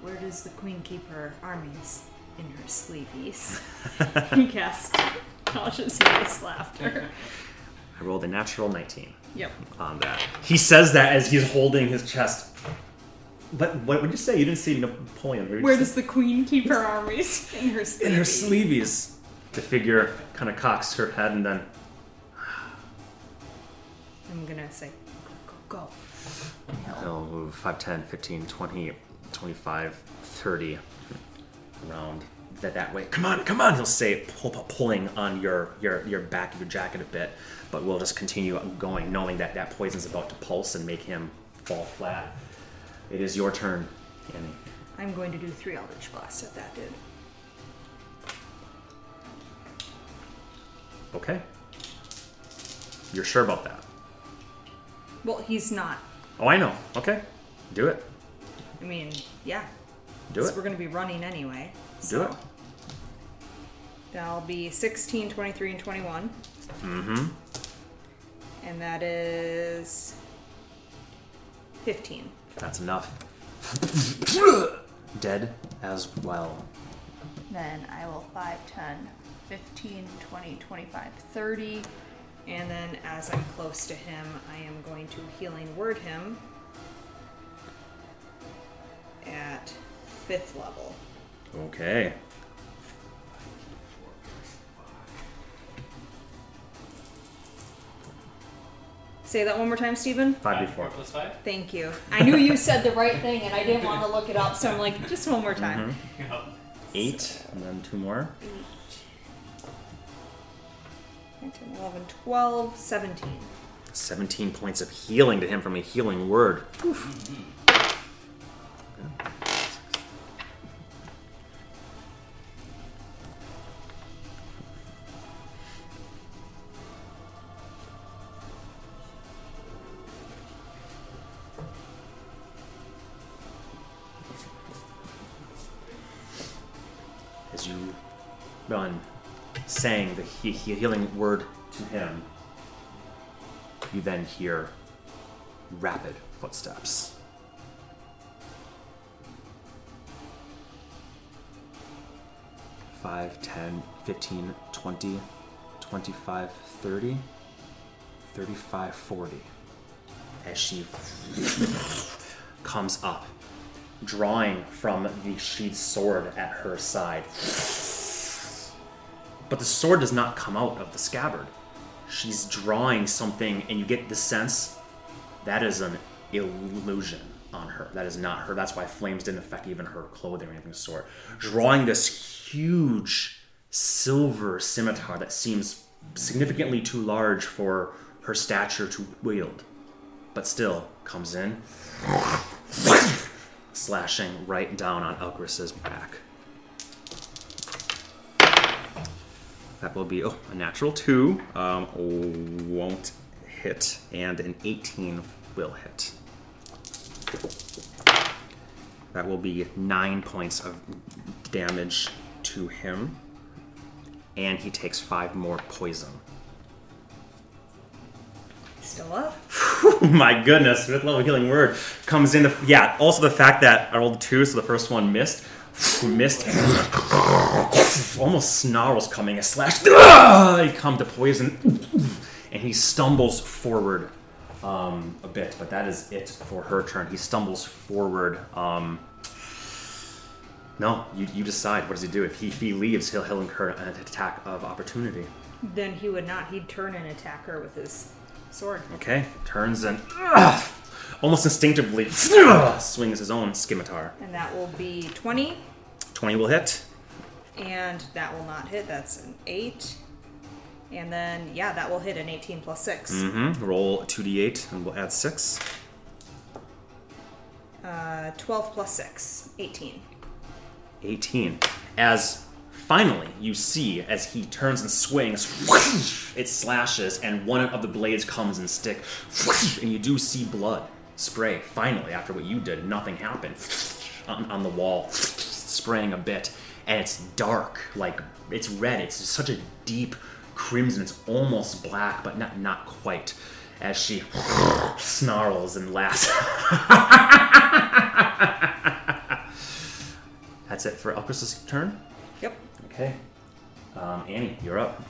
Where does the queen keep her armies? In her sleeveys. and cast conscious laughter. I rolled a natural 19. Yep. on that. He says that as he's holding his chest. But what would you say? You didn't see Napoleon. What did you Where say? does the queen keep her armies? In her sleeveys. in her sleeves? The figure kind of cocks her head and then I'm gonna say, Go, go, go. he'll move 5, 10, 15, 20, 25, 30 around that, that way. Come on, come on, he'll say, pull, pull- pulling on your, your, your back of your jacket a bit. But we'll just continue going, knowing that that poison's about to pulse and make him fall flat. It is your turn, Ani. I'm going to do three Eldritch Blasts at that dude. Okay. You're sure about that? Well, he's not. Oh, I know. Okay. Do it. I mean, yeah. Do it. We're gonna be running anyway. Do it. That'll be 16, 23, and 21. Mm-hmm. And that is 15. That's enough. Dead as well. Then I will 5, 10, 15, 20, 25, 30. And then as I'm close to him, I am going to healing word him at fifth level. Okay. Say that one more time, Stephen. Five four, Plus five. Thank you. I knew you said the right thing, and I didn't want to look it up, so I'm like, just one more time. Mm-hmm. Eight, so, and then two more. Eight. 10, 11, 12, 17. 17 points of healing to him from a healing word. Mm-hmm. Healing word to him, you then hear rapid footsteps. Five, ten, fifteen, twenty, twenty-five, thirty, thirty-five, forty. As she comes up, drawing from the sheathed sword at her side. But the sword does not come out of the scabbard. She's drawing something and you get the sense that is an illusion on her. That is not her. That's why flames didn't affect even her clothing or anything of the sort. Drawing this huge silver scimitar that seems significantly too large for her stature to wield but still comes in slashing right down on Elgris's back That will be oh, a natural two. Um, won't hit, and an 18 will hit. That will be nine points of damage to him, and he takes five more poison. Still up? My goodness, fifth level healing word comes in. The, yeah, also the fact that I rolled two, so the first one missed. Missed. Almost snarls coming. A slash. He come to poison, and he stumbles forward um, a bit. But that is it for her turn. He stumbles forward. Um, no, you, you decide. What does he do? If he, if he leaves, he'll, he'll incur an attack of opportunity. Then he would not. He'd turn and attack her with his sword. Okay, turns and almost instinctively swings his own scimitar. And that will be 20, 20 will hit. and that will not hit. That's an 8. And then, yeah, that will hit an 18 plus 6. Mm-hmm. Roll 2d8 and we'll add 6. Uh, 12 plus 6, 18. 18. As finally you see, as he turns and swings, it slashes, and one of the blades comes and stick, and you do see blood spray. Finally, after what you did, nothing happened on, on the wall, spraying a bit, and it's dark, like it's red. It's such a deep crimson. It's almost black, but not not quite. As she snarls and laughs. That's it for Elkris's turn. Yep. Okay. Um, Ani, you're up.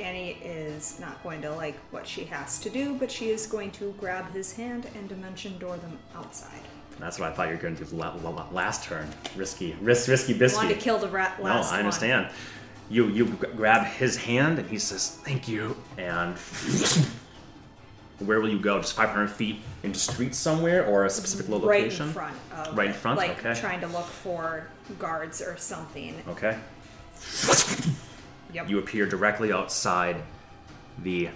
Ani is not going to like what she has to do, but she is going to grab his hand and dimension door them outside. That's what I thought you were going to do la- la- la- last turn. Risky, risk, risky, bisky. Wanted to kill the rat no, I understand. You you g- grab his hand and he says, "Thank you." And where will you go? Just 500 feet into street somewhere, or a specific one. Right location? in front of Right in front? Like Okay. trying to look for guards or something. Okay. Yep. You appear directly outside the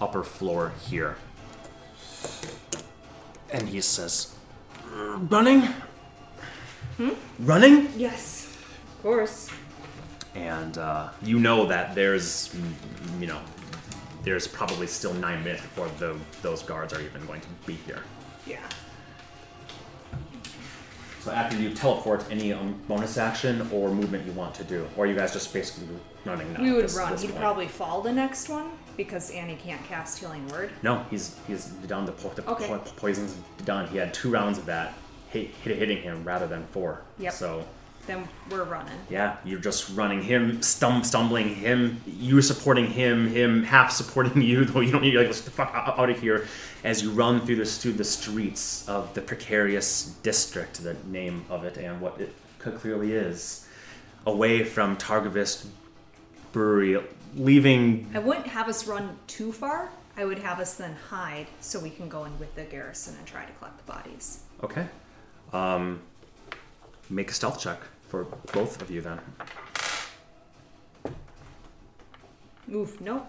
upper floor here. And he says, "Uh, Running? Hmm? Running? Yes. Of course. And uh, you know that there's, you know, there's probably still nine minutes before the, those guards are even going to be here. Yeah. So after you teleport, any um, bonus action or movement you want to do, or you guys just basically running now? we would this- run. this He'd point? probably fall the next one because Ani can't cast Healing Word. No, he's he's done the, po- the Okay. po- poison's done. He had two rounds of that hit, hit, hitting him rather than four. Yep. So Then we're running. yeah, you're just running him, stum- stumbling him, you supporting him, him half supporting you. Though you don't need to like let's get the fuck out, out of here as you run through this through the streets of the precarious district, the name of it and what it clearly is, away from Targovist Brewery, leaving I wouldn't have us run too far I would have us then hide so we can go in with the garrison and try to collect the bodies. Okay. Um, make a stealth check for both of you then. Oof, nope.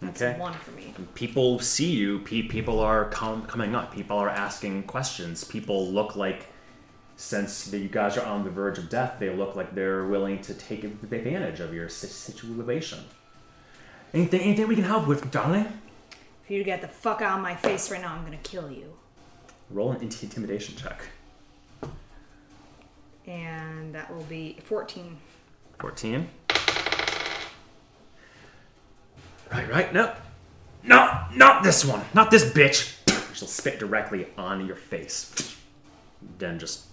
That's Okay. one for me. People see you. Pe- people are com- coming up. People are asking questions. People look like, since you guys are on the verge of death, they look like they're willing to take advantage of your situation. Anything, anything we can help with, darling? If you get the fuck out of my face right now, I'm gonna kill you. Roll an intimidation check. And that will be 14. 14. Right, right, no. No, not this one. Not this bitch. She'll spit directly on your face. Then just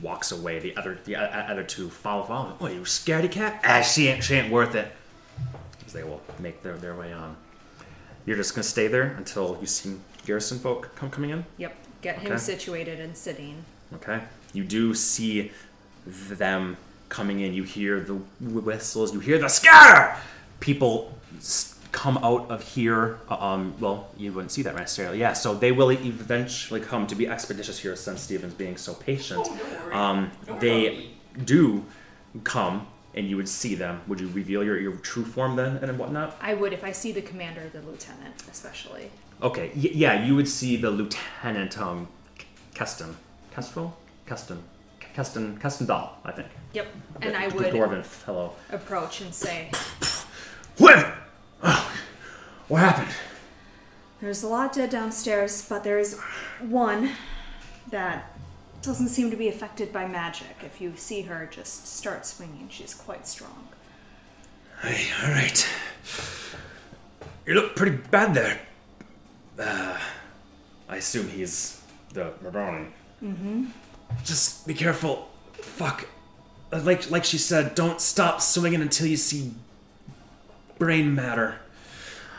walks away. The other the o- other two follow follow. What, you scaredy cat? Ah, she ain't she ain't worth it. As they will make their, their way on. You're just gonna stay there until you see garrison folk come coming in? Yep. Get him Okay. situated and sitting. Okay. You do see them coming in. You hear the whistles. You hear the scatter. People s- come out of here. Um, well, you wouldn't see that necessarily. Yeah. So they will eventually come to be expeditious here, since Stephen's being so patient. Um, they do come, and you would see them. Would you reveal your, your true form then, and whatnot? I would if I see the commander, the lieutenant, especially. Okay. Y- yeah, you would see the lieutenant, um, Keston, Kestrel, Keston, Keston, Keston Dahl, I think. Yep. And I The would dwarven fellow. approach and say, What? Oh, what happened? There's a lot dead downstairs, but there's one that doesn't seem to be affected by magic. If you see her, just start swinging. She's quite strong. Hey, all right. You look pretty bad there. Uh, I assume he's the Raboni. Mm-hmm. Just be careful. Fuck. Like like she said, don't stop swinging until you see brain matter.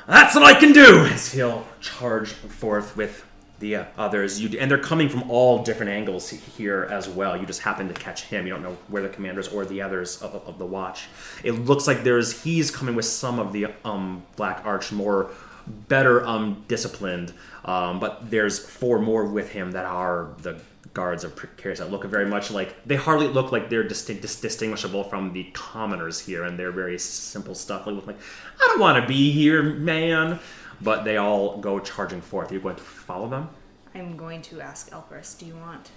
That's what I can do. As he'll charge forth with the uh, others, you and they're coming from all different angles here as well. You just happen to catch him. You don't know where the commanders or the others of, of, of the watch. It looks like there's he's coming with some of the um Black Arch more better um disciplined, um, but there's four more with him that are the guards of precarious that look very much like they hardly look like they're distinct, dis- distinguishable from the commoners here and they're very simple stuff like, like i don't want to be here man but they all go charging forth you're going to follow them I'm going to ask Elpris, do you want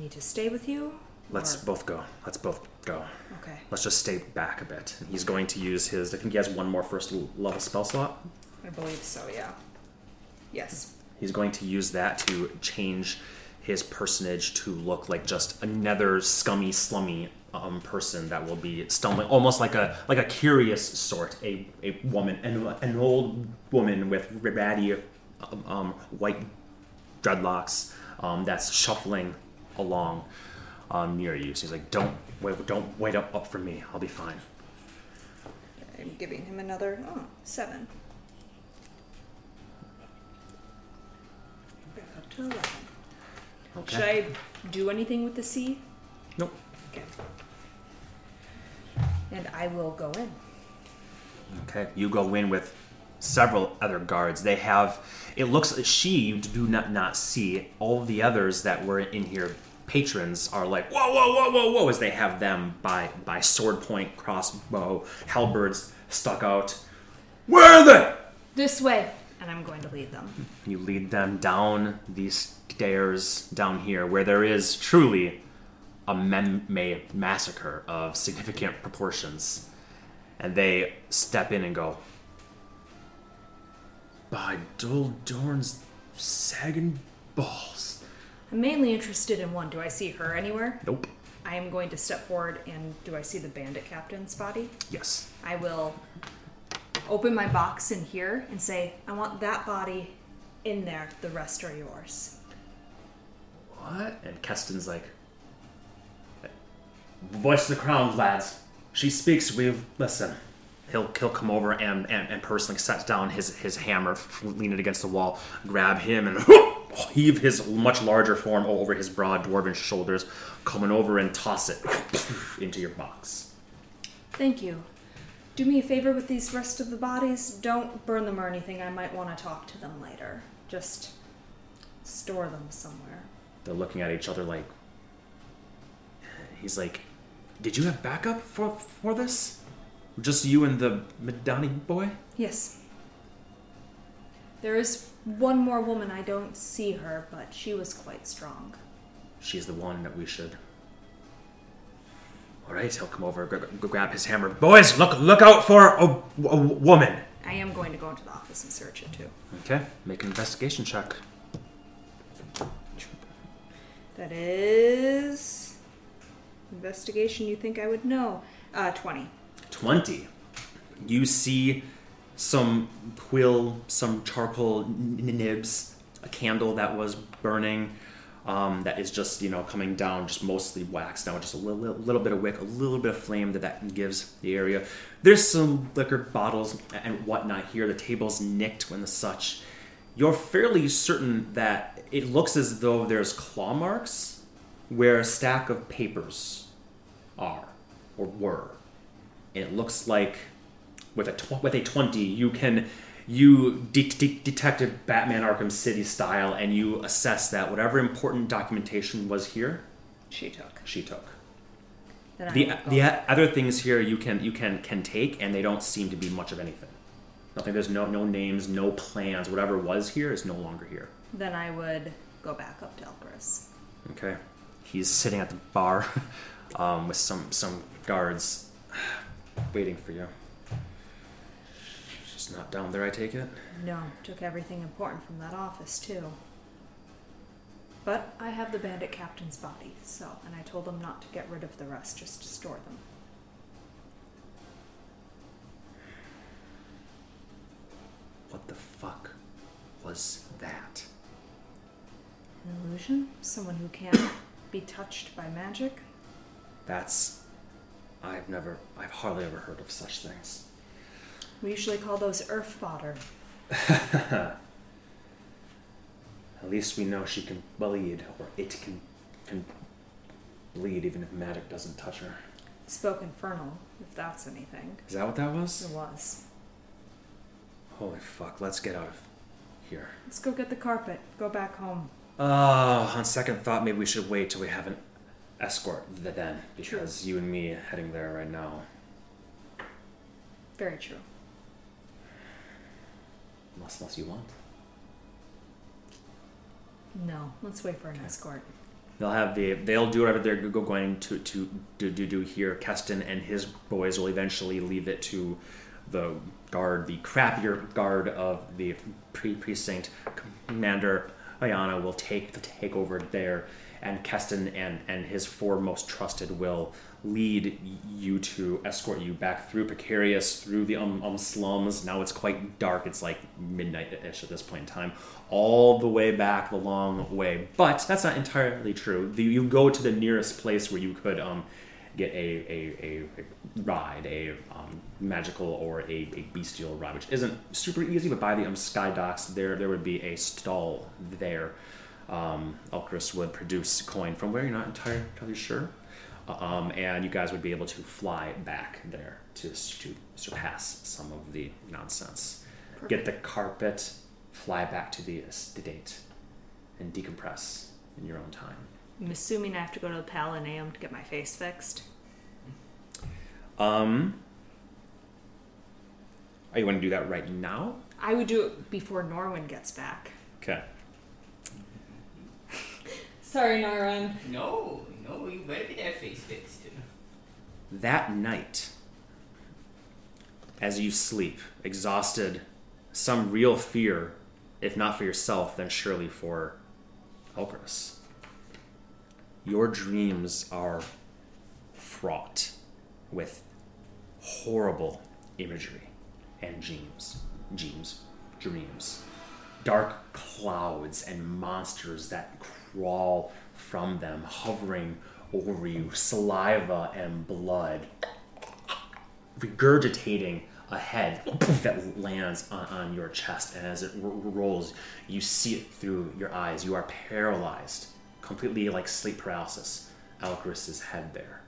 me to stay with you? let's Or- both go let's both go Okay. let's just stay back a bit and he's going to use his i think he has one more first level spell slot I believe so, yeah. Yes. He's going to use that to change his personage to look like just another scummy, slummy um, person that will be stumbling, almost like a like a curious sort, a, a woman, an, an old woman with ratty um, um, white dreadlocks um, that's shuffling along um, near you. So he's like, "Don't wait, don't wait up up for me. I'll be fine." I'm giving him another, oh, seven. Back up to 11. Okay. Should I do anything with the sea? Nope. Okay. And I will go in. Okay, you go in with several other guards. They have. It looks she you do not not see. All the others that were in here, patrons, are like whoa whoa whoa whoa whoa as they have them by by sword point, crossbow, halberds stuck out. Where are they? This way. And I'm going to lead them. You lead them down these stairs down here, where there is truly a men-made massacre of significant proportions, and they step in and go. By Dol Dorn's sagging balls. I'm mainly interested in one. Do I see her anywhere? Nope. I am going to step forward and do I see the bandit captain's body? Yes. I will open my box in here and say, I want that body in there. The rest are yours. What? And Keston's like, Voice the crown, lads. She speaks, we listen. He'll, he'll come over and, and, and personally set down his, his hammer, lean it against the wall, grab him, and heave his much larger form over his broad dwarven shoulders, coming over and toss it into your box. Thank you. Do me a favor with these rest of the bodies. Don't burn them or anything. I might want to talk to them later. Just store them somewhere. They're looking at each other like. He's like, "Did you have backup for for this? Just you and the Madani boy?" Yes. There is one more woman. I don't see her, but she was quite strong. She's the one that we should. All right, he'll come over, g- g- grab his hammer. Boys, look look out for a, a woman. I am going to go into the office and search it too. Okay, make an investigation check. That is investigation. You think I would know? Uh, twenty. 20. You see some quill, some charcoal n- nibs, a candle that was burning um, that is just, you know, coming down, just mostly wax now, just a little, little, little bit of wick, a little bit of flame that that gives the area. There's some liquor bottles and whatnot here. The table's nicked and the such. You're fairly certain that it looks as though there's claw marks where a stack of papers are or were. And it looks like with a tw- with a 20 you can you de- de- detected batman arkham city style and you assess that whatever important documentation was here She took. she took. Then the the other things here you can you can can take and they don't seem to be much of anything. Nothing there's no no names no plans whatever was here is no longer here Then I would go back up to Elchris. Okay. He's sitting at the bar um, with some some guards waiting for you. She's not down there, I take it. No, took everything important from that office too. But I have the bandit captain's body, so and I told him not to get rid of the rest, just to store them. What the fuck was that? An illusion? Someone who can't be touched by magic? That's. I've never. I've hardly ever heard of such things. We usually call those earth fodder. At least we know she can bleed, or it can can bleed even if magic doesn't touch her. Spoke infernal, if that's anything. Is that what that was? It was. Holy fuck! Let's get out of here. Let's go get the carpet. Go back home. Uh, on second thought, maybe we should wait till we have an escort th- then, because you and me heading there right now. Very true. Unless, unless you want. No, let's wait for an escort. They'll have the they'll do whatever they're going to to do, do do here. Keston and his boys will eventually leave it to the guard, the crappier guard of the pre precinct. Commander Ayana will take take over there, and Keston and and his four most trusted will lead you to escort you back through precarious through the um, um slums. Now it's quite dark. It's like midnight-ish at this point in time. All the way back the long way. But that's not entirely true. The, you go to the nearest place where you could um get a, a, a, ride a um, magical or a, a bestial ride which isn't super easy but by the um, sky docks there there would be a stall there um, Elchris would produce coin from where you're not entirely, entirely sure um, and you guys would be able to fly back there to, to surpass some of the nonsense. Get the carpet, fly back to the estate, and decompress in your own time. I'm assuming I have to go to the Palaneum to get my face fixed. Um, are you going to do that right now? I would do it before Norwin gets back. Okay. Sorry, Norwin. No, no, you better get that face fixed. That night, as you sleep, exhausted, some real fear, if not for yourself, then surely for Elchris. Your dreams are fraught with horrible imagery and dreams, dreams, dreams. Dark clouds and monsters that crawl from them, hovering over you, saliva and blood, regurgitating a head that lands on, on your chest. And as it r- rolls, you see it through your eyes. You are paralyzed, completely like sleep paralysis. Alcaris's head there,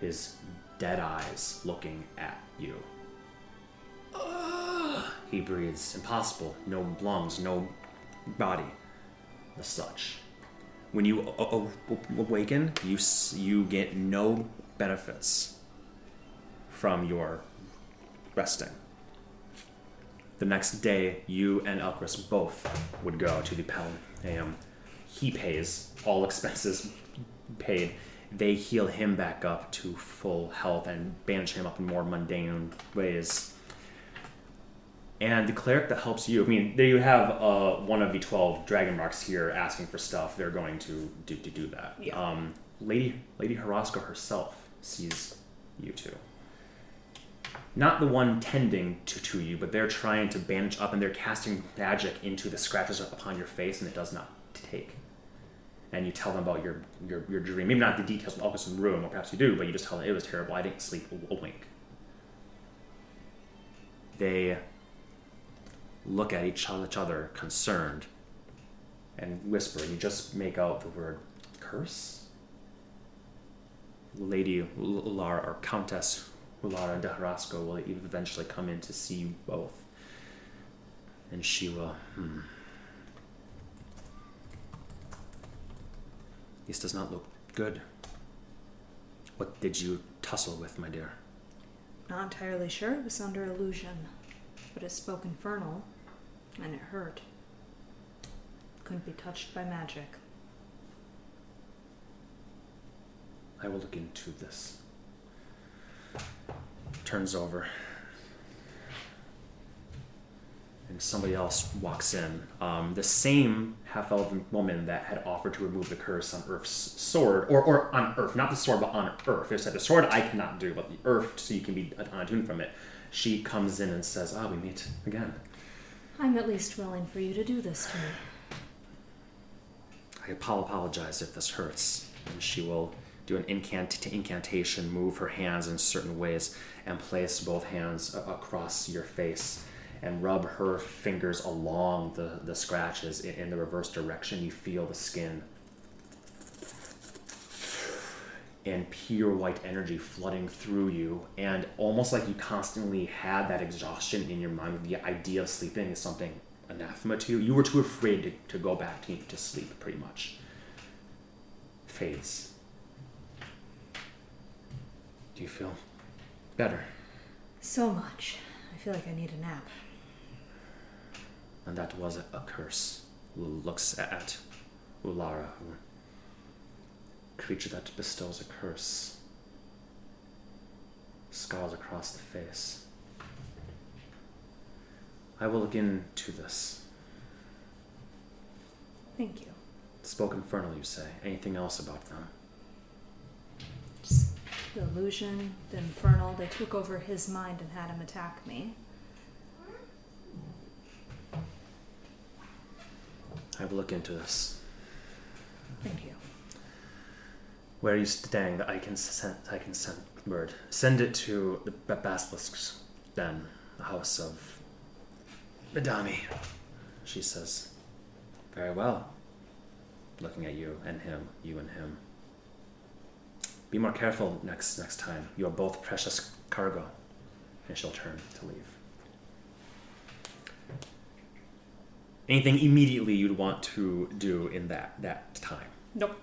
his dead eyes looking at you. He breathes. Impossible. No lungs, no body. As such. When you a- a- awaken, you s- you get no benefits from your resting. The next day, you and Elchris both would go to the Palneum. He pays all expenses paid. They heal him back up to full health and bandage him up in more mundane ways. And the cleric that helps you, I mean, there you have uh, one of the 12 dragon marks here asking for stuff. They're going to do, to do that. Yeah. Um, Lady Lady Harasco herself sees you two. Not the one tending to, to you, but they're trying to bandage up and they're casting magic into the scratches upon your face, and it does not take. And you tell them about your, your, your dream. Maybe not the details of August's room, or perhaps you do, but you just tell them it was terrible. I didn't sleep a wink. They look at each other concerned and whisper. You just make out the word curse. Lady Lara or Countess Lara de Harasco will eventually come in to see you both. And she will. Hmm. This does not look good. What did you tussle with, my dear? Not entirely sure. It was under illusion, but it spoke infernal, and it hurt. Couldn't be touched by magic. I will look into this. Turns over. And somebody else walks in. Um, the same half elven woman that had offered to remove the curse on Earth's sword, or, or on Earth, not the sword, but on Earth. They said, The sword I cannot do, but the Earth, so you can be unattuned from it. She comes in and says, Ah, we meet again. I'm at least willing for you to do this to me. I apologize if this hurts. And she will do an incant- incantation, move her hands in certain ways, and place both hands across your face and rub her fingers along the, the scratches in, in the reverse direction. You feel the skin and pure white energy flooding through you, and almost like you constantly had that exhaustion in your mind. The idea of sleeping is something anathema to you. You were too afraid to, to go back to, to sleep, pretty much. Fades. Do you feel better? So much. I feel like I need a nap. And that was a, curse. Looks at Ulara, creature that bestows a curse. Scars across the face. I will look into this. Thank you. Spoke infernal, you say. Anything else about them? Just the illusion, the infernal, they took over his mind and had him attack me. I will look into this. Thank you. Where are you staying that I can send I can send word? Send it to the B- Basilisk's den, the house of Madami. She says, Very well. Looking at you and him, you and him. Be more careful next next time. You are both precious cargo. And she'll turn to leave. Anything immediately you'd want to do in that that time? Nope.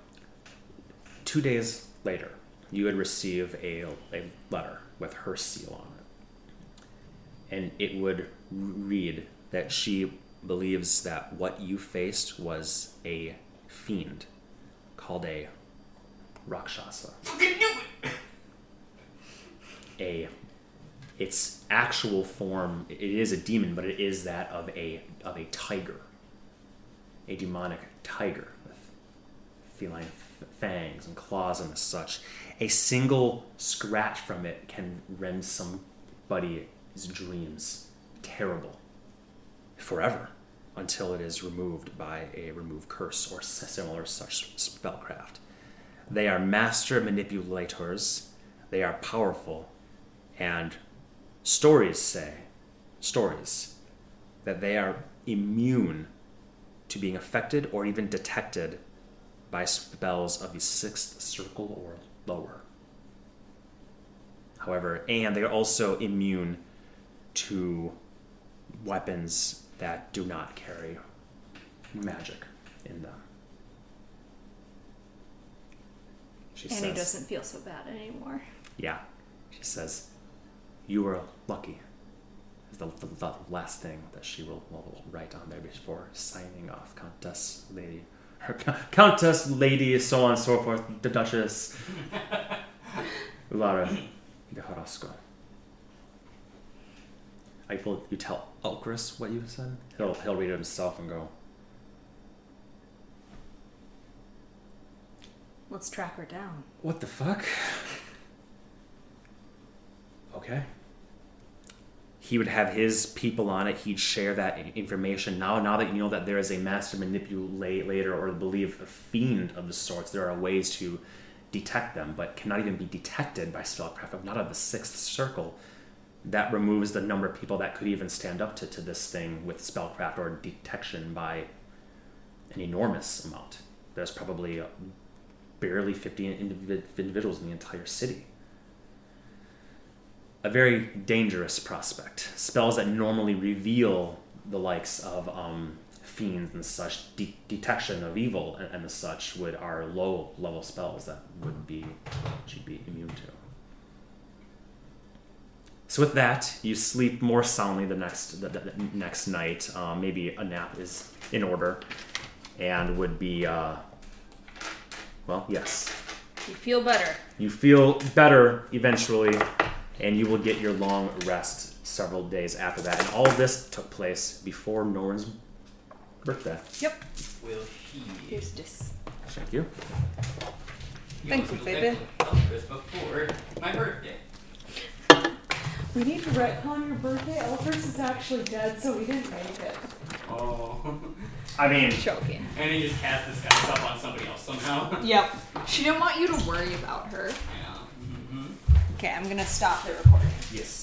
Two days later, you would receive a, a letter with her seal on it. And it would read that she believes that what you faced was a fiend called a Rakshasa. A its actual form it is a demon, but it is that of a of a tiger. A demonic tiger with feline fangs and claws and such. A single scratch from it can rend somebody's dreams terrible forever until it is removed by a remove curse or similar such spellcraft. They are master manipulators. They are powerful, and stories say, stories, that they are immune to being affected or even detected by spells of the sixth circle or lower. However, and they are also immune to weapons that do not carry magic in them. She Ani says, doesn't feel so bad anymore. Yeah. She says, You were lucky. Is the, the, the last thing that she will, will write on there before signing off. Countess, lady. Her Countess, lady, so on and so forth. The Duchess. Lara de Horosco. I will you tell Elchris what you said? He'll he'll read it himself and go, Let's track her down. What the fuck? Okay. He would have his people on it. He'd share that information. Now, now that you know that there is a master manipulator or believe a fiend of the sorts, there are ways to detect them, but cannot even be detected by spellcraft. Not of the sixth circle. That removes the number of people that could even stand up to, to this thing with spellcraft or detection by an enormous amount. There's probably barely 50 individ- individuals in the entire city. A very dangerous prospect. Spells that normally reveal the likes of um, fiends and such, de- detection of evil and, and such, would are low level spells that would be she'd be immune to. So with that, you sleep more soundly the next the, the, the next night. Um, maybe a nap is in order, and would be uh, well, yes. You feel better. You feel better eventually, and you will get your long rest several days after that. And all of this took place before Norn's birthday. Yep. Will she? Here's this. Thank you. Thank you, baby. Before my birthday. We need to retcon your birthday. Elvis is actually dead, so we didn't make it. Oh. I mean, Joking. and he just cast this guy's stuff on somebody else somehow. Yep. She didn't want you to worry about her. Yeah. Okay, I'm gonna stop the recording. yes.